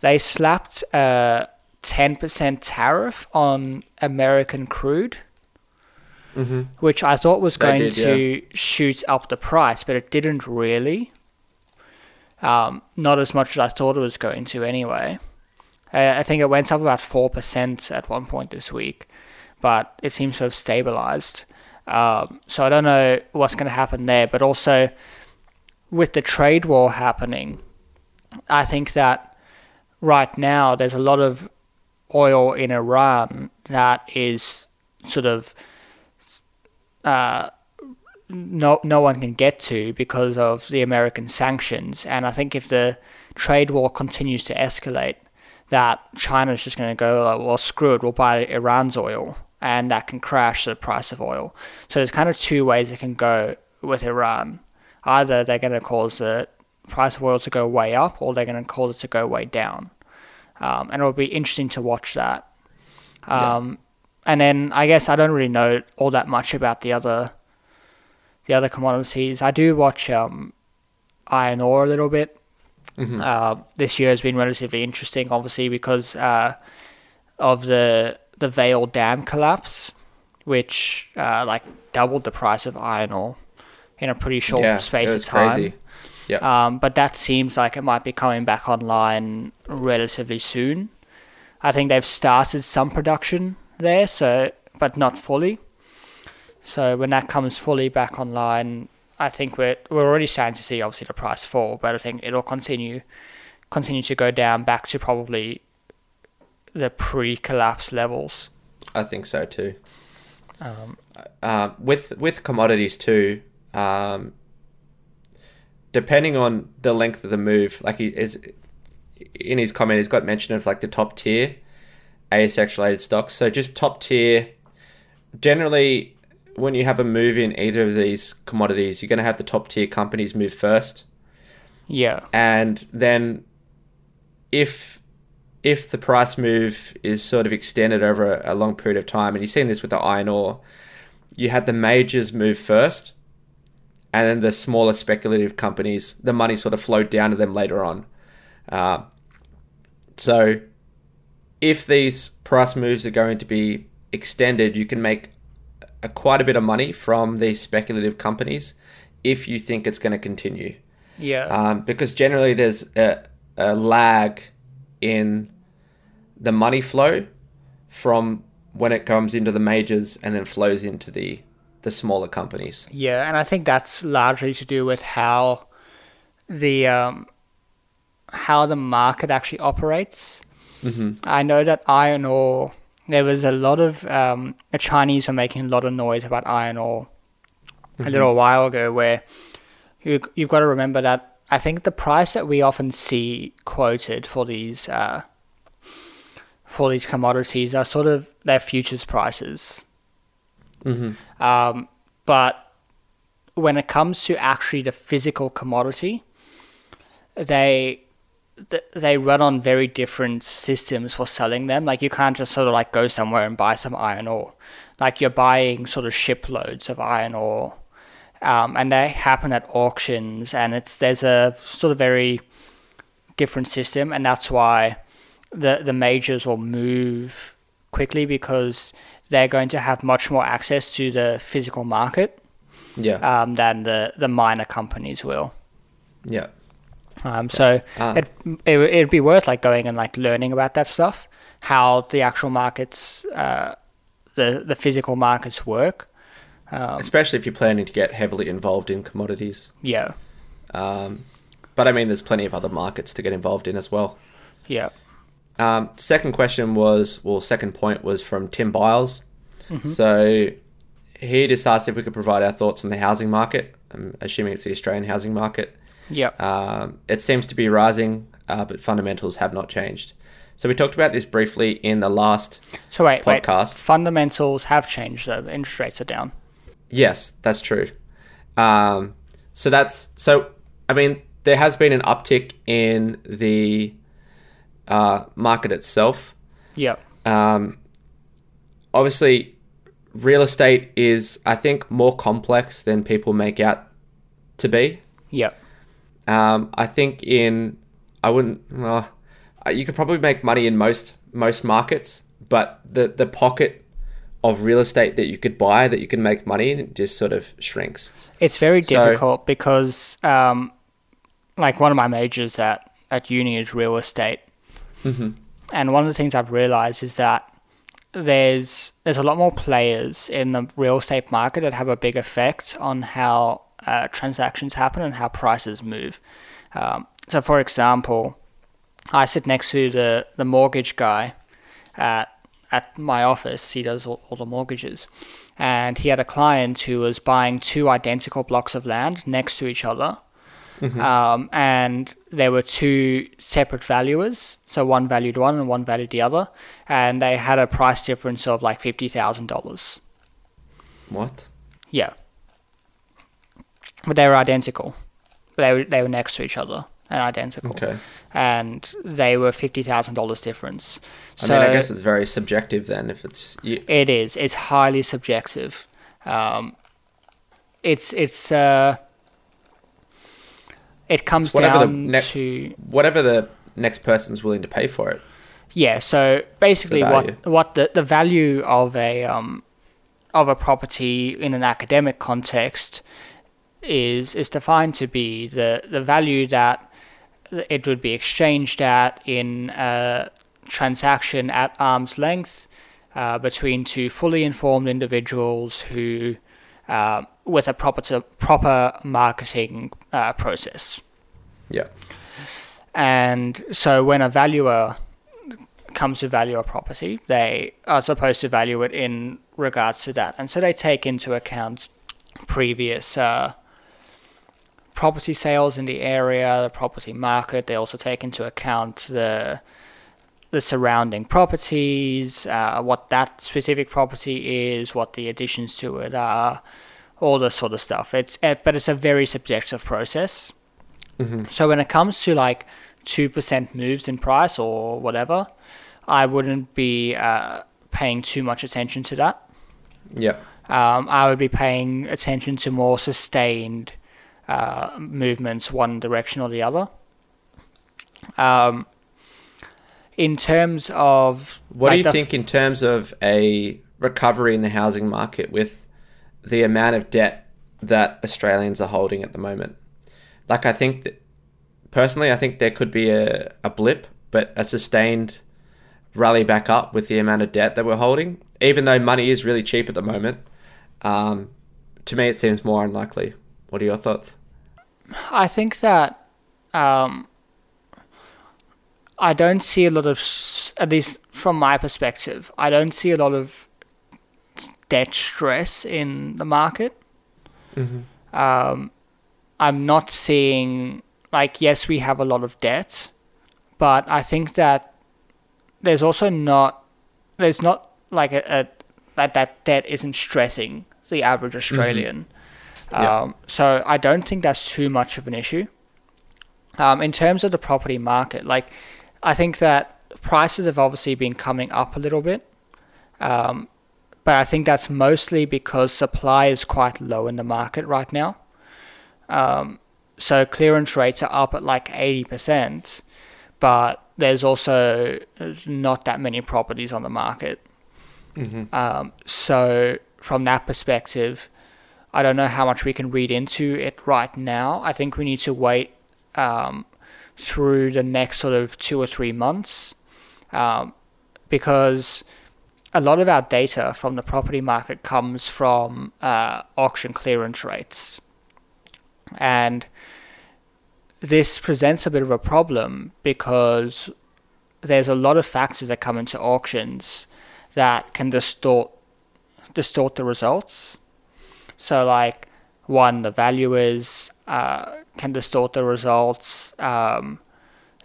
they slapped a ten percent tariff on American crude, Mm-hmm. which I thought was going did, to shoot up the price, but it didn't really. Um, not as much as I thought it was going to anyway. I, I think it went up about four percent at one point this week, but it seems to have stabilized. Um, so I don't know what's going to happen there, but also with the trade war happening, I think that right now there's a lot of oil in Iran that is sort of uh, no no one can get to because of the American sanctions, and I think if the trade war continues to escalate, that China's just going to go like, well screw it, we'll buy Iran's oil, and that can crash the price of oil. So there's kind of two ways it can go with Iran. Either they're going to cause the price of oil to go way up, or they're going to cause it to go way down. Um, and it'll be interesting to watch that. Um, And then I guess I don't really know all that much about the other, the other commodities. I do watch um, iron ore a little bit. Mhm. Uh, this year has been relatively interesting, obviously because uh, of the the Vale Dam collapse, which uh, like doubled the price of iron ore in a pretty short yeah, space of time. crazy. Yeah. Um, but that seems like it might be coming back online relatively soon. I think they've started some production there, so but not fully. So when that comes fully back online, I think we're we're already starting to see obviously the price fall, but I think it'll continue continue to go down back to probably the pre-collapse levels. I think so too. Um, uh, with with commodities too, um, depending on the length of the move, like he is in his comment, he's got mention of like the top tier ASX related stocks. So just top tier. Generally, when you have a move in either of these commodities, you're going to have the top tier companies move first, yeah, and then if if the price move is sort of extended over a, long period of time, and you've seen this with the iron ore, you had the majors move first, and then the smaller speculative companies, the money sort of flowed down to them later on. Uh, so, if these price moves are going to be extended, you can make a, quite a bit of money from these speculative companies if you think it's going to continue yeah, um, because generally there's a, a lag in the money flow from when it comes into the majors and then flows into the the smaller companies. Yeah, and I think that's largely to do with how the um, how the market actually operates. Hmm I know that iron ore. There was a lot of um, the Chinese were making a lot of noise about iron ore a little while ago. Where you you've got to remember that I think the price that we often see quoted for these uh, for these commodities are sort of their futures prices. hmm Um, but when it comes to actually the physical commodity, they th- they run on very different systems for selling them. Like you can't just sort of like go somewhere and buy some iron ore. Like you're buying sort of shiploads of iron ore, um, and they happen at auctions, and it's there's a sort of very different system, and that's why the the majors will move quickly because they're going to have much more access to the physical market Yeah, um, than the, the minor companies will. yeah, Um, so Ah. it, it it'd be worth like going and like learning about that stuff, how the actual markets, uh, the the physical markets work. Um, especially if you're planning to get heavily involved in commodities. yeah, Um, but I mean, there's plenty of other markets to get involved in as well. yeah, Um, second question was, well, second point was from Tim Biles. So he just asked if we could provide our thoughts on the housing market. I'm assuming it's the Australian housing market. Yeah, Um, it seems to be rising, uh, but fundamentals have not changed. So we talked about this briefly in the last So wait, wait. podcast. Fundamentals have changed though. The interest rates are down. Yes, that's true. Um, so that's so. I mean, there has been an uptick in the uh, market itself. Yeah, Um, obviously, real estate is, I think, more complex than people make out to be. Yep. Um, I think in I wouldn't. Well, uh, you could probably make money in most most markets, but the the pocket of real estate that you could buy that you can make money in just sort of shrinks. It's very So- difficult because, um, like, one of my majors at, at uni is real estate. Mm-hmm. And one of the things I've realized is that there's there's a lot more players in the real estate market that have a big effect on how uh, transactions happen and how prices move. Um, so, for example, I sit next to the, the mortgage guy at at my office. He does all, all the mortgages, and he had a client who was buying two identical blocks of land next to each other. Um, and there were two separate valuers, so one valued one and one valued the other, and they had a price difference of like fifty thousand dollars. What? Yeah, but they were identical. They were they were next to each other and identical, Okay. and they were fifty thousand dollars difference. I So mean, I guess it's very subjective then. If it's you, It is. It's highly subjective. Um, it's it's uh, it comes It's whatever the down ne- to whatever the next person's willing to pay for it. yeah. So basically, what what the the value of a um of a property in an academic context is is defined to be the the value that it would be exchanged at in a transaction at arm's length uh, between two fully informed individuals who, uh, with a proper proper marketing uh, process. Yeah. And so when a valuer comes to value a property, they are supposed to value it in regards to that. And so they take into account previous uh, property sales in the area, the property market. They also take into account the the surrounding properties, uh, what that specific property is, what the additions to it are, all this sort of stuff. It's uh, but it's a very subjective process. So when it comes to like two percent moves in price or whatever, I wouldn't be uh, paying too much attention to that. Yeah. Um, I would be paying attention to more sustained uh, movements, one direction or the other. Um, in terms of What like do you think in terms of a recovery in the housing market with the amount of debt that Australians are holding at the moment? Like, I think that personally, I think there could be a, a blip, but a sustained rally back up with the amount of debt that we're holding, even though money is really cheap at the moment. Um, to me, it seems more unlikely. What are your thoughts? I think that um, I don't see a lot of, at least from my perspective, I don't see a lot of debt stress in the market. Um, I'm not seeing, like, yes, we have a lot of debt, but I think that there's also not, there's not like a, a that that debt isn't stressing the average Australian. Yeah. Um, so I don't think that's too much of an issue. Um, in terms of the property market, like I think that prices have obviously been coming up a little bit, um, but I think that's mostly because supply is quite low in the market right now. Um, so clearance rates are up at like eighty percent, but there's also not that many properties on the market. Um, so from that perspective, I don't know how much we can read into it right now. I think we need to wait um, through the next sort of two or three months um, because a lot of our data from the property market comes from uh, auction clearance rates. And this presents a bit of a problem because there's a lot of factors that come into auctions that can distort distort the results. So, like one, the valuers uh, can distort the results. Um,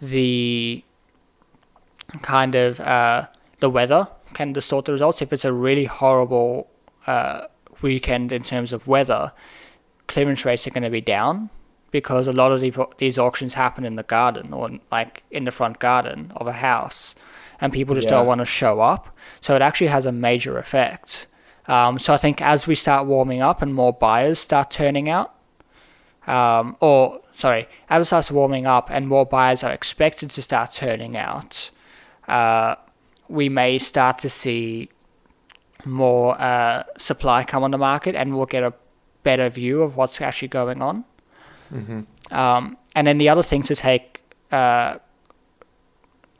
the kind of uh, the weather can distort the results. If it's a really horrible uh, weekend in terms of weather, clearance rates are going to be down because a lot of the, these auctions happen in the garden or like in the front garden of a house, and people just Yeah. don't want to show up. So it actually has a major effect. Um, so I think as we start warming up and more buyers start turning out, um, or sorry, as it starts warming up and more buyers are expected to start turning out, uh, we may start to see more uh, supply come on the market, and we'll get a better view of what's actually going on. Mm-hmm. Um, and then the other thing to take uh,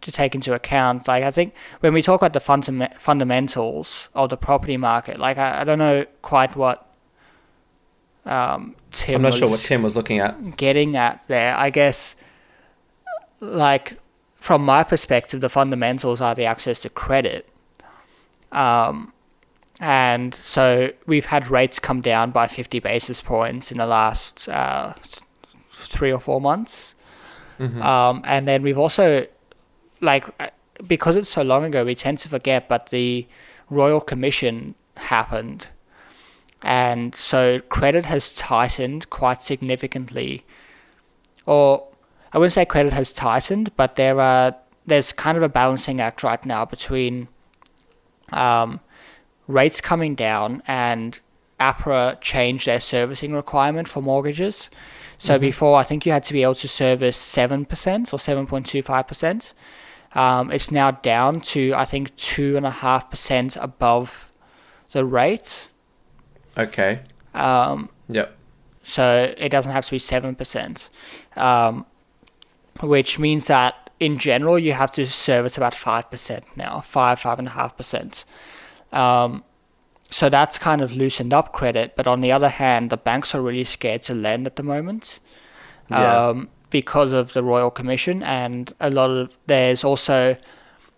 to take into account, like I think when we talk about the fundam- fundamentals of the property market, like I, I don't know quite what um, Tim. I'm not sure was what Tim was looking at. getting at there. I guess, like from my perspective, the fundamentals are the access to credit. Um, and so we've had rates come down by 50 basis points in the last uh, three or four months. Mhm. Um, and then we've also, like, uh, because it's so long ago, we tend to forget, but the Royal Commission happened. And so credit has tightened quite significantly. Or I wouldn't say credit has tightened, but there are there's kind of a balancing act right now between um, rates coming down and APRA changed their servicing requirement for mortgages. So before, I think you had to be able to service 7% or 7.25%. Um, it's now down to, I think, 2.5% above the rate. Okay. Um, Yep. so it doesn't have to be 7%. Um, which means that in general, you have to service about 5% now, 5, 5.5%. Um, so that's kind of loosened up credit, but on the other hand, the banks are really scared to lend at the moment Yeah. um, because of the Royal Commission, and a lot of there's also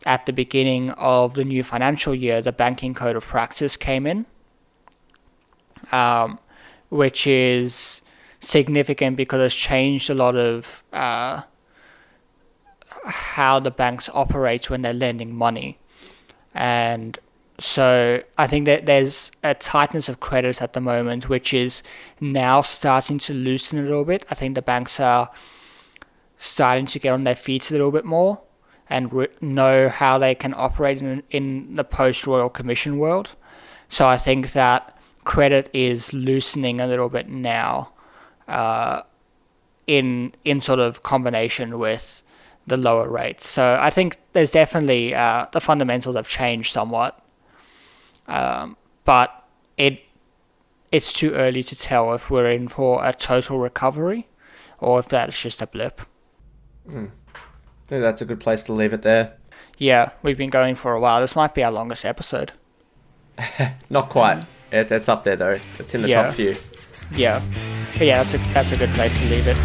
at the beginning of the new financial year, the Banking Code of Practice came in, um, which is significant because it's changed a lot of uh, how the banks operate when they're lending money, and so I think that there's a tightness of credit at the moment, which is now starting to loosen a little bit. I think the banks are starting to get on their feet a little bit more and re- know how they can operate in, in the post Royal Commission world. So I think that credit is loosening a little bit now, uh, in in sort of combination with the lower rates. So I think there's definitely uh, the fundamentals have changed somewhat, um, but it it's too early to tell if we're in for a total recovery or if that's just a blip. Hmm. I think that's a good place to leave it there. Yeah, we've been going for a while. This might be our longest episode. Not quite. It, it's up there though. It's in the Yeah. top few. Yeah, but yeah, that's a that's a good place to leave it.